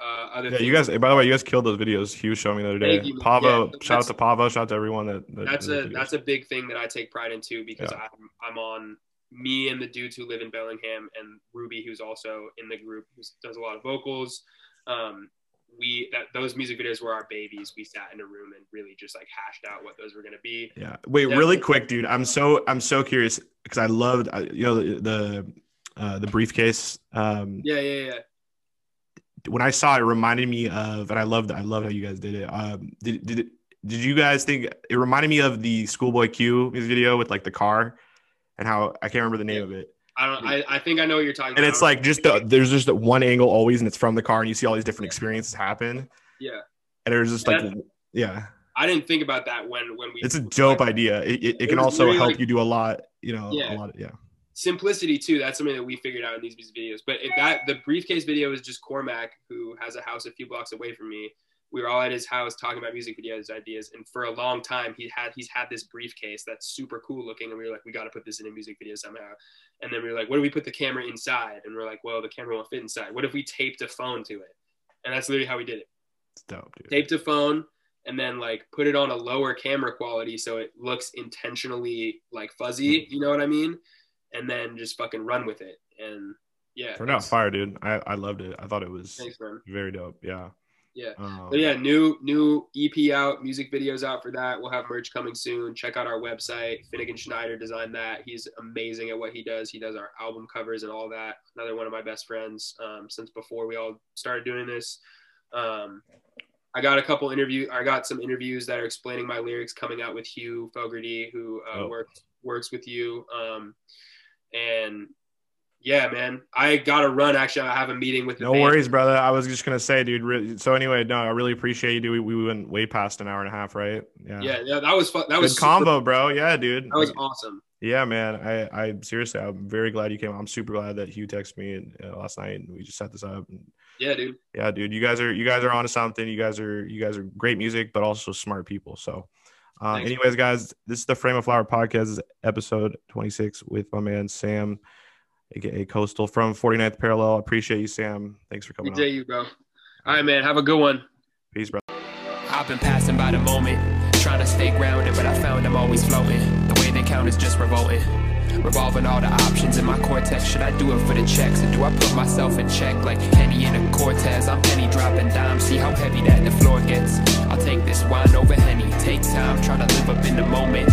uh, other yeah, you guys. By the way, you guys killed those videos. He was showing me the other day. You, Pavo, yeah, shout out to Pavo. Shout out to everyone that. that that's a that's a big thing that I take pride in too because yeah. I'm I'm on me and the dudes who live in Bellingham and Ruby, who's also in the group, who does a lot of vocals. Um, we that those music videos were our babies. We sat in a room and really just like hashed out what those were going to be. Yeah. Wait, Definitely. really quick, dude. I'm so I'm so curious because I loved you know the the, uh, the briefcase. Um, yeah, yeah, yeah when I saw it, it reminded me of, and I loved, I love how you guys did it. Um, did did did you guys think it reminded me of the Schoolboy Q music video with like the car and how I can't remember the name yeah. of it. I don't. I, I think I know what you're talking. About. And about. it's like just the, there's just one angle always, and it's from the car, and you see all these different experiences happen. Yeah. And there's just like, yeah. I didn't think about that when when we. It's a dope like, idea. It, it, it can also help like, you do a lot. You know, yeah. a lot. Of, yeah simplicity too. That's something that we figured out in these videos. But if that the briefcase video is just Cormac, who has a house a few blocks away from me. We were all at his house talking about music videos ideas, and for a long time he had he's had this briefcase that's super cool looking, and we were like, we got to put this in a music video somehow. And then we were like, what if we put the camera inside? And we are like, well, the camera won't fit inside. What if we taped a phone to it? And that's literally how we did it. It's dope, dude. Taped a phone, and then like put it on a lower camera quality so it looks intentionally like fuzzy. Mm-hmm. You know what I mean? and then just fucking run with it. And yeah, turned out fire, dude. I, I loved it. I thought it was thanks, very dope. Yeah. Yeah. Um, but yeah, new new EP out, music videos out for that. We'll have merch coming soon. Check out our website. Finnegan Schneider designed that. He's amazing at what he does. He does our album covers and all that. Another one of my best friends um, since before we all started doing this. Um, I got a couple interview. I got some interviews that are explaining my lyrics coming out with Hugh Fogarty, who uh, oh. works works with you. Um, and yeah, man, I gotta run. Actually, I have a meeting with. no band. worries, brother. I was just gonna say, dude. So anyway, no, I really appreciate you. Dude. We, we went way past an hour and a half, right? Yeah. Yeah, yeah that was fun. That Good was combo, bro. Yeah, dude. That was like, awesome. Yeah, man. I, I seriously, I'm very glad you came. I'm super glad that Hugh texted me and, uh, last night and we just set this up. And, yeah, dude. Yeah, dude. You guys are you guys are onto something. You guys are you guys are great music, but also smart people. So uh, anyways, guys, this is the Frame of Flower podcast, episode 26 with my man Sam, aka Coastal from 49th Parallel. Appreciate you, Sam. Thanks for coming. Appreciate you, bro. All right, man. Have a good one. Peace, bro. I've been passing by the moment, trying to stay grounded, but I found I'm always floating. The way they count is just revolting. Revolving all the options in my cortex. Should I do it for the checks? Or do I put myself in check like Henny in a Cortez? I'm penny dropping dimes. See how heavy that the floor gets. I'll take this wine over Henny. Take time, try to live up in the moment.